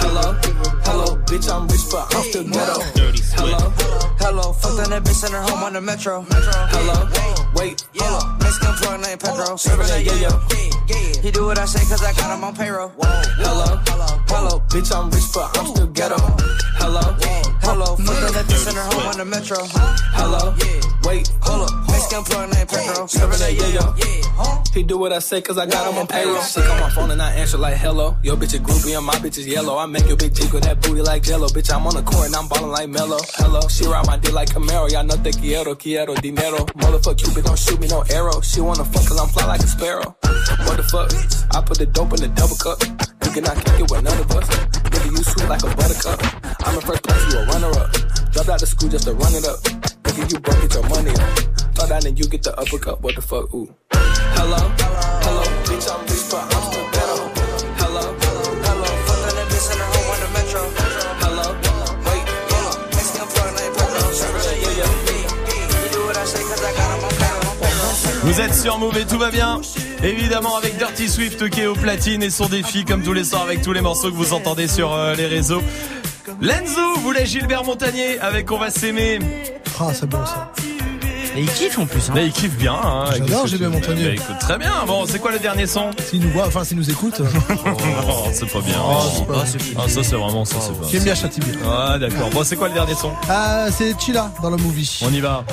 Hello, hello, bitch, I'm rich, but I'm still ghetto. Hello, hello, fuck that bitch in her home on the metro. Hello, wait, up, Mexican plug named Pedro, serving that yo-yo. He do what I say cause I got him on payroll. Hello, hello, bitch, I'm rich, but I'm still ghetto. Hello, hello, fuck that bitch in her home on the metro. Hello, wait, up, Mexican plug named Pedro, serving that yo-yo. He do what I say cause I got him on payroll. She call my phone and I answer like hello. Your bitch a groupie and my bitch is yellow. I make your bitch jiggle that booty like jello. Bitch, I'm on the court and I'm ballin' like Mello. Hello, she ride my dick like Camaro. Y'all know te quiero, quiero dinero. Motherfuck Cupid, don't shoot me no arrow. She wanna fuck cause I'm fly like a sparrow. What the fuck? I put the dope in the double cup. You cannot kick it with none of us. Nigga, you sweet like a buttercup. I'm in first place, you a runner up. Dropped out of school just to run it up. Nigga, you broke, get your money up. Thought that and you get the uppercut. What the fuck? Ooh. Hello, hello, bitch, I'm Vous êtes sur Move et tout va bien Évidemment avec Dirty Swift qui est au platine et son défi comme tous les soirs avec tous les morceaux que vous entendez sur euh, les réseaux. Lenzo voulait Gilbert Montagnier avec On va s'aimer. Ah, c'est bon ça. Et il kiffe en plus. Mais il kiffe bien. Hein, J'adore Gilbert Montagnier. Bah, écoute, très bien. Bon, c'est quoi le dernier son? S'il nous voit, enfin s'il nous écoute. Oh, c'est pas bien. Oh, c'est pas- Ah, ça c'est vraiment ça c'est pas. J'aime bien Châtillon. Ah d'accord. Bon, c'est quoi le dernier son? Ah, c'est Chilla dans le movie. On y va.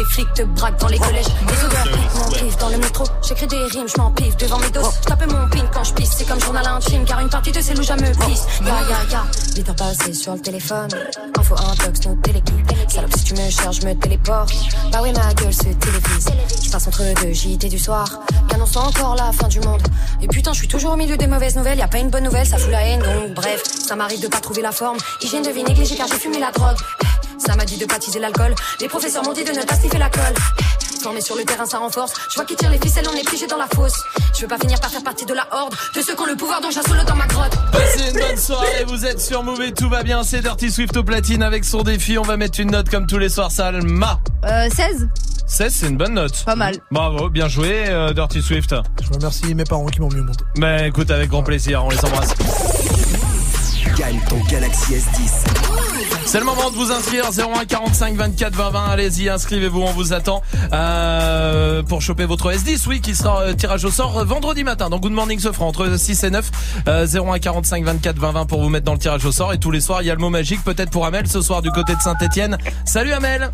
Les flics te braquent dans les collèges. Les odeurs m'emplissent dans le métro. J'écris des rimes, je m'empiffe devant mes dos. Je tape mon pin quand je pisse, c'est comme journal intime. Car une partie de ces loups, me pisse. Ya ya ya, 8 heures passées sur le téléphone. Info intox, nos téléguides. Salope, si tu me cherches, je me téléporte. Bah oui, ma gueule se télévise. Je passe entre deux JT du soir. Qu'annonce encore la fin du monde. Et putain, je suis toujours au milieu des mauvaises nouvelles. Y a pas une bonne nouvelle, ça fout la haine. Donc, bref, ça m'arrive de pas trouver la forme. Hygiène de vie négligée car j'ai fumé la drogue. Ça m'a dit de baptiser l'alcool. Les professeurs m'ont dit de ne pas sniffer la colle. mais sur le terrain ça renforce. Je vois qu'ils tirent les ficelles, on est piégé dans la fosse. Je veux pas finir par faire partie de la horde, de ceux qui ont le pouvoir dont j'assole dans ma grotte. Passez une bonne soirée, vous êtes sur et tout va bien. C'est Dirty Swift au platine avec son défi. On va mettre une note comme tous les soirs. Salma. Euh, 16 16, c'est une bonne note. Pas mal. Bravo, bien joué, euh, Dirty Swift. Je remercie mes parents qui m'ont mieux monté. Mais écoute, avec grand plaisir, on les embrasse. Gagne ton Galaxy S10. C'est le moment de vous inscrire. 01 45 24 20 20 allez-y inscrivez-vous on vous attend. Euh, pour choper votre S10 oui qui sera euh, tirage au sort euh, vendredi matin dans Good Morning fera entre 6 et 9 euh, 01 45 24 20 20 pour vous mettre dans le tirage au sort. Et tous les soirs il y a le mot magique peut-être pour Amel ce soir du côté de Saint-Etienne salut Amel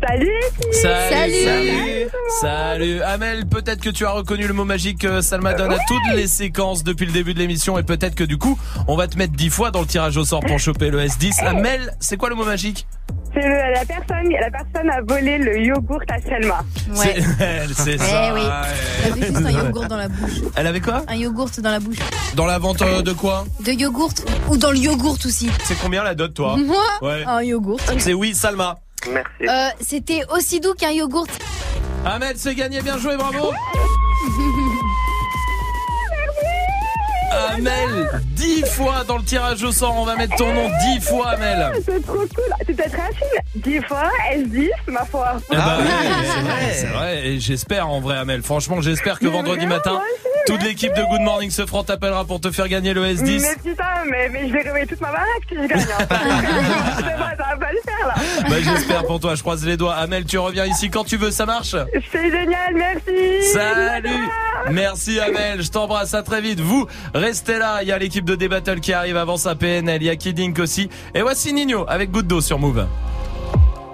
Salut Salut, Salut. salut, salut. Amel, peut-être que tu as reconnu le mot magique que Salma donne à toutes les séquences depuis le début de l'émission et peut-être que du coup, on va te mettre 10 fois dans le tirage au sort pour choper le S10. Amel, c'est quoi le mot magique? C'est la personne, la personne a volé le yogourt à Selma. C'est elle, c'est Eh ça. oui. Elle avait juste un yogourt dans la bouche. Elle avait quoi? Un yogourt dans la bouche. Dans la vente euh, de quoi? De yogourt ou dans le yogourt aussi. C'est combien la dot toi? Moi? Ouais. Un yogourt. C'est oui, Salma. Merci. Euh, C'était aussi doux qu'un yogourt. Amel, c'est gagné, bien joué, bravo. Amel, 10 fois dans le tirage au sort, on va mettre ton nom 10 fois Amel. C'est trop cool. C'était très facile. 10 fois, S10, ma foi. Ben ouais, c'est vrai, c'est vrai, et j'espère en vrai Amel. Franchement, j'espère que vendredi matin, toute l'équipe de Good Morning se fera t'appellera pour te faire gagner le S10. Mais putain, mais, mais je vais réveiller toute ma baraque si je gagne. hein. C'est moi, ça va pas le faire là. Bah j'espère pour toi, je croise les doigts. Amel, tu reviens ici quand tu veux, ça marche? C'est génial, merci. Salut Merci Amel, je t'embrasse, à très vite. Vous, restez là, il y a l'équipe de D-Battle qui arrive avant sa PNL, il y a Kidding aussi. Et voici Nino avec Goutte sur Move.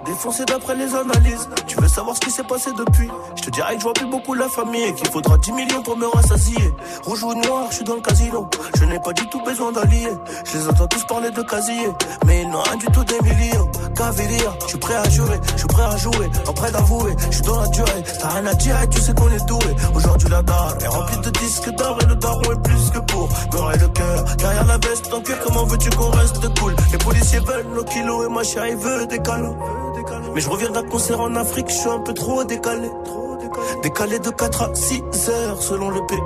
Défoncé d'après les analyses, tu veux savoir ce qui s'est passé depuis? Je te dirais que je vois plus beaucoup la famille et qu'il faudra 10 millions pour me rassasier. Rouge ou noir, je suis dans le casino. Je n'ai pas du tout besoin d'alliés. Je les entends tous parler de casier, mais ils n'ont rien du tout des millions. Cavalier, je suis prêt à jurer, je suis prêt à jouer, en prêt d'avouer. Je suis dans la durée, t'as rien à dire et tu sais qu'on est doué. Aujourd'hui la dalle est remplie de disques d'or et le daron est plus que pour me le cœur. Derrière la veste en cuir, comment veux-tu qu'on reste cool? Les policiers veulent nos kilos et ma chérie veut des câlins. Mais je reviens d'un concert en Afrique, je suis un peu trop décalé. Décalé de 4 à 6 heures selon le pays.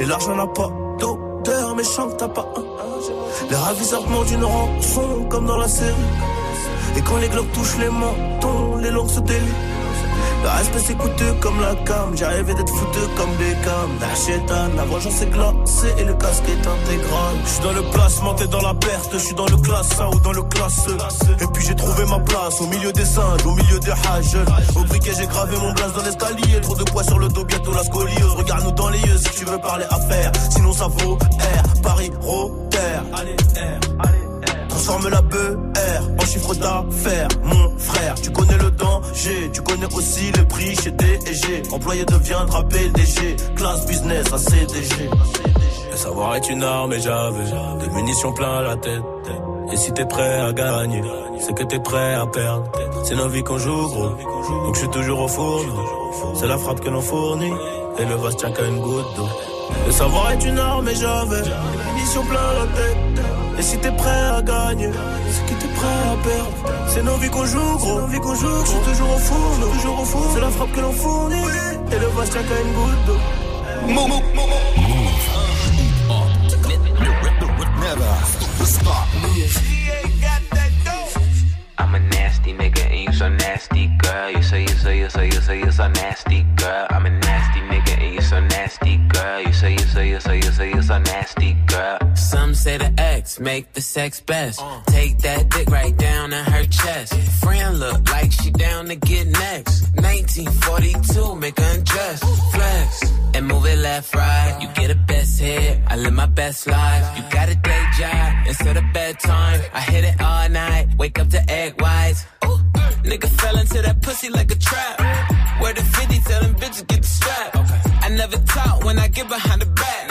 Et l'argent n'a pas d'odeur, mais chante t'as pas un. Les ravisseurs demandent une rançon comme dans la série. Et quand les globes touchent les mentons, les langues se délient. Le respect c'est coûteux comme la cam, j'ai rêvé d'être foutu comme des cams. La chétane, la vengeance est glacée et le casque est intégral. Je suis dans le placement, t'es dans la perte, je suis dans le classe 1 ou dans le classe E. Et puis j'ai trouvé ma place au milieu des singes, au milieu des hages. Au briquet j'ai gravé mon blaze dans l'escalier, trop de poids sur le dos, bientôt la scoliose. Regarde-nous dans les yeux si tu veux parler affaires, sinon ça vaut R, Paris, Rotter. Allez, R, allez. Transforme la BR en chiffre d'affaires, mon frère. Tu connais le danger, tu connais aussi le prix chez DG. Employé deviendra PDG, classe business à CDG. Le savoir est une arme et j'avais des munitions plein la tête. Et si t'es prêt à gagner, c'est que t'es prêt à perdre. C'est nos vies qu'on joue, gros. Donc je suis toujours au fourneau. C'est la frappe que l'on fournit. Et le vase tient qu'à une goutte d'eau. Le savoir est une arme et j'avais des munitions plein la tête. Et si t'es prêt à gagner, c'est que t'es prêt à perdre. C'est nos vies qu'on joue, gros. Nos vies qu'on joue, je suis toujours au four, toujours au four. C'est la frappe que l'on fournit. Et le qu'à une goutte d'eau. I'm a nasty nigga and you so nasty, girl. You say you say you say you say you so nasty, girl. I'm a nasty nigga and you so nasty, girl. You say you say you say you say you so nasty, girl. Some say the X make the sex best. Take that dick right down in her chest. Friend look like she down to get next. 1942, make her undress. Flex and move it left, right. You get a best hit. I live my best life. You got a day job instead of bedtime. I hit it all night. Wake up to egg whites. Ooh, nigga fell into that pussy like a trap. Where the 50 tell bitches get the strap. I never talk when I get behind the back.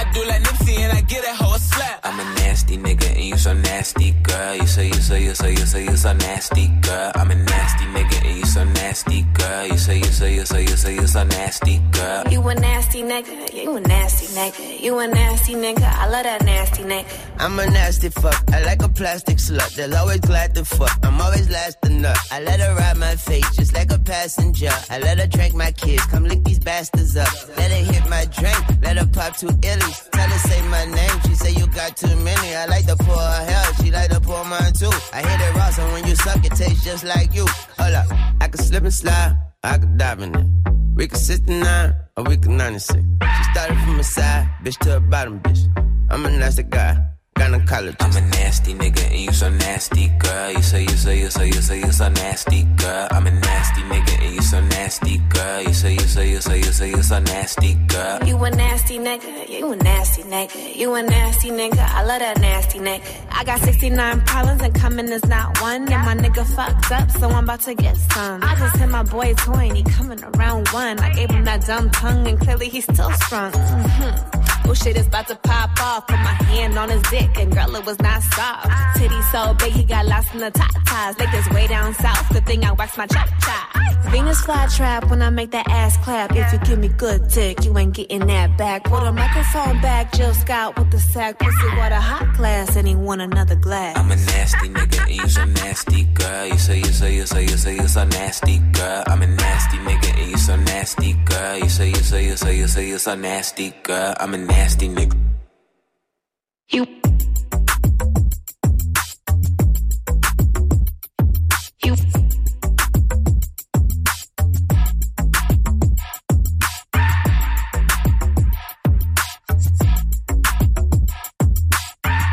I do like Nipsey and I get a slap. I'm a nasty nigga and you so nasty, girl. You say you say you say you say you so nasty, girl. I'm a nasty nigga and and you so nasty, girl. You say, you say, you say, you say, you so nasty, girl. You a nasty nigga, you a nasty nigga, you a nasty nigga. I love that nasty nigga. I'm a nasty fuck. I like a plastic slut. They'll always glad to fuck. I'm always last to nut. I let her ride my face just like a passenger. I let her drink my kids. Come lick these bastards up. Let her hit my drink. Let her pop two illies. Tell her say my name. She say you got too many. I like to pour her hell. She like to pour mine too. I hit it raw, so when you suck, it tastes just like you. Hold up. I can slip and slide. I can dive in it. We can 69 or we can 96. She started from the side, bitch to the bottom, bitch. I'm a nasty guy, gynecologist. I'm a nasty nigga and you so nasty, girl. You say, you say, you say, you say, you so nasty, girl. I'm a nasty nigga and you so nasty, girl. You say, you say, you say, you say, you so nasty, girl. You a nasty nigga, you a nasty nigga, you a nasty nigga. I love that nasty nigga. I got 69 problems and coming is not one. And my nigga fucks up, so I'm about to get some. I just hit my boy toy and he coming around one. I gave him that dumb tongue and clearly he's still strong. hmm Oh shit is about to pop off. Put my hand on his dick and girl it was not soft. Titty so big he got lost in the top ties. Like this way down south. Good thing I wax my chop chop. Venus fly trap when I make that ass clap. If you give me good dick, you ain't getting that back. Put a microphone back, Jill Scott with the sack. Pussy water hot glass and he want another glass. I'm a nasty nigga and you so nasty, girl. You say, you say, you say, you say, you so nasty, girl. I'm a nasty nigga and you so nasty, girl. You say, you say, you say, you say, you so nasty, girl. I'm a nasty nigga. You.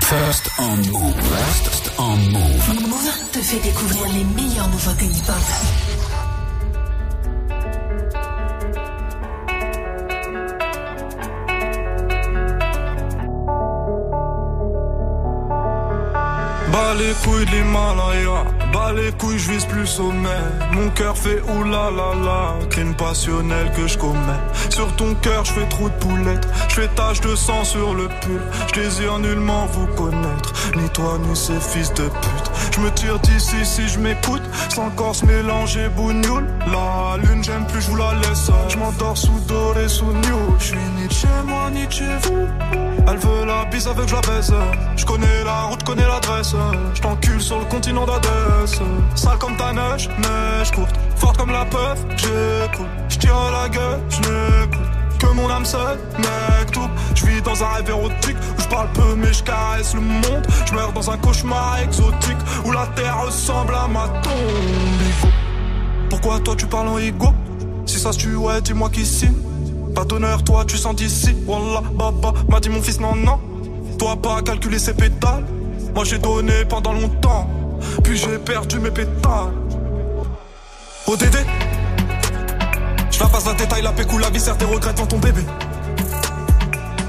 First on move. First on move. Move te fait découvrir les meilleures nouveautés hip-hop. Bas les couilles de l'Himalaya, bas les couilles, je vise plus sommet. Mon cœur fait oulala, crime passionnel que je commets. Sur ton cœur, je fais trou de poulette, je fais tache de sang sur le pull. Je désire nullement vous connaître, ni toi ni ces fils de pute. Je me tire d'ici si je m'écoute, sans encore se mélanger bougnoule. La lune, j'aime plus, je vous la laisse. Je m'endors sous doré, sous new. Je suis ni de chez moi, ni de chez vous. Elle veut la bise avec je la baisse. Je connais la route, connais l'adresse. Je sur le continent d'Adès. Sale comme ta neige, neige courte. Forte comme la peur, j'écoute. Je tire la gueule, je. Que mon âme seule, mec tout. Je vis dans un rêve érotique où je parle peu mais je le monde. Je meurs dans un cauchemar exotique où la terre ressemble à ma tombe. Pourquoi toi tu parles en ego? Si ça se tue, ouais, dis-moi qui signe. Pas d'honneur, toi tu sens d'ici. Wallah, baba, m'a dit mon fils, non, non. Toi pas calculer ses pétales. Moi j'ai donné pendant longtemps. Puis j'ai perdu mes pétales. ODD Je la passe la détail, la pécou, la viscère, tes regrets devant ton bébé.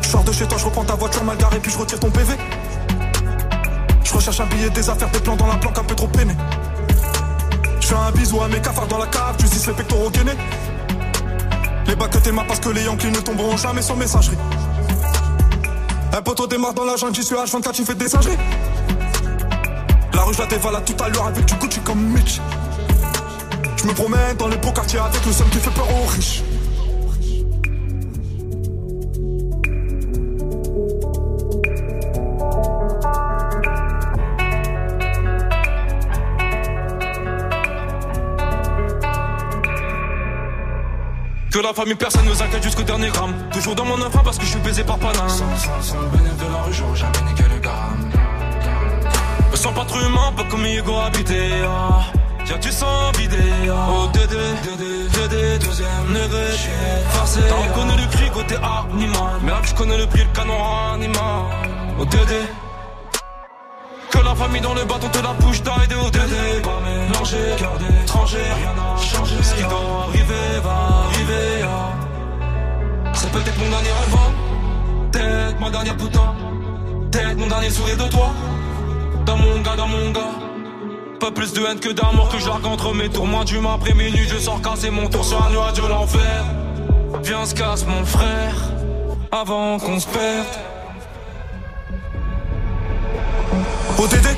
Je de chez toi, je reprends ta voiture mal garée, puis je retire ton PV. Je recherche un billet, des affaires, des plans dans la planque, un peu trop peiné. Je fais un bisou à mes cafards dans la cave, tu dis les pectoraux gainés. Les bacs que t'aimas parce que les Yankees ne tomberont jamais sur messagerie. Un poteau démarre dans la jungle, j'y suis H24, tu fais des singeries. La rue, je la dévalade tout à l'heure avec du Gucci comme Mitch. Je me promène dans les beaux quartiers avec le seul qui fait peur aux riches. Que la famille personne nous inquiète jusqu'au dernier gramme Toujours dans mon enfant parce que je suis baisé par Paname Sans, sans, sans le bénéfice de la rue, j'aurais jamais niqué sens pas trop humain, pas comme Hugo habité ah. Tiens tu sens vidé ah. Oh Dédé, Dédé, Dédé, deuxième degré Forcé, t'as reconnu le cri côté animal là je connais le prix, le canon animal Oh Dédé que la famille dans le bâton te la bouche d'aide au Dédé Pas mélangé, cœur d'étranger, rien n'a changé Ce qui doit arriver va arriver ah. C'est peut-être mon dernier rêve hein. Peut-être ma dernière putain Peut-être mon dernier sourire de toi Dans mon gars, dans mon gars. Pas plus de haine que d'amour que je entre mes tours. Moins d'humain après minuit je sors casser mon tour. Sur un nuage de l'enfer. Viens se casse mon frère. Avant qu'on se perde. ODD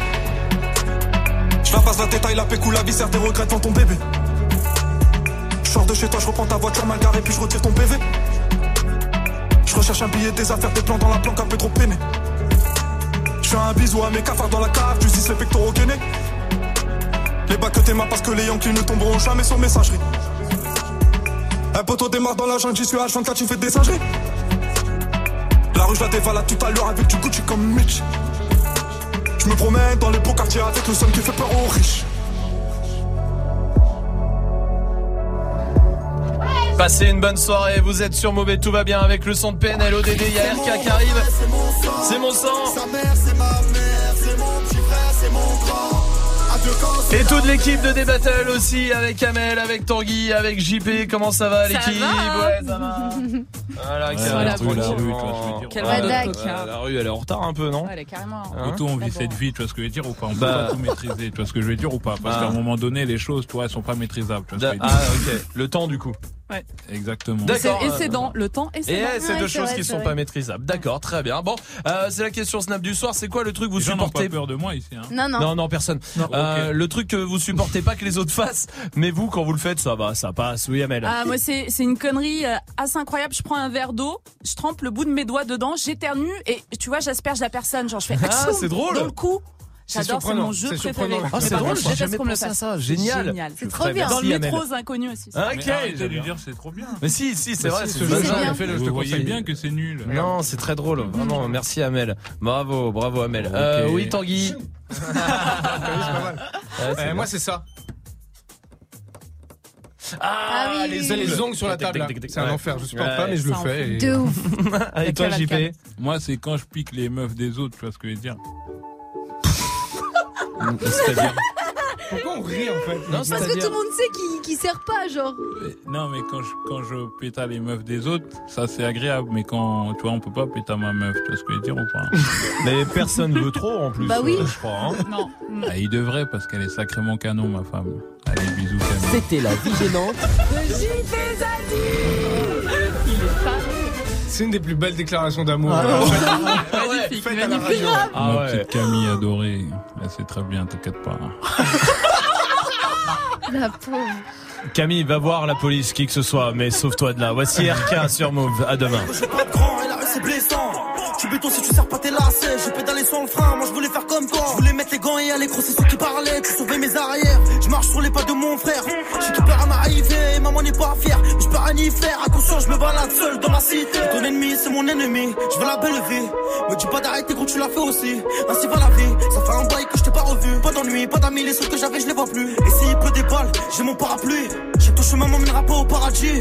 Je la passe la détail, la pécou, la viscère, tes regrets devant ton bébé. sors de chez toi, je reprends ta voiture mal garée, puis je retire ton PV. Je recherche un billet, des affaires, des plans dans la planque, un peu trop peiné. Un bisou à mes cafards dans la cave, tu dis les pectoraux gainés. Les bacs que t'es parce que les Yankees ne tomberont jamais sur messagerie. Un poteau démarre dans la jungle, j'y suis à 24, tu fais des singeries. La rue, je la dévalade tout à l'heure avec du Gucci comme Mitch. Je me promène dans les beaux quartiers avec le son qui fait peur aux riches. Passez une bonne soirée, vous êtes sur Mauvais, tout va bien avec le son de PNL, ODD, il y a RK qui arrive. C'est mon sang. Sa mère, c'est ma mère, c'est mon petit frère, c'est mon grand. À deux camps, c'est Et toute l'équipe de D-Battle aussi, avec Amel, avec Tanguy, avec JP, comment ça va l'équipe Ouais, ça va. Voilà, Ouais, la rue, la rue, tu vois ce que je veux tranquillement. dire. Quel Ouais, La rue, elle est en retard un peu, non Elle est carrément. Hein Auto, on vit cette vie, tu vois ce que je veux dire ou pas On peut Bah. pas tout maîtriser, tu vois ce que je veux dire ou pas Parce Ah. qu'à un moment donné, les choses, tu vois, elles sont pas maîtrisables. Tu vois ce que je veux Ah, dire ok. Le temps, du coup. Ouais. Exactement. D'accord. Et c'est dans le temps et c'est dans. c'est deux choses qui sont pas maîtrisables. D'accord, très bien. Bon, euh, c'est la question Snap du soir. C'est quoi le truc que vous Les gens n'ont supportez pas peur de moi ici. Hein. Non, non. Non, non, personne. Euh, Le truc que vous supportez pas que les autres fassent, mais vous, quand vous le faites, ça va, ça passe. Oui, Amel. Ah, moi, c'est c'est une connerie euh, assez incroyable. Je prends un verre d'eau, je trempe le bout de mes doigts dedans, j'éternue et tu vois, j'asperge la personne. Genre, je fais Ah, c'est drôle. Dans le cou. C'est J'adore, c'est surprenant, mon jeu c'est préféré. Ah, Mais c'est drôle, j'ai jamais qu'on pensé à ça. Génial. Génial. C'est trop bien. Dans le Merci, métro, Amel. c'est inconnu aussi. Ah, ok, j'ai lui bien. dire c'est trop bien. Mais si, si, c'est vrai, c'est le- je te conseille bien que c'est nul. Non, c'est très drôle, vraiment. Merci Amel. Bravo, bravo Amel. Euh, oui, Tanguy. Ouais, c'est Euh, bien. moi, c'est ça. Ah, oui, les oui, ongles. Les ongles sur la table. C'est un Ouais. enfer. Je supporte Ouais. pas, mais je le fais. et- De ouf. Et toi, JP. Moi, c'est quand je pique les meufs des autres, tu vois ce que je veux dire C'est-à-dire Pourquoi on rit en fait Non, Parce que tout le monde sait qu'il qu'il sert pas, genre. Non, mais quand je, quand je pétale les meufs des autres, ça c'est agréable. Mais quand, tu vois, on peut pas péter ma meuf, tu vois ce que je veux dire ou pas Mais personne veut trop en plus. Bah oui. euh, je crois. hein. Non. ah, Il devrait parce qu'elle est sacrément canon, ma femme. Allez, bisous, canon. C'était la vie gênante. C'est une des plus belles déclarations d'amour. Ah, euh, Magnifique, faites radio. Ah ma ouais. petite Camille adorée. Elle c'est très bien, t'inquiète pas. La pauvre. Camille, va voir la police, qui que ce soit, mais sauve-toi de là. Voici RK sur Move. À demain. Tu béton si tu sers pas tes lacets. J'ai pédalé sur le frein, moi je voulais faire comme toi. Je voulais mettre les gants et aller crosser ceux qui parlaient. Tu sauvais mes arrières. Je marche sur les pas de mon frère. J'ai tout peur à m'arriver, maman n'est pas fière. Mais je peux rien y faire. Attention, je me balade seul dans la cité. Ton ennemi, c'est mon ennemi. Je veux la belle vie. Me dis pas d'arrêter quand tu l'as fait aussi. Ainsi va la vie. Ça fait un bail que je t'ai pas revu. Pas d'ennui, pas d'amis. Les seuls que j'avais, je les vois plus. Et s'il pleut des balles, j'ai mon parapluie. J'ai ton chemin m'emmènera pas au paradis.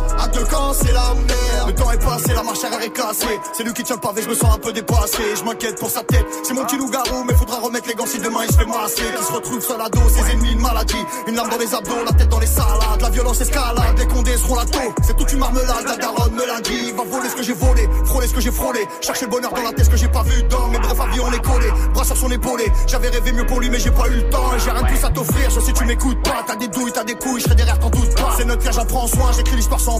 À deux camps, c'est la merde. Le temps est passé, la marche arrière est cassée. C'est lui qui tient le pavé, je me sens un peu dépassé. Je m'inquiète pour sa tête. C'est mon petit loup-garou, mais faudra remettre les gants si demain il se fait masser. Qui se retrouve seul à dos, ses ennemis, une maladie. Une lame dans les abdos, la tête dans les salades. La violence escalade, les condés seront la taux. C'est toute une marmelade, la daronne me l'a dit. Va voler ce que j'ai volé, frôler ce que j'ai frôlé. Chercher le bonheur dans la tête, ce que j'ai pas vu dans mes brefs avis, on est collé. Bras sur son épaulé. J'avais rêvé mieux pour lui, mais j'ai pas eu le temps. J'ai rien de plus à t'offrir, je sais tu m'écoutes pas. T'as des douilles, t'as des couilles, je serai derrière, t'en doute pas. C'est notre j'en prends soin, j'écris l'histoire sans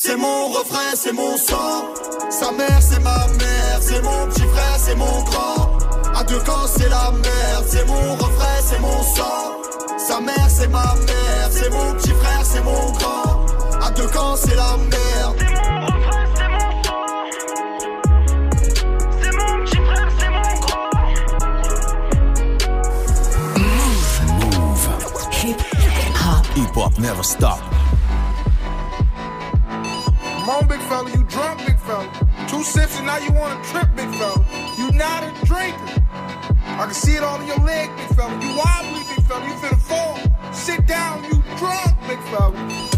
C'est mon refrain, c'est mon sang. Sa mère, c'est ma mère. C'est mon petit frère, c'est mon grand. À deux camps, c'est la merde. C'est mon refrain, sang. Sa mère, c'est ma mère. C'est mon petit frère, c'est mon grand. À deux camps, c'est la merde. C'est mon petit frère, c'est mon grand. Move. Hip hop. Hip hop never stop. Come on, big fella, you drunk, big fella. Two sips and now you want to trip, big fella. You not a drinker. I can see it all in your leg, big fella. You wobbly, big fella. You finna fall. Sit down, you drunk, big fella.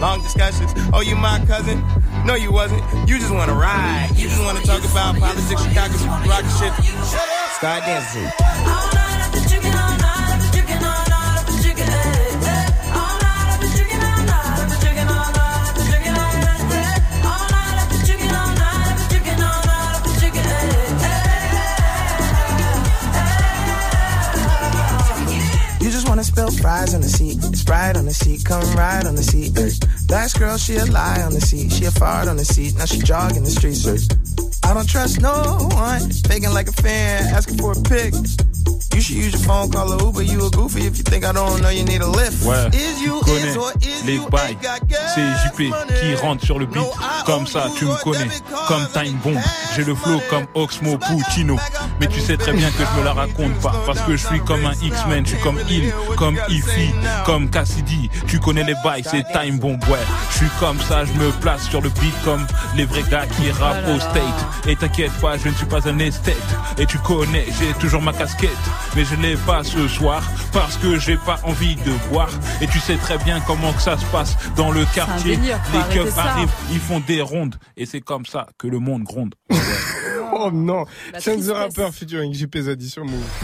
Long discussions, oh, you my cousin? No, you wasn't. You just wanna ride. You just wanna talk about politics, Chicago, rock shit. Start dancing. Wanna spill fries on the seat, Sprite on the seat, come ride on the seat. Ay. Last girl, she a lie on the seat, she a fart on the seat, now she jogging the streets. Ay. I don't trust no one, faking like a fan, asking for a pic. You should use your phone, call a Uber, you a goofy if you think I don't know you need a lift. Ouais, Is you, connais is or is les you bails. C'est JP qui rentre sur le beat. Comme ça, tu me connais. Comme Time Bomb. J'ai le flow comme Oxmo Puccino. Mais tu sais très bien que je me la raconte pas. Parce que je suis comme un X-Men. Je suis comme Il, comme Ify, comme Cassidy. Tu connais les bails, c'est Time Bomb, ouais. Je suis comme ça, je me place sur le beat comme les vrais gars qui rappent au state. Et t'inquiète pas, je ne suis pas un esthète. Et tu connais, j'ai toujours ma casquette. Mais je l'ai pas ce soir parce que j'ai pas envie de boire. Et tu sais très bien comment que ça se passe dans le quartier. délire, Les keufs arrivent, ils font des rondes. Et c'est comme ça que le monde gronde. Oh non. La Chance the. Rapper featuring JP Zadi sur Move.